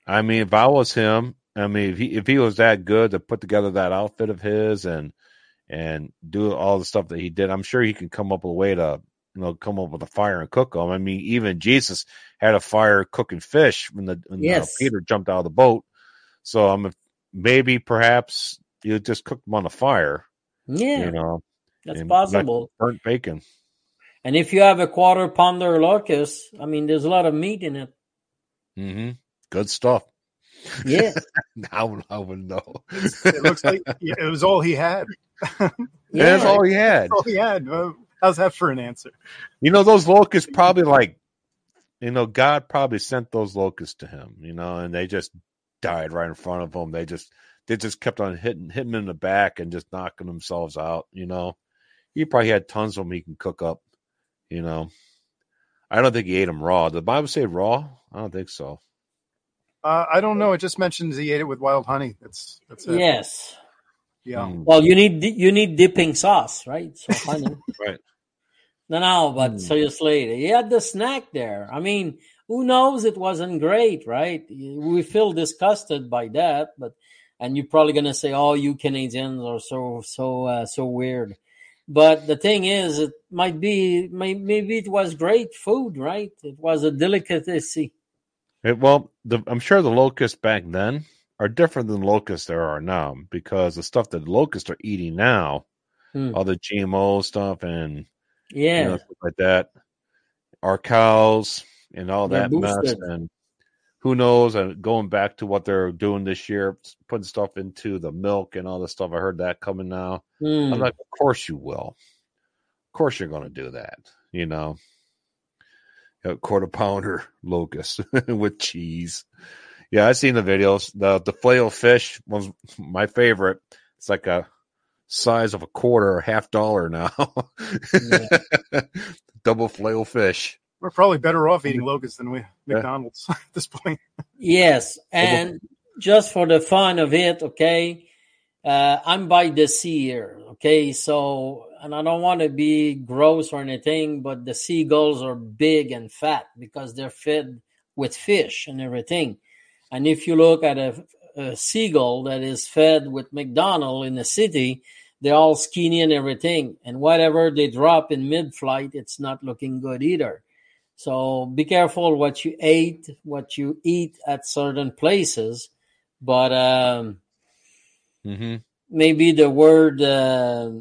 I mean, if I was him, I mean, if he if he was that good to put together that outfit of his and and do all the stuff that he did, I'm sure he can come up with a way to you know come up with a fire and cook them. I mean, even Jesus had a fire cooking fish when the when uh, Yes. Peter jumped out of the boat. So I'm maybe perhaps you just cook them on the fire, Yeah. you know, That's possible. burnt bacon. And if you have a quarter pounder locust, I mean, there's a lot of meat in it. Mm-hmm. Good stuff. Yeah. I would, I would know. It looks like it was all he had. That's Yeah. all he had. That's all he had. How's that for an answer? You know, those locusts probably like, you know, God probably sent those locusts to him, you know, and they just died right in front of him. They just, they just kept on hitting, hitting him in the back and just knocking themselves out, you know. He probably had tons of them he can cook up, you know. I don't think he ate them raw. Did the Bible say raw? I don't think so. Uh, I don't know. It just mentions he ate it with wild honey. That's that's it. Yes. Yeah. Mm, Well, you need you need dipping sauce, right? So honey. right. no, no, but Mm. seriously, he had the snack there. I mean, who knows? It wasn't great, right? We feel disgusted by that, but and you're probably gonna say, "Oh, you Canadians are so so uh, so weird." But the thing is, it might be may, maybe it was great food, right? It was a delicacy. It, well, the, I'm sure the locusts back then are different than locusts there are now because the stuff that locusts are eating now, Hmm. all the GMO stuff and Yeah, you know, stuff like that, our cows and all They're that mess. And who knows? And going back to what they're doing this year, putting stuff into the milk and all this stuff. I heard that coming now. Mm. I'm like, of course you will. Of course you're going to do that. You know, a quarter pounder locust with cheese. Yeah, I've seen the videos. The the Filet-O-Fish was my favorite. It's like a size of a quarter or half dollar now. Double Filet-O-Fish. We're probably better off eating locusts than we McDonald's at this point. Yes, and just for the fun of it, okay. Uh, I'm by the sea here, okay. So, and I don't want to be gross or anything, but the seagulls are big and fat because they're fed with fish and everything. And if you look at a, a seagull that is fed with McDonald in the city, they're all skinny and everything. And whatever they drop in mid-flight, it's not looking good either. So be careful what you ate, what you eat at certain places. But um, Mm-hmm. maybe the word uh,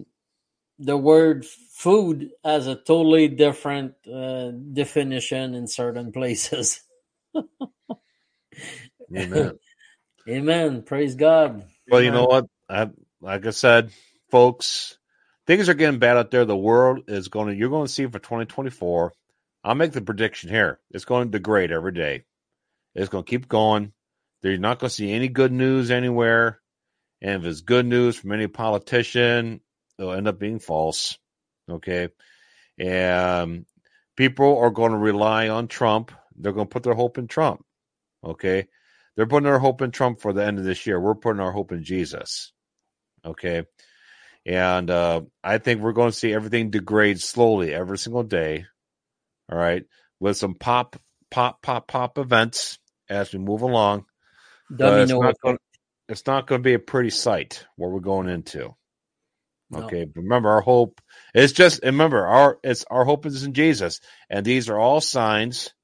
the word food has a totally different uh, definition in certain places. Amen. Amen. Praise God. Well, you know what? I, like I said, folks, things are getting bad out there. The world is going to, you're going to see for 2024. I'll make the prediction here. It's going to degrade every day. It's going to keep going. They're not going to see any good news anywhere. And if it's good news from any politician, it'll end up being false. Okay. And people are going to rely on Trump. They're going to put their hope in Trump. Okay. They're putting their hope in Trump for the end of this year. We're putting our hope in Jesus. Okay. And uh, I think we're going to see everything degrade slowly every single day. All right. With some pop, pop, pop, pop events as we move along. But it's, not effect. going, it's not going to be a pretty sight what we're going into. Okay. But remember, our hope is just, remember, our, it's, our hope is in Jesus. And these are all signs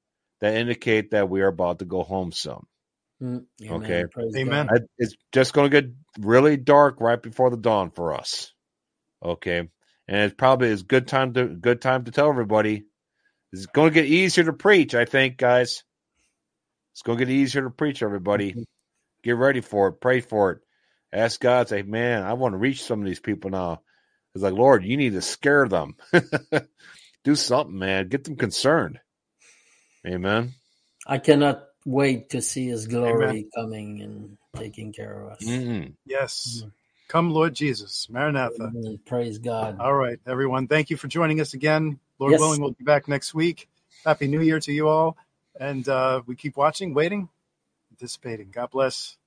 that indicate that we are about to go home soon. Mm, amen. Okay. Praise Amen. God. I, it's just going to get really dark right before the dawn for us. Okay, and it's probably is good time to good time to tell everybody. It's going to get easier to preach. I think, guys. It's going to get easier to preach. Everybody, mm-hmm. get ready for it. Pray for it. Ask God. Say, man, I want to reach some of these people now. It's like, Lord, you need to scare them. Do something, man. Get them concerned. Amen. I cannot wait to see His glory coming and taking care of us. Mm-mm. Yes. Mm-hmm. Come, Lord Jesus. Maranatha. Amen. Praise God. All right, everyone. Thank you for joining us again. Lord Yes. willing, we'll be back next week. Happy New Year to you all. And uh, we keep watching, waiting, anticipating. God bless.